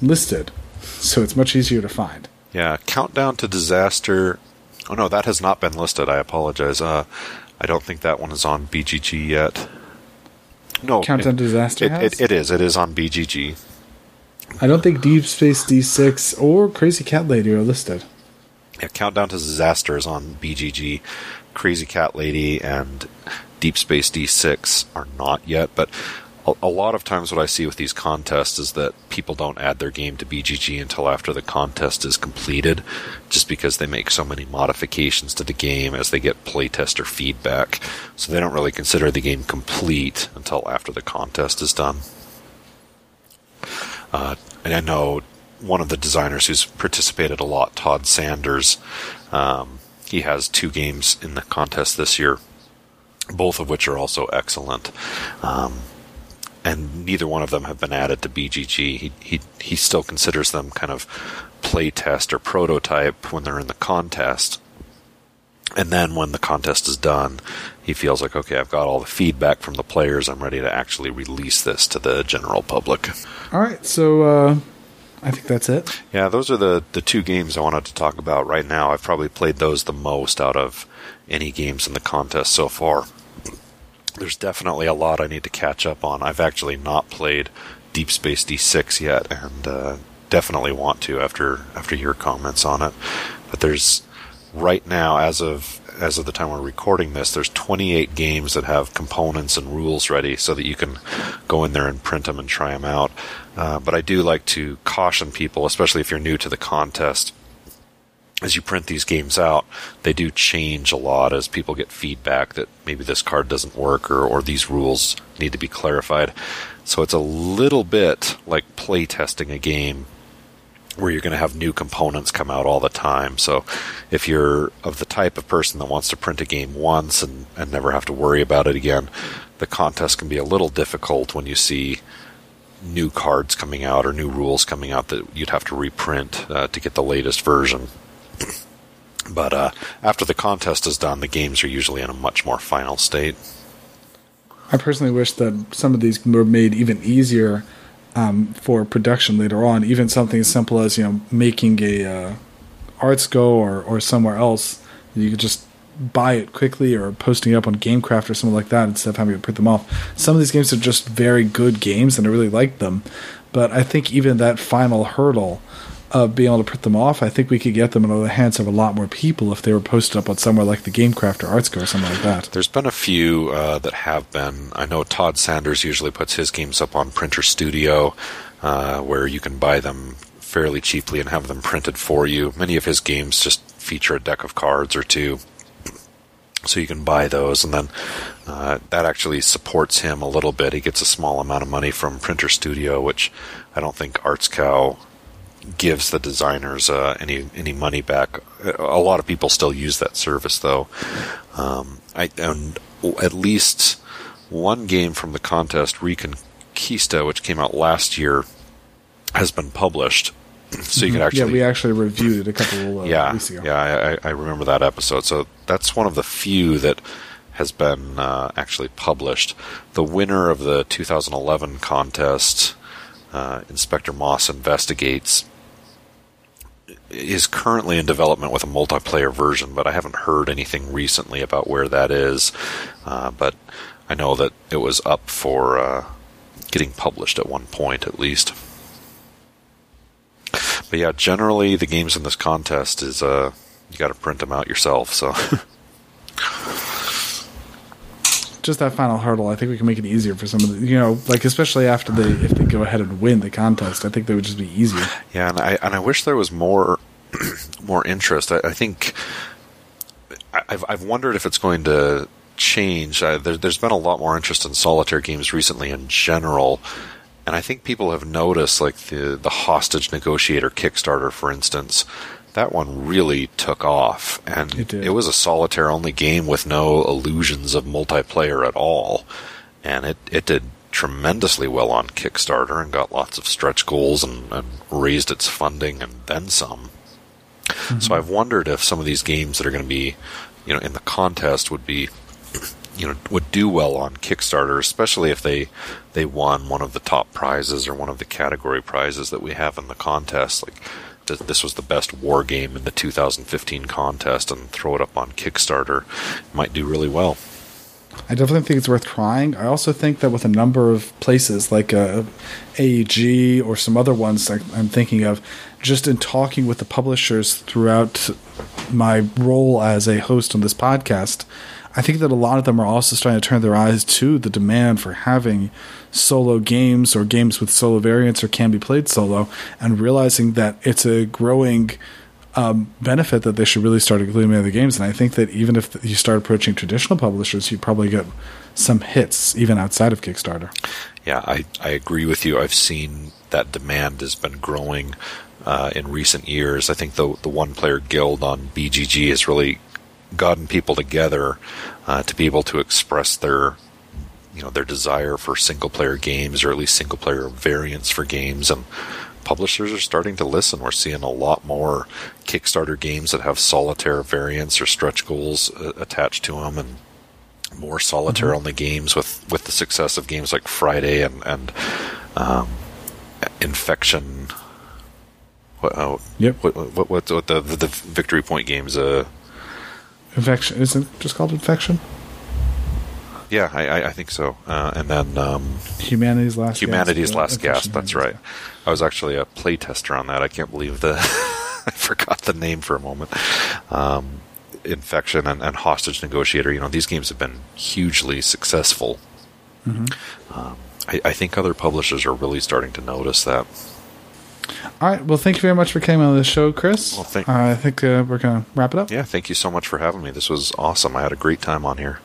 listed so it's much easier to find. Yeah, Countdown to Disaster Oh no, that has not been listed. I apologize. Uh, I don't think that one is on BGG yet. No, Countdown it, Disaster. It, it, it is. It is on BGG. I don't think Deep Space D6 or Crazy Cat Lady are listed. Yeah, Countdown to Disaster is on BGG. Crazy Cat Lady and Deep Space D6 are not yet, but a lot of times what I see with these contests is that people don't add their game to BGG until after the contest is completed, just because they make so many modifications to the game as they get playtester feedback. So they don't really consider the game complete until after the contest is done. Uh, and I know one of the designers who's participated a lot, Todd Sanders, um, he has two games in the contest this year, both of which are also excellent. Um, and neither one of them have been added to BGG. He he he still considers them kind of playtest or prototype when they're in the contest. And then when the contest is done, he feels like, okay, I've got all the feedback from the players. I'm ready to actually release this to the general public. All right, so uh, I think that's it. Yeah, those are the the two games I wanted to talk about right now. I've probably played those the most out of any games in the contest so far there's definitely a lot I need to catch up on. I've actually not played Deep Space D6 yet, and uh, definitely want to after after your comments on it. But there's right now, as of as of the time we're recording this, there's 28 games that have components and rules ready, so that you can go in there and print them and try them out. Uh, but I do like to caution people, especially if you're new to the contest as you print these games out, they do change a lot as people get feedback that maybe this card doesn't work or, or these rules need to be clarified. So it's a little bit like play testing a game where you're going to have new components come out all the time. So if you're of the type of person that wants to print a game once and, and never have to worry about it again, the contest can be a little difficult when you see new cards coming out or new rules coming out that you'd have to reprint uh, to get the latest version. But uh, after the contest is done, the games are usually in a much more final state. I personally wish that some of these were made even easier um, for production later on. Even something as simple as you know making a uh, ArtsCow or or somewhere else, you could just buy it quickly or posting it up on GameCraft or something like that instead of having to print them off. Some of these games are just very good games, and I really like them. But I think even that final hurdle of being able to print them off, I think we could get them into the hands of a lot more people if they were posted up on somewhere like the GameCraft or ArtsCow or something like that. There's been a few uh, that have been. I know Todd Sanders usually puts his games up on Printer Studio, uh, where you can buy them fairly cheaply and have them printed for you. Many of his games just feature a deck of cards or two. So you can buy those, and then uh, that actually supports him a little bit. He gets a small amount of money from Printer Studio, which I don't think ArtsCow gives the designers uh, any any money back. A lot of people still use that service though. Um, I and at least one game from the contest, Reconquista, which came out last year, has been published. So you can actually yeah, we actually reviewed it a couple uh, yeah, weeks ago. Yeah, I, I remember that episode. So that's one of the few that has been uh, actually published. The winner of the 2011 contest, uh, Inspector Moss Investigates, is currently in development with a multiplayer version, but I haven't heard anything recently about where that is. Uh, but I know that it was up for uh, getting published at one point, at least. But yeah, generally the games in this contest is uh, you got to print them out yourself. So. just that final hurdle, I think we can make it easier for some of the, you know, like especially after they if they go ahead and win the contest, I think they would just be easier. Yeah, and I and I wish there was more more interest. I, I think I've I've wondered if it's going to change. There, there's been a lot more interest in solitaire games recently in general, and I think people have noticed, like the the hostage negotiator Kickstarter, for instance. That one really took off, and It it was a solitaire only game with no illusions of multiplayer at all, and it it did tremendously well on Kickstarter and got lots of stretch goals and, and raised its funding and then some. Mm-hmm. So I've wondered if some of these games that are going to be, you know, in the contest would be, you know, would do well on Kickstarter, especially if they they won one of the top prizes or one of the category prizes that we have in the contest. Like th- this was the best war game in the 2015 contest, and throw it up on Kickstarter, might do really well. I definitely think it's worth trying. I also think that with a number of places like uh, AEG or some other ones I'm thinking of, just in talking with the publishers throughout my role as a host on this podcast, I think that a lot of them are also starting to turn their eyes to the demand for having solo games or games with solo variants or can be played solo, and realizing that it's a growing um, benefit that they should really start including in the games. And I think that even if you start approaching traditional publishers, you probably get some hits even outside of Kickstarter. Yeah, I, I agree with you. I've seen that demand has been growing uh, in recent years. I think the the one player guild on BGG has really gotten people together uh, to be able to express their you know their desire for single player games or at least single player variants for games. And publishers are starting to listen. We're seeing a lot more kickstarter games that have solitaire variants or stretch goals uh, attached to them and more solitaire only games with with the success of games like friday and and um, infection. What, oh, Yep. what, what, what, what the, the victory point games uh Infection. Isn't it just called infection. Yeah, I, I, I think so. Uh, and then um, Humanity's last Humanity's gasp. Last Gasp. That's right. I was actually a playtester on that. I can't believe the I forgot the name for a moment. Um, Infection and, and Hostage Negotiator. You know, these games have been hugely successful. Mm-hmm. Um, I, I think other publishers are really starting to notice that. All right. Well, thank you very much for coming on the show, Chris. Well, thank- uh, I think uh, we're gonna wrap it up. Yeah, thank you so much for having me. This was awesome. I had a great time on here.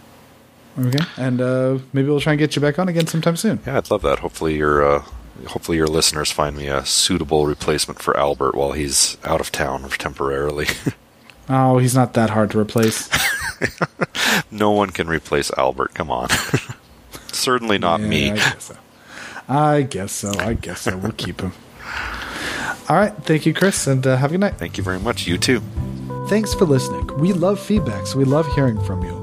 Okay. And uh, maybe we'll try and get you back on again sometime soon. Yeah, I'd love that. Hopefully, your uh, hopefully your listeners find me a suitable replacement for Albert while he's out of town temporarily. oh, he's not that hard to replace. no one can replace Albert. Come on. Certainly not Yeah, me. I guess so. I guess so. I guess so. We'll keep him. All right. Thank you, Chris, and uh, have a good night. Thank you very much. You too. Thanks for listening. We love feedback, so we love hearing from you.